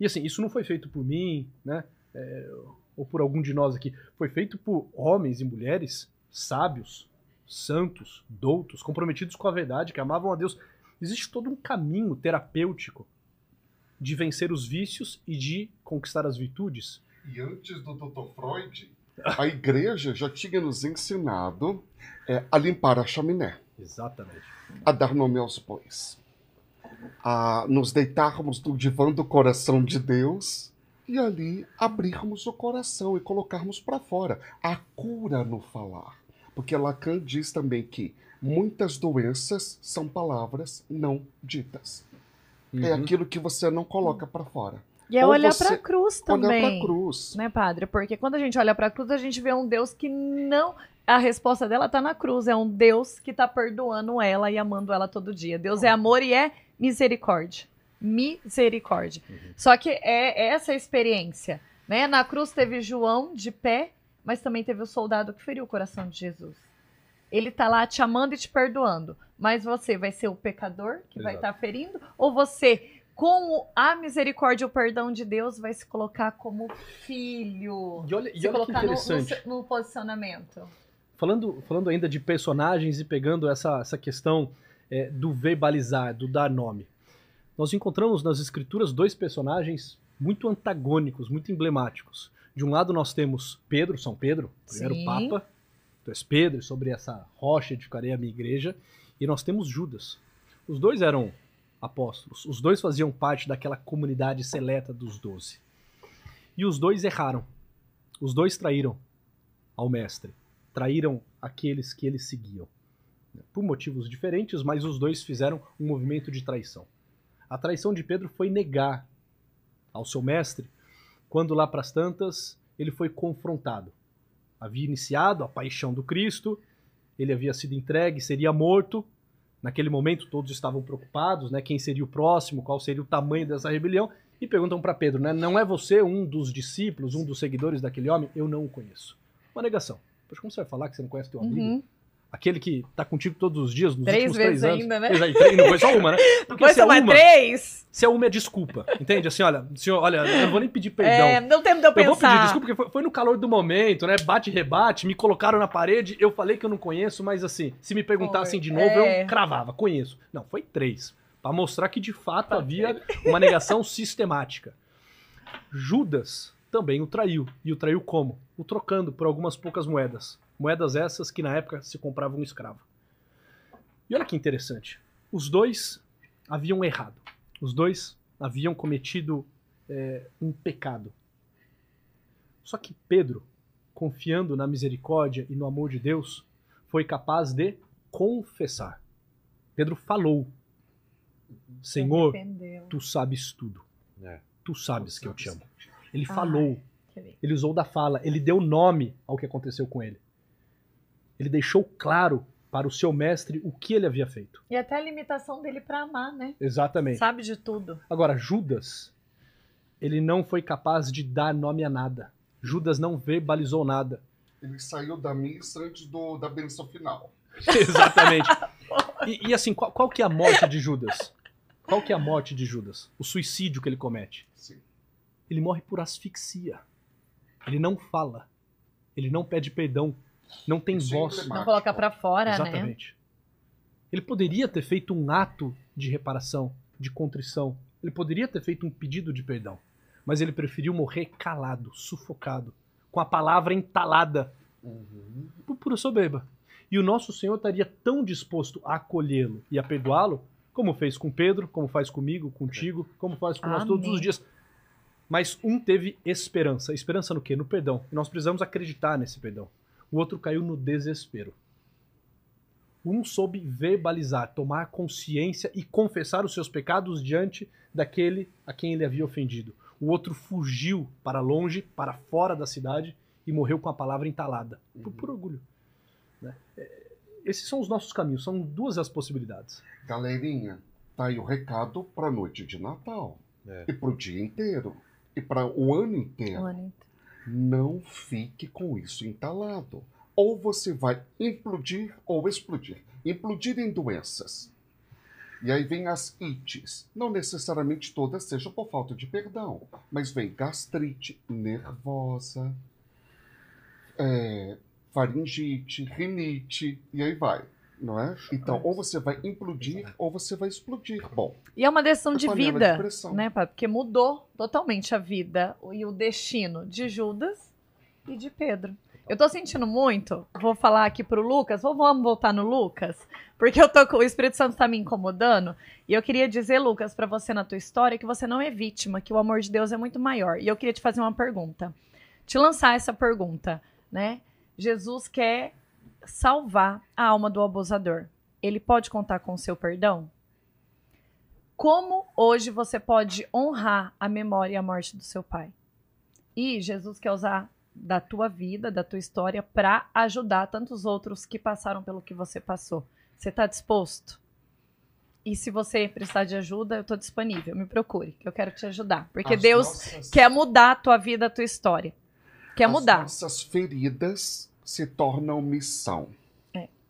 E assim, isso não foi feito por mim, né? É, ou por algum de nós aqui. Foi feito por homens e mulheres sábios, santos, doutos, comprometidos com a verdade, que amavam a Deus. Existe todo um caminho terapêutico de vencer os vícios e de conquistar as virtudes. E antes do Dr. Freud, a igreja já tinha nos ensinado é, a limpar a chaminé, Exatamente. a dar nome aos bois, a nos deitarmos no divã do coração de Deus e ali abrirmos o coração e colocarmos para fora a cura no falar. Porque Lacan diz também que muitas doenças são palavras não ditas. É Uhum. aquilo que você não coloca para fora. E é olhar você pra cruz Olhar também. para cruz. né, padre? Porque quando a gente olha pra cruz, a gente vê um Deus que não. A resposta dela tá na cruz. É um Deus que tá perdoando ela e amando ela todo dia. Deus é amor e é misericórdia. Misericórdia. Só que é essa a experiência. Né? Na cruz teve João de pé, mas também teve o soldado que feriu o coração de Jesus. Ele tá lá te amando e te perdoando. Mas você vai ser o pecador que vai Exato. estar ferindo? Ou você, com a misericórdia e o perdão de Deus, vai se colocar como filho? E olha, e se olha que colocar no, no, no posicionamento. Falando, falando ainda de personagens e pegando essa, essa questão é, do verbalizar, do dar nome. Nós encontramos nas escrituras dois personagens muito antagônicos, muito emblemáticos. De um lado nós temos Pedro, São Pedro, primeiro Sim. Papa. Tu és Pedro, e sobre essa rocha edificarei a minha igreja. E nós temos Judas. Os dois eram apóstolos. Os dois faziam parte daquela comunidade seleta dos doze. E os dois erraram. Os dois traíram ao mestre. Traíram aqueles que eles seguiam. Por motivos diferentes, mas os dois fizeram um movimento de traição. A traição de Pedro foi negar ao seu mestre, quando lá para as tantas ele foi confrontado. Havia iniciado a paixão do Cristo, ele havia sido entregue, seria morto. Naquele momento todos estavam preocupados, né? Quem seria o próximo, qual seria o tamanho dessa rebelião? E perguntam para Pedro, né? Não é você um dos discípulos, um dos seguidores daquele homem? Eu não o conheço. Uma negação. Poxa, como você vai falar que você não conhece teu amigo? Uhum. Aquele que tá contigo todos os dias, nos Três últimos vezes três anos. ainda, né? Não foi só uma, né? (laughs) Porque Depois se é uma, três. se é uma é desculpa, entende? Assim, olha, senhor, olha, eu não vou nem pedir perdão. É, não tem de eu Eu vou pedir pensar. desculpa porque foi, foi no calor do momento, né? Bate e rebate, me colocaram na parede, eu falei que eu não conheço, mas assim, se me perguntassem de novo, É. eu cravava, conheço. Não, foi três. Pra mostrar que de fato havia uma (laughs) negação sistemática. Judas também o traiu. E o traiu como? O trocando por algumas poucas moedas. Moedas essas que na época se comprava um escravo. E olha que interessante. Os dois haviam errado. Os dois haviam cometido é, um pecado. Só que Pedro, confiando na misericórdia e no amor de Deus, foi capaz de confessar. Pedro falou: Senhor, tu sabes tudo. É. Tu sabes que eu te amo. Ele falou, lindo. ele usou da fala, ele deu nome ao que aconteceu com ele. Ele deixou claro para o seu mestre o que ele havia feito. E até a limitação dele pra amar, né? Exatamente. Sabe de tudo. Agora, Judas, ele não foi capaz de dar nome a nada. Judas não verbalizou nada. Ele saiu da missa antes do, da benção final. (laughs) Exatamente. E, e assim, qual, qual que é a morte de Judas? Qual que é a morte de Judas? O suicídio que ele comete. Sim. Ele morre por asfixia. Ele não fala. Ele não pede perdão. Não tem Isso é voz. emblemático. Não colocar pra fora, né? Exatamente. Ele poderia ter feito um ato de reparação, de contrição. Ele poderia ter feito um pedido de perdão. Mas ele preferiu morrer calado, sufocado, com a palavra entalada Uhum. por pura soberba. E o nosso Senhor estaria tão disposto a acolhê-lo e a perdoá-lo, como fez com Pedro, como faz comigo, contigo, como faz com nós todos Amém. os dias. Mas um teve esperança. Esperança no quê? No perdão. E nós precisamos acreditar nesse perdão. O outro caiu no desespero. Um soube verbalizar, tomar consciência e confessar os seus pecados diante daquele a quem ele havia ofendido. O outro fugiu para longe, para fora da cidade e morreu com a palavra entalada, por, por orgulho. né? É, Esses são os nossos caminhos, são duas as possibilidades. Galerinha, tá aí o recado pra noite de Natal. É. E pro dia inteiro. E para o ano inteiro. Olha, Não fique com isso entalado. Ou você vai implodir ou explodir. Implodir em doenças. E aí vem as ites. Não necessariamente todas sejam por falta de perdão, mas vem gastrite nervosa, é, faringite, rinite, e aí vai. Não é? Então, ou você vai implodir ou você vai explodir. Bom, E é uma decisão de de vida, pressão. né, pai? Porque mudou totalmente a vida e o destino de Judas e de Pedro. Eu tô sentindo muito, vou falar aqui pro Lucas, ou vamos voltar no Lucas, porque eu tô com, o Espírito Santo tá me incomodando, e eu queria dizer, Lucas, pra você na tua história, que você não é vítima, que o amor de Deus é muito maior. E eu queria te fazer uma pergunta. Te lançar essa pergunta, né? Jesus quer salvar a alma do abusador. Ele pode contar com o seu perdão? Como hoje você pode honrar a memória e a morte do seu pai? E Jesus quer usar da tua vida, da tua história, para ajudar tantos outros que passaram pelo que você passou. Você está disposto? E se você precisar de ajuda, eu estou disponível. Me procure, que eu quero te ajudar. Porque as Deus nossas- quer mudar a tua vida, a tua história. Quer as mudar. Nossas feridas se tornam missão.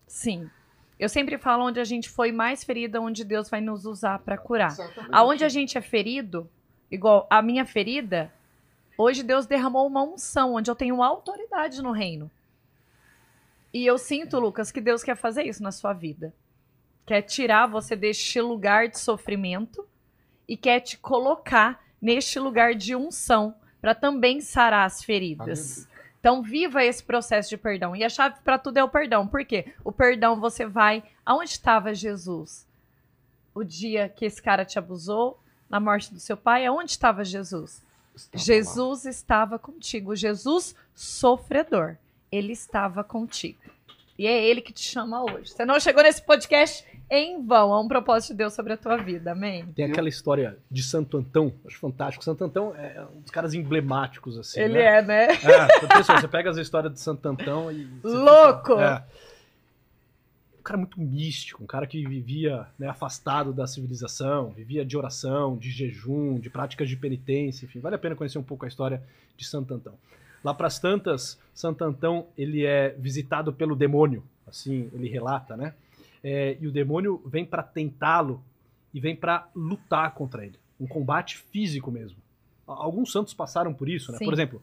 Sim. Eu sempre falo onde a gente foi mais ferida, onde Deus vai nos usar para curar. Exatamente. Aonde a gente é ferido, igual a minha ferida, hoje Deus derramou uma unção, onde eu tenho autoridade no reino. E eu sinto, Lucas, que Deus quer fazer isso na sua vida. Quer tirar você deste lugar de sofrimento e quer te colocar neste lugar de unção para também sarar as feridas. Aleluia. Então, viva esse processo de perdão. E a chave para tudo é o perdão. Por quê? O perdão você vai. Aonde estava Jesus? O dia que esse cara te abusou, na morte do seu pai, aonde estava Jesus? Estava lá. Jesus estava contigo. Jesus sofredor. Ele estava contigo. E é ele que te chama hoje. Você não chegou nesse podcast em vão. É um propósito de Deus sobre a tua vida. Amém? Tem aquela história de Santo Antão, acho fantástico. Santo Antão é um dos caras emblemáticos, assim. ele né? é, né? É, pessoal, você pega as histórias de Santo Antão e. Louco! fica- é. Um cara muito místico, um cara que vivia né, afastado da civilização, vivia de oração, de jejum, de práticas de penitência, enfim, vale a pena conhecer um pouco a história de Santo Antão. Lá pras tantas, Santo Antão ele é visitado pelo demônio, assim ele relata, né? É, e o demônio vem para tentá-lo e vem para lutar contra ele, um combate físico mesmo. Alguns santos passaram por isso, né? Sim. Por exemplo,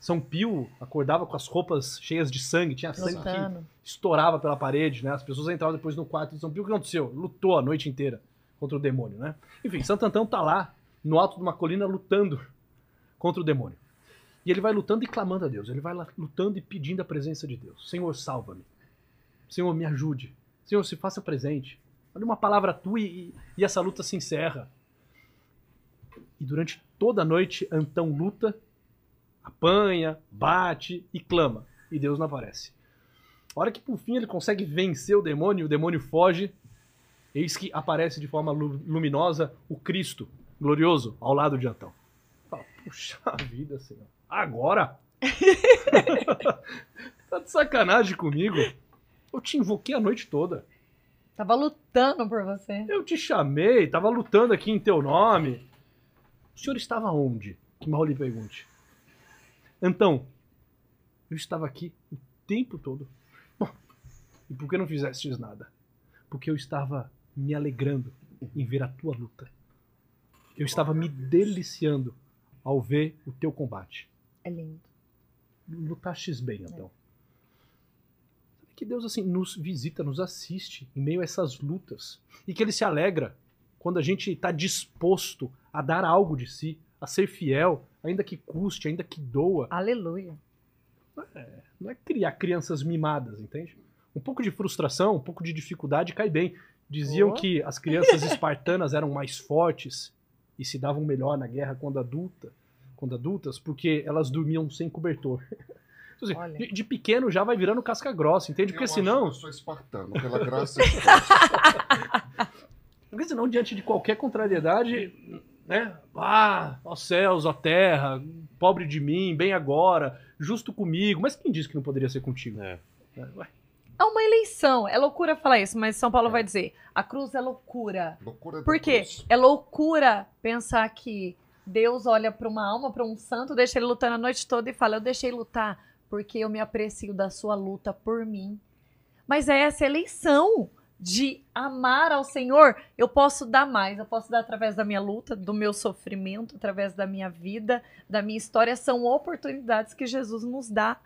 São Pio acordava com as roupas cheias de sangue, tinha sangue que estourava pela parede, né? As pessoas entravam depois no quarto de São Pio. O que aconteceu? Lutou a noite inteira contra o demônio, né? Enfim, Santo Antão tá lá, no alto de uma colina, lutando contra o demônio. E ele vai lutando e clamando a Deus. Ele vai lá lutando e pedindo a presença de Deus. Senhor, salva-me. Senhor, me ajude. Senhor, se faça presente. Olha uma palavra tua e, e essa luta se encerra. E durante toda a noite, Antão luta, apanha, bate e clama. E Deus não aparece. A hora que por fim ele consegue vencer o demônio, o demônio foge, eis que aparece de forma lu- luminosa o Cristo glorioso ao lado de Antão. Fala, puxa vida, Senhor. Agora? (laughs) tá de sacanagem comigo? Eu te invoquei a noite toda. Tava lutando por você. Eu te chamei, tava lutando aqui em teu nome. O senhor estava onde? Que mal lhe pergunte. Então, eu estava aqui o tempo todo. Bom, e por que não fizestes nada? Porque eu estava me alegrando em ver a tua luta. Eu estava me deliciando ao ver o teu combate. É lindo. Lutastes bem, então. Que Deus assim nos visita, nos assiste em meio a essas lutas e que ele se alegra quando a gente está disposto a dar algo de si, a ser fiel, ainda que custe, ainda que doa. Aleluia. Não é criar crianças mimadas, entende? Um pouco de frustração, um pouco de dificuldade cai bem. Diziam Oh. que as crianças espartanas eram mais fortes e se davam melhor na guerra quando adulta, quando adultas, porque elas dormiam sem cobertor. (laughs) Então, assim, de, de pequeno já vai virando casca grossa, entende? Porque eu senão, Acho que eu sou espartano, pela graça de Deus. (laughs) porque senão diante de qualquer contrariedade, né? Ah, ó céus, ó terra, pobre de mim, bem agora, justo comigo. Mas quem disse que não poderia ser contigo? É. É, ué. É uma eleição. É loucura falar isso, mas São Paulo vai dizer: a cruz é loucura. Loucura Por quê? cruz. É loucura pensar que Deus olha para uma alma, para um santo, deixa ele lutando a noite toda e fala: Eu deixei lutar porque eu me aprecio da sua luta por mim. Mas é essa eleição de amar ao Senhor. Eu posso dar mais, eu posso dar através da minha luta, do meu sofrimento, através da minha vida, da minha história. São oportunidades que Jesus nos dá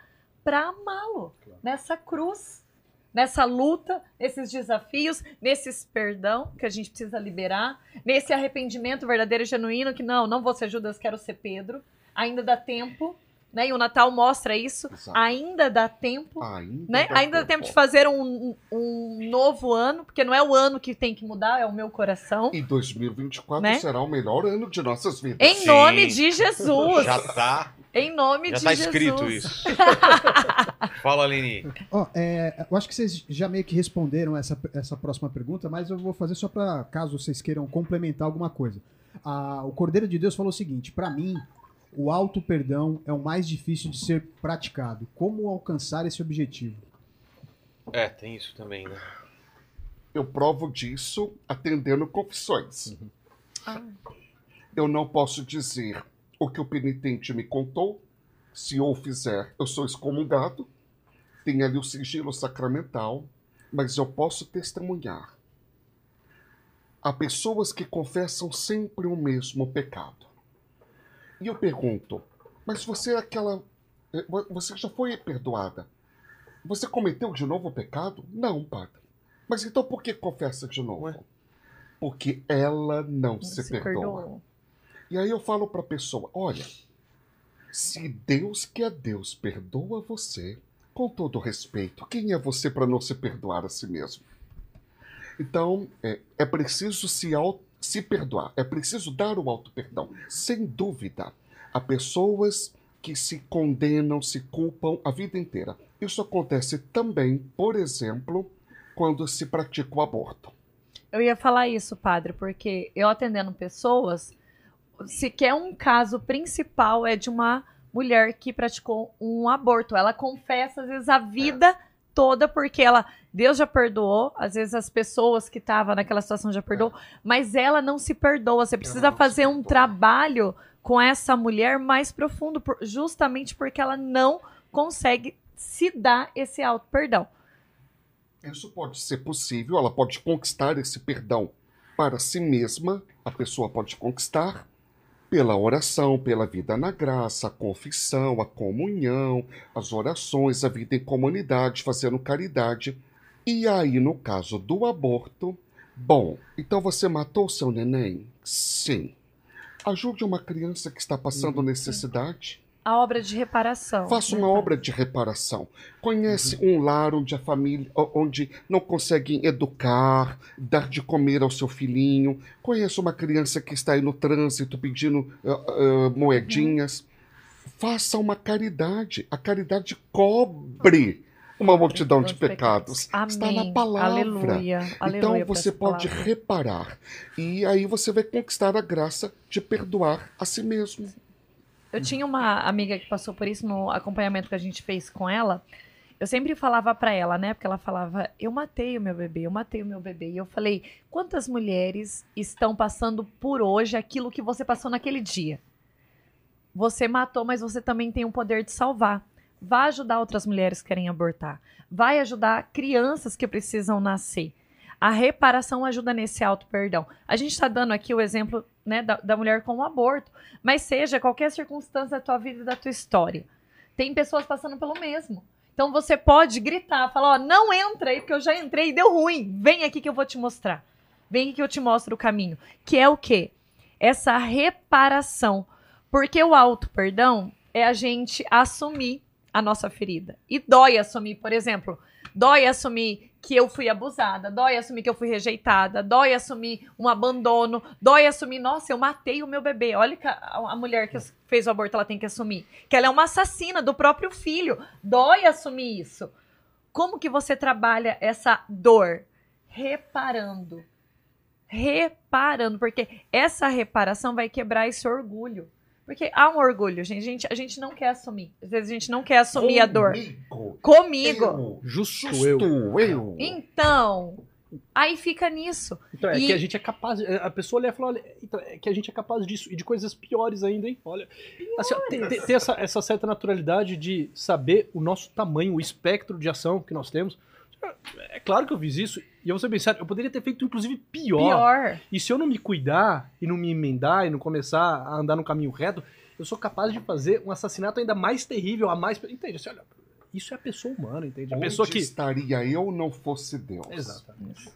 para amá-lo nessa cruz. Nessa luta, nesses desafios, nesses perdão que a gente precisa liberar, nesse arrependimento verdadeiro e genuíno, que não, não vou ser Judas, quero ser Pedro. Ainda dá tempo, né? E o Natal mostra isso. Exato. Ainda dá tempo, Ainda, né? Ainda dá tempo de fazer um, um novo ano, porque não é o ano que tem que mudar, é o meu coração. E 2024 Né? será o melhor ano de nossas vidas. Em Sim. nome de Jesus. Já tá, Em nome já de tá Jesus. escrito isso. (laughs) Fala, Leni. Ó, é, eu acho que vocês já meio que responderam essa, essa próxima pergunta, mas eu vou fazer só para caso vocês queiram complementar alguma coisa. Ah, o Cordeiro de Deus falou o seguinte: para mim, o auto perdão é o mais difícil de ser praticado. Como alcançar esse objetivo? É, tem isso também, né? Eu provo disso atendendo confissões. Ah. Eu não posso dizer o que o penitente me contou. Se eu fizer, eu sou excomungado. Tem ali o sigilo sacramental. Mas eu posso testemunhar. Há pessoas que confessam sempre o mesmo pecado. E eu pergunto, mas você é aquela. eh, vo- Você já foi perdoada? Você cometeu de novo o pecado? Não, padre. Mas então por que confessa de novo? Ué? Porque ela não se, Se perdoa. perdoou. E aí eu falo para a pessoa: olha, se Deus que é Deus perdoa você, com todo respeito, quem é você para não se perdoar a si mesmo? Então, é, é preciso se, au- se perdoar, é preciso dar o auto-perdão. Sem dúvida, há pessoas que se condenam, se culpam a vida inteira. Isso acontece também, por exemplo, quando se pratica o aborto. Eu ia falar isso, padre, porque eu atendendo pessoas, se quer um caso principal é de uma mulher que praticou um aborto. Ela confessa, às vezes, a vida toda, porque ela. Deus já perdoou, às vezes as pessoas que estavam naquela situação já perdoou, mas ela não se perdoa. Você precisa fazer um trabalho com essa mulher mais profundo, justamente porque ela não consegue se dar esse auto perdão. Isso pode ser possível, ela pode conquistar esse perdão para si mesma, a pessoa pode conquistar pela oração, pela vida na graça, a confissão, a comunhão, as orações, a vida em comunidade, fazendo caridade. E aí, no caso do aborto, bom, então você matou seu neném? Sim. Ajude uma criança que está passando necessidade. A obra de reparação. Faça uma obra de reparação. Conhece um lar onde a família, onde não conseguem educar, dar de comer ao seu filhinho. Conhece uma criança que está aí no trânsito pedindo ah, ah, moedinhas. Faça uma caridade. A caridade cobre uma multidão de Dos pecados. Está na palavra. Aleluia. Então Aleluia pra você pode palavra. reparar. E aí você vai conquistar a graça de perdoar a si mesmo. Eu tinha uma amiga que passou por isso no acompanhamento que a gente fez com ela. eu sempre falava pra ela, né? Porque ela falava, eu matei o meu bebê, eu matei o meu bebê. E eu falei, quantas mulheres estão passando por hoje aquilo que você passou naquele dia? Você matou, mas você também tem o poder de salvar. Vai ajudar outras mulheres que querem abortar. Vai ajudar crianças que precisam nascer. A reparação ajuda nesse auto perdão. A gente está dando aqui o exemplo né, da, da mulher com o aborto, mas seja qualquer circunstância da tua vida e da tua história. Tem pessoas passando pelo mesmo. Então você pode gritar, falar, ó, não entra aí, porque eu já entrei e deu ruim. Vem aqui que eu vou te mostrar. Vem aqui que eu te mostro o caminho. Que é o quê? Essa reparação. Porque o auto perdão é a gente assumir a nossa ferida. E dói assumir, por exemplo, dói assumir que eu fui abusada, dói assumir que eu fui rejeitada, dói assumir um abandono, dói assumir, nossa, eu matei o meu bebê. Olha a, a mulher que fez o aborto ela tem que assumir, que ela é uma assassina do próprio filho. Dói assumir isso. Como que você trabalha essa dor? Reparando. Reparando, porque essa reparação vai quebrar esse orgulho. Porque há um orgulho, gente. A gente, a gente não quer assumir. Às vezes a gente não quer assumir a dor. Comigo. Comigo. Eu. Justo, eu. Justo eu. Então, aí fica nisso. Então, é E- que a gente é capaz. A pessoa olha e fala: olha, então, é que a gente é capaz disso e de coisas piores ainda, hein? Olha. Assim, tem- tem essa, essa certa naturalidade de saber o nosso tamanho, o espectro de ação que nós temos. É claro que eu fiz isso, e eu vou ser bem sério, eu poderia ter feito inclusive pior. Pior. E se eu não me cuidar e não me emendar e não começar a andar no caminho reto, eu sou capaz de fazer um assassinato ainda mais terrível, a mais. Entende? Assim, olha, isso é a pessoa humana, entende? A Onde pessoa que. estaria eu não fosse Deus? Exatamente.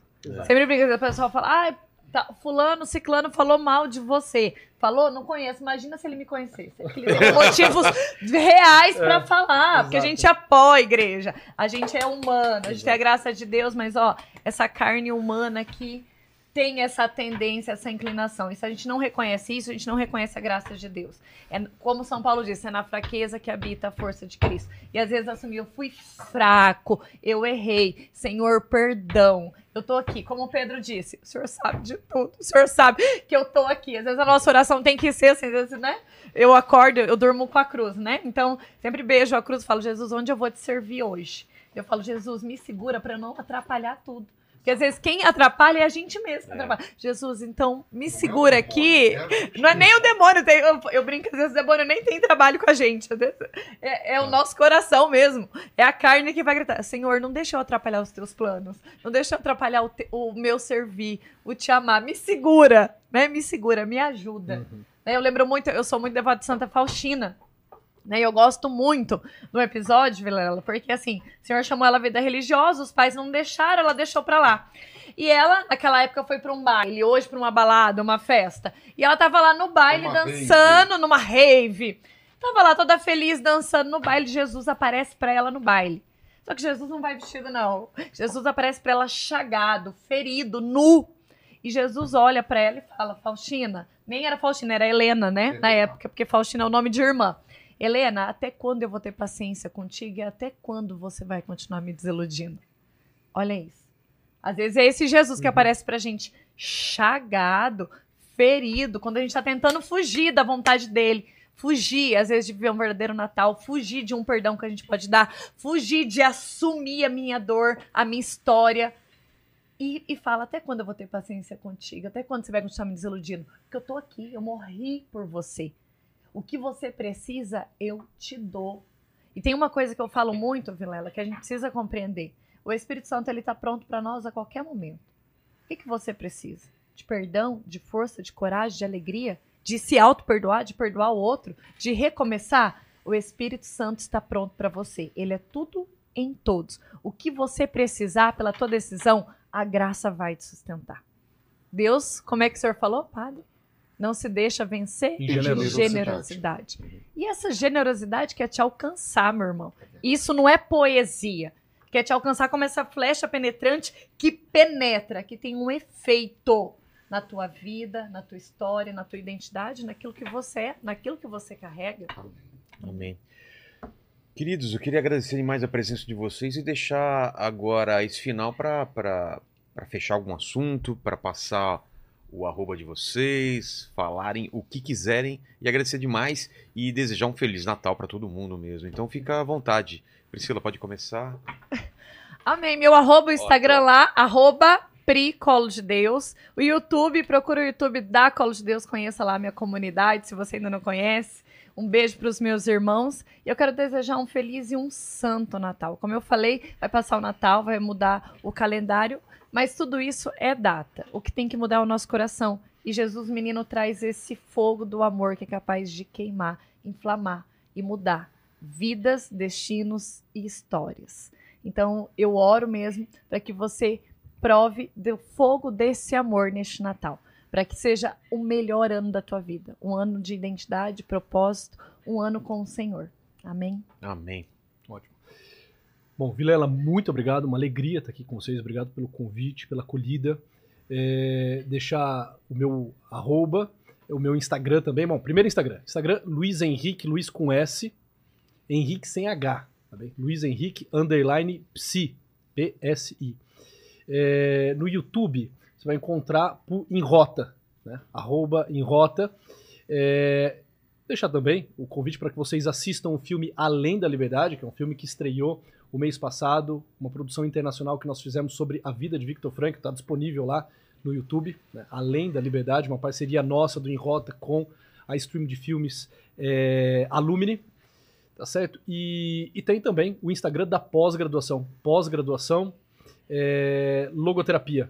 Sempre brinca, o pessoal fala, ah, tá, fulano, ciclano falou mal de você. Falou? Não conheço. Imagina se ele me conhecesse. Ele tem (laughs) motivos reais pra falar, porque a exato. gente apoia a igreja. A gente é humano, a gente tem a graça de Deus, mas ó, essa carne humana aqui tem essa tendência, essa inclinação. E se a gente não reconhece isso, a gente não reconhece a graça de Deus. É como São Paulo disse, é na fraqueza que habita a força de Cristo. E às vezes assumir, eu fui fraco, eu errei, Senhor, perdão. Eu tô aqui, como o Pedro disse, o Senhor sabe de tudo, o Senhor sabe que eu tô aqui. Às vezes a nossa oração tem que ser assim, às vezes, né? Eu acordo, eu durmo com a cruz, né? Então, sempre beijo a cruz falo, Jesus, onde eu vou te servir hoje? Eu falo, Jesus, me segura para não atrapalhar tudo. Porque às vezes quem atrapalha é a gente mesmo. atrapalha. Jesus, então me segura aqui. Não é nem o demônio, tem- eu, eu brinco, às vezes o demônio nem tem trabalho com a gente. É, é o nosso coração mesmo. É a carne que vai gritar: Senhor, não deixa eu atrapalhar os teus planos. Não deixa eu atrapalhar o, te- o meu servir, o te amar. Me segura, né? Me segura, me ajuda. Né, Eu lembro muito, eu sou muito devota de Santa Faustina. Né, e eu gosto muito do episódio, Vilela, porque assim, o senhor chamou ela vida religiosa, os pais não deixaram, ela deixou pra lá. E ela, naquela época, foi pra um baile, hoje pra uma balada, uma festa. E ela tava lá no baile, Uma dançando, numa rave. Tava lá toda feliz, dançando no baile. Jesus aparece pra ela no baile. Só que Jesus não vai vestido, não. Jesus aparece pra ela chagado, ferido, nu. E Jesus olha pra ela e fala: Faustina, nem era Faustina, era Helena, né? Na época, porque Faustina é o nome de irmã. Helena, até quando eu vou ter paciência contigo e até quando você vai continuar me desiludindo? Olha isso. Às vezes é esse Jesus que aparece pra gente chagado, ferido, quando a gente tá tentando fugir da vontade dele. Fugir, às vezes, de viver um verdadeiro Natal, fugir de um perdão que a gente pode dar, fugir de assumir a minha dor, a minha história. E, e fala, até quando eu vou ter paciência contigo? Até quando você vai continuar me desiludindo? Porque eu tô aqui, eu morri por você. O que você precisa, eu te dou. E tem uma coisa que eu falo muito, Vilela, que a gente precisa compreender. O Espírito Santo ele está pronto para nós a qualquer momento. O que, que você precisa? De perdão, de força, de coragem, de alegria, de se auto-perdoar, de perdoar o outro, de recomeçar? O Espírito Santo está pronto para você. Ele é tudo em todos. O que você precisar pela tua decisão, a graça vai te sustentar. Deus, como é que o senhor falou, padre? Não se deixa vencer Em de generosidade. generosidade. E essa generosidade quer te alcançar, meu irmão. Isso não é poesia. Quer te alcançar como essa flecha penetrante que penetra, que tem um efeito na tua vida, na tua história, na tua identidade, naquilo que você é, naquilo que você carrega. Amém. Queridos, eu queria agradecer demais a presença de vocês e deixar agora esse final para fechar algum assunto, para passar o arroba de vocês, falarem o que quiserem e agradecer demais e desejar um Feliz Natal para todo mundo mesmo. Então fica à vontade. Priscila, pode começar? (laughs) Amém. Meu arroba, o Instagram lá, arroba Pri Colo de Deus. O YouTube, procura o YouTube da Colo de Deus, conheça lá a minha comunidade, se você ainda não conhece. Um beijo para os meus irmãos. E eu quero desejar um feliz e um santo Natal. Como eu falei, vai passar o Natal, vai mudar o calendário, mas tudo isso é data. O que tem que mudar é o nosso coração. E Jesus, menino, traz esse fogo do amor que é capaz de queimar, inflamar e mudar vidas, destinos e histórias. Então, eu oro mesmo para que você prove do fogo desse amor neste Natal, para que seja o melhor ano da tua vida, um ano de identidade, propósito, um ano com o Senhor. Amém. Amém. Ótimo. Bom, Vilela, muito obrigado, uma alegria estar aqui com vocês, obrigado pelo convite, pela acolhida. É, deixar o meu arroba, o meu Instagram também. Bom, primeiro Instagram. Instagram, Luiz Henrique, Luiz com S, Henrique sem H, tá bem? Luiz Henrique, underline, psi, P-S-I. É, no YouTube, você vai encontrar por, em rota, né? Arroba em rota. É, deixar também o convite para que vocês assistam o filme Além da Liberdade, que é um filme que estreou o mês passado, uma produção internacional que nós fizemos sobre a vida de Victor Frankl, está disponível lá no YouTube, né? Além da Liberdade, uma parceria nossa do Enrota com a stream de filmes é, Alumni, tá certo? E, e tem também o Instagram da pós-graduação, pós-graduação é, logoterapia,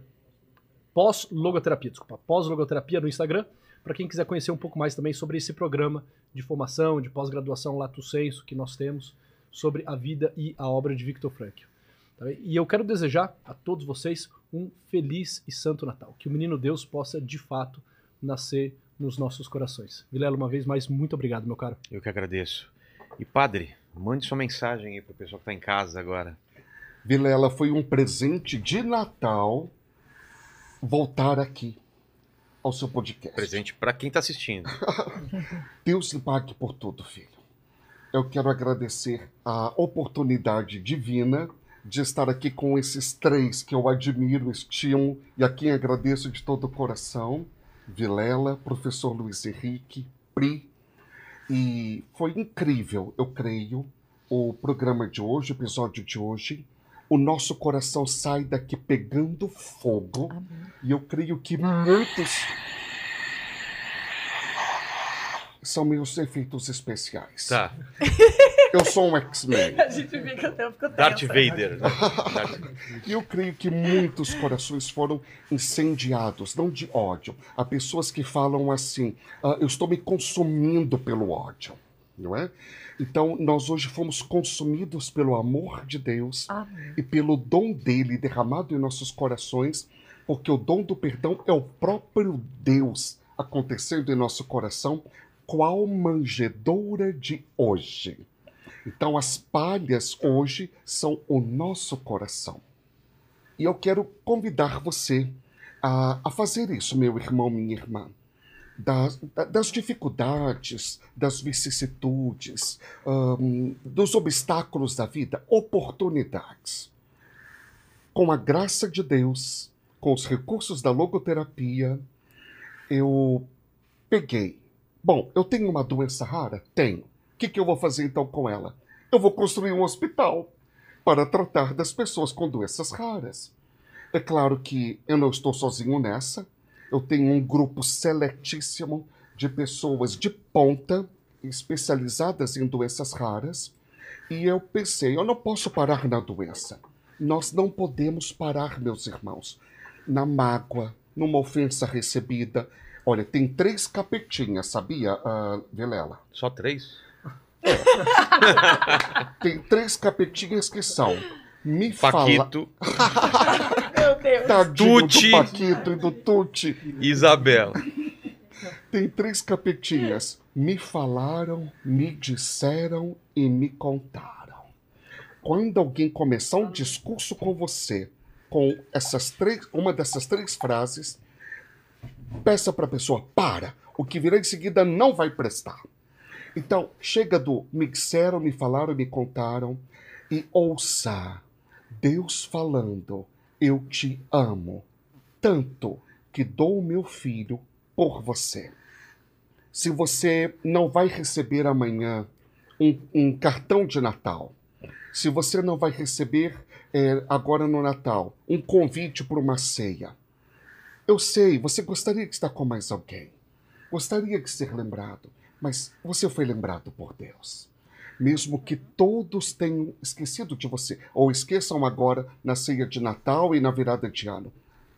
pós-logoterapia, desculpa, pós-logoterapia no Instagram, para quem quiser conhecer um pouco mais também sobre esse programa de formação, de pós-graduação Lato Senso que nós temos sobre a vida e a obra de Victor Frankl. Tá e eu quero desejar a todos vocês um feliz e santo Natal. Que o menino Deus possa, de fato, nascer nos nossos corações. Vilela, uma vez mais, muito obrigado, meu caro. Eu que agradeço. E padre, mande sua mensagem aí pro pessoal que tá em casa agora. Vilela, foi um presente de Natal voltar aqui ao seu podcast. Presente para quem tá assistindo. (laughs) Deus lhe pague por tudo, filho. Eu quero agradecer a oportunidade divina de estar aqui com esses três que eu admiro, estimo e a quem agradeço de todo o coração. Vilela, professor Luiz Henrique, Pri. E foi incrível, eu creio, o programa de hoje, o episódio de hoje. O nosso coração sai daqui pegando fogo. E eu creio que muitos são meus efeitos especiais. Tá. Eu sou um X-Men. A gente fica até fica Darth tensa. Vader. né? Darth- E eu creio que muitos corações foram incendiados, não de ódio. Há pessoas que falam assim: "Ah, eu estou me consumindo pelo ódio, não é? Então, nós hoje fomos consumidos pelo amor de Deus Amém. e pelo dom dele derramado em nossos corações, porque o dom do perdão é o próprio Deus acontecendo em nosso coração, qual manjedoura de hoje. Então, as palhas hoje são o nosso coração. E eu quero convidar você a, a fazer isso, meu irmão, minha irmã. Das, da- das dificuldades, das vicissitudes, ahn, dos obstáculos da vida, oportunidades. Com a graça de Deus, com os recursos da logoterapia, eu peguei. Bom, eu tenho uma doença rara? Tenho. O que, que eu vou fazer então com ela? Eu vou construir um hospital para tratar das pessoas com doenças raras. É claro que eu não estou sozinho nessa. Eu tenho um grupo seletíssimo de pessoas de ponta especializadas em doenças raras. E eu pensei, eu não posso parar na doença. Nós não podemos parar, meus irmãos, na mágoa, numa ofensa recebida. Olha, tem três capetinhas, sabia, ah, Vilela? Só três? (laughs) Tem três capetinhas que são me fala... Paquito, Deus. (laughs) Tadinho Tuti. do Paquito e do Tuti. Isabela. Tem três capetinhas. Me falaram, me disseram e me contaram. Quando alguém começar um discurso com você com essas três, uma dessas três frases, peça para a pessoa, para. O que virá em seguida não vai prestar. Então, chega do me disseram, me falaram, me contaram e ouça Deus falando, eu te amo tanto que dou o meu filho por você. Se você não vai receber amanhã um, um cartão de Natal, se você não vai receber é, agora no Natal um convite para uma ceia, eu sei, você gostaria de estar com mais alguém, gostaria de ser lembrado, mas você foi lembrado por Deus. Mesmo que todos tenham esquecido de você, ou esqueçam agora na ceia de Natal e na virada de ano,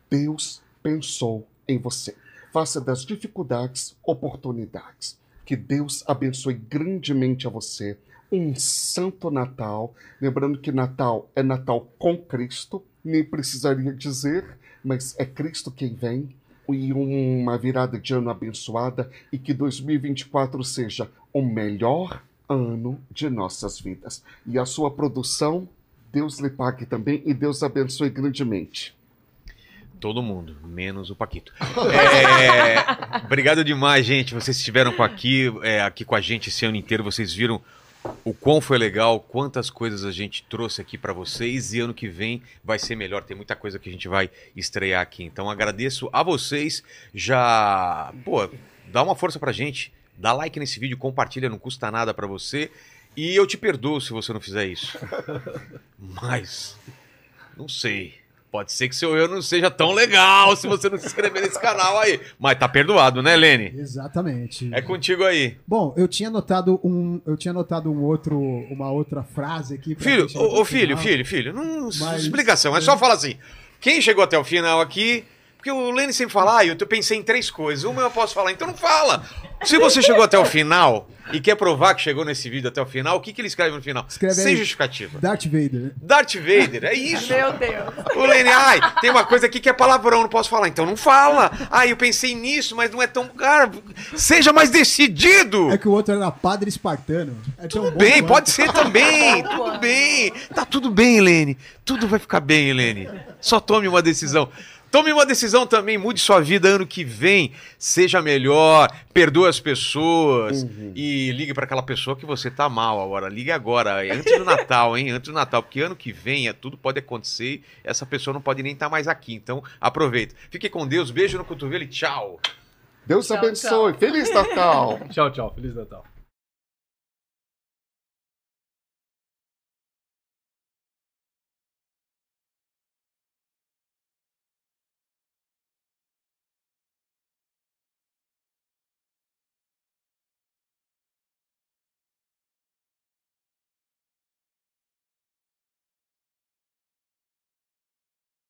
Deus pensou em você. Faça das dificuldades oportunidades. Que Deus abençoe grandemente a você. Um santo Natal. Lembrando que Natal é Natal com Cristo, nem precisaria dizer, mas é Cristo quem vem. E uma virada de ano abençoada e que 2024 seja o melhor ano de nossas vidas. E a sua produção, Deus lhe pague também e Deus abençoe grandemente. Todo mundo, menos o Paquito. (laughs) É, obrigado demais, gente. Vocês estiveram com aqui, é, aqui com a gente esse ano inteiro. Vocês viram o quão foi legal, quantas coisas a gente trouxe aqui para vocês e ano que vem vai ser melhor. Tem muita coisa que a gente vai estrear aqui. Então agradeço a vocês. Já, pô, dá uma força pra gente. Dá like nesse vídeo, compartilha, não custa nada para você. E eu te perdoo se você não fizer isso. (laughs) Mas não sei. Pode ser que seu eu não seja tão legal se você não se inscrever nesse canal aí. Mas tá perdoado, né, Lene? Exatamente. É contigo aí. Bom, eu tinha notado um, eu tinha notado um outro, uma outra frase aqui. pra Filho, ô, ô, filho, filho, filho, não Mas- explicação, é só falar assim. Quem chegou até o final aqui, porque o Lene sempre fala, ah, eu te- pensei em três coisas. Uma eu posso falar, então não fala. Se você chegou até o final e quer provar que chegou nesse vídeo até o final, o que, que ele escreve no final? Escreve Sem aí. justificativa. Darth Vader. Darth Vader, é isso. Meu Deus. O Lene, ai, tem uma coisa aqui que é palavrão, não posso falar. Então não fala. Ah, eu pensei nisso, mas não é tão. Cara, seja mais decidido. É que o outro era padre espartano. É tão bom Bem, quanto. pode ser também. (laughs) Tudo bem. Tá tudo bem, Helene. Tudo vai ficar bem, Helene. Só tome uma decisão. Tome uma decisão também, mude sua vida ano que vem, seja melhor, perdoe as pessoas e ligue para aquela pessoa que você tá mal agora. Ligue agora, antes do Natal, hein? Antes do Natal, porque ano que vem é, tudo pode acontecer e essa pessoa não pode nem estar mais aqui. Então, aproveita. Fique com Deus, beijo no cotovelo e tchau. Deus Tchau, abençoe. Feliz Natal. (laughs) Tchau, tchau. Feliz Natal.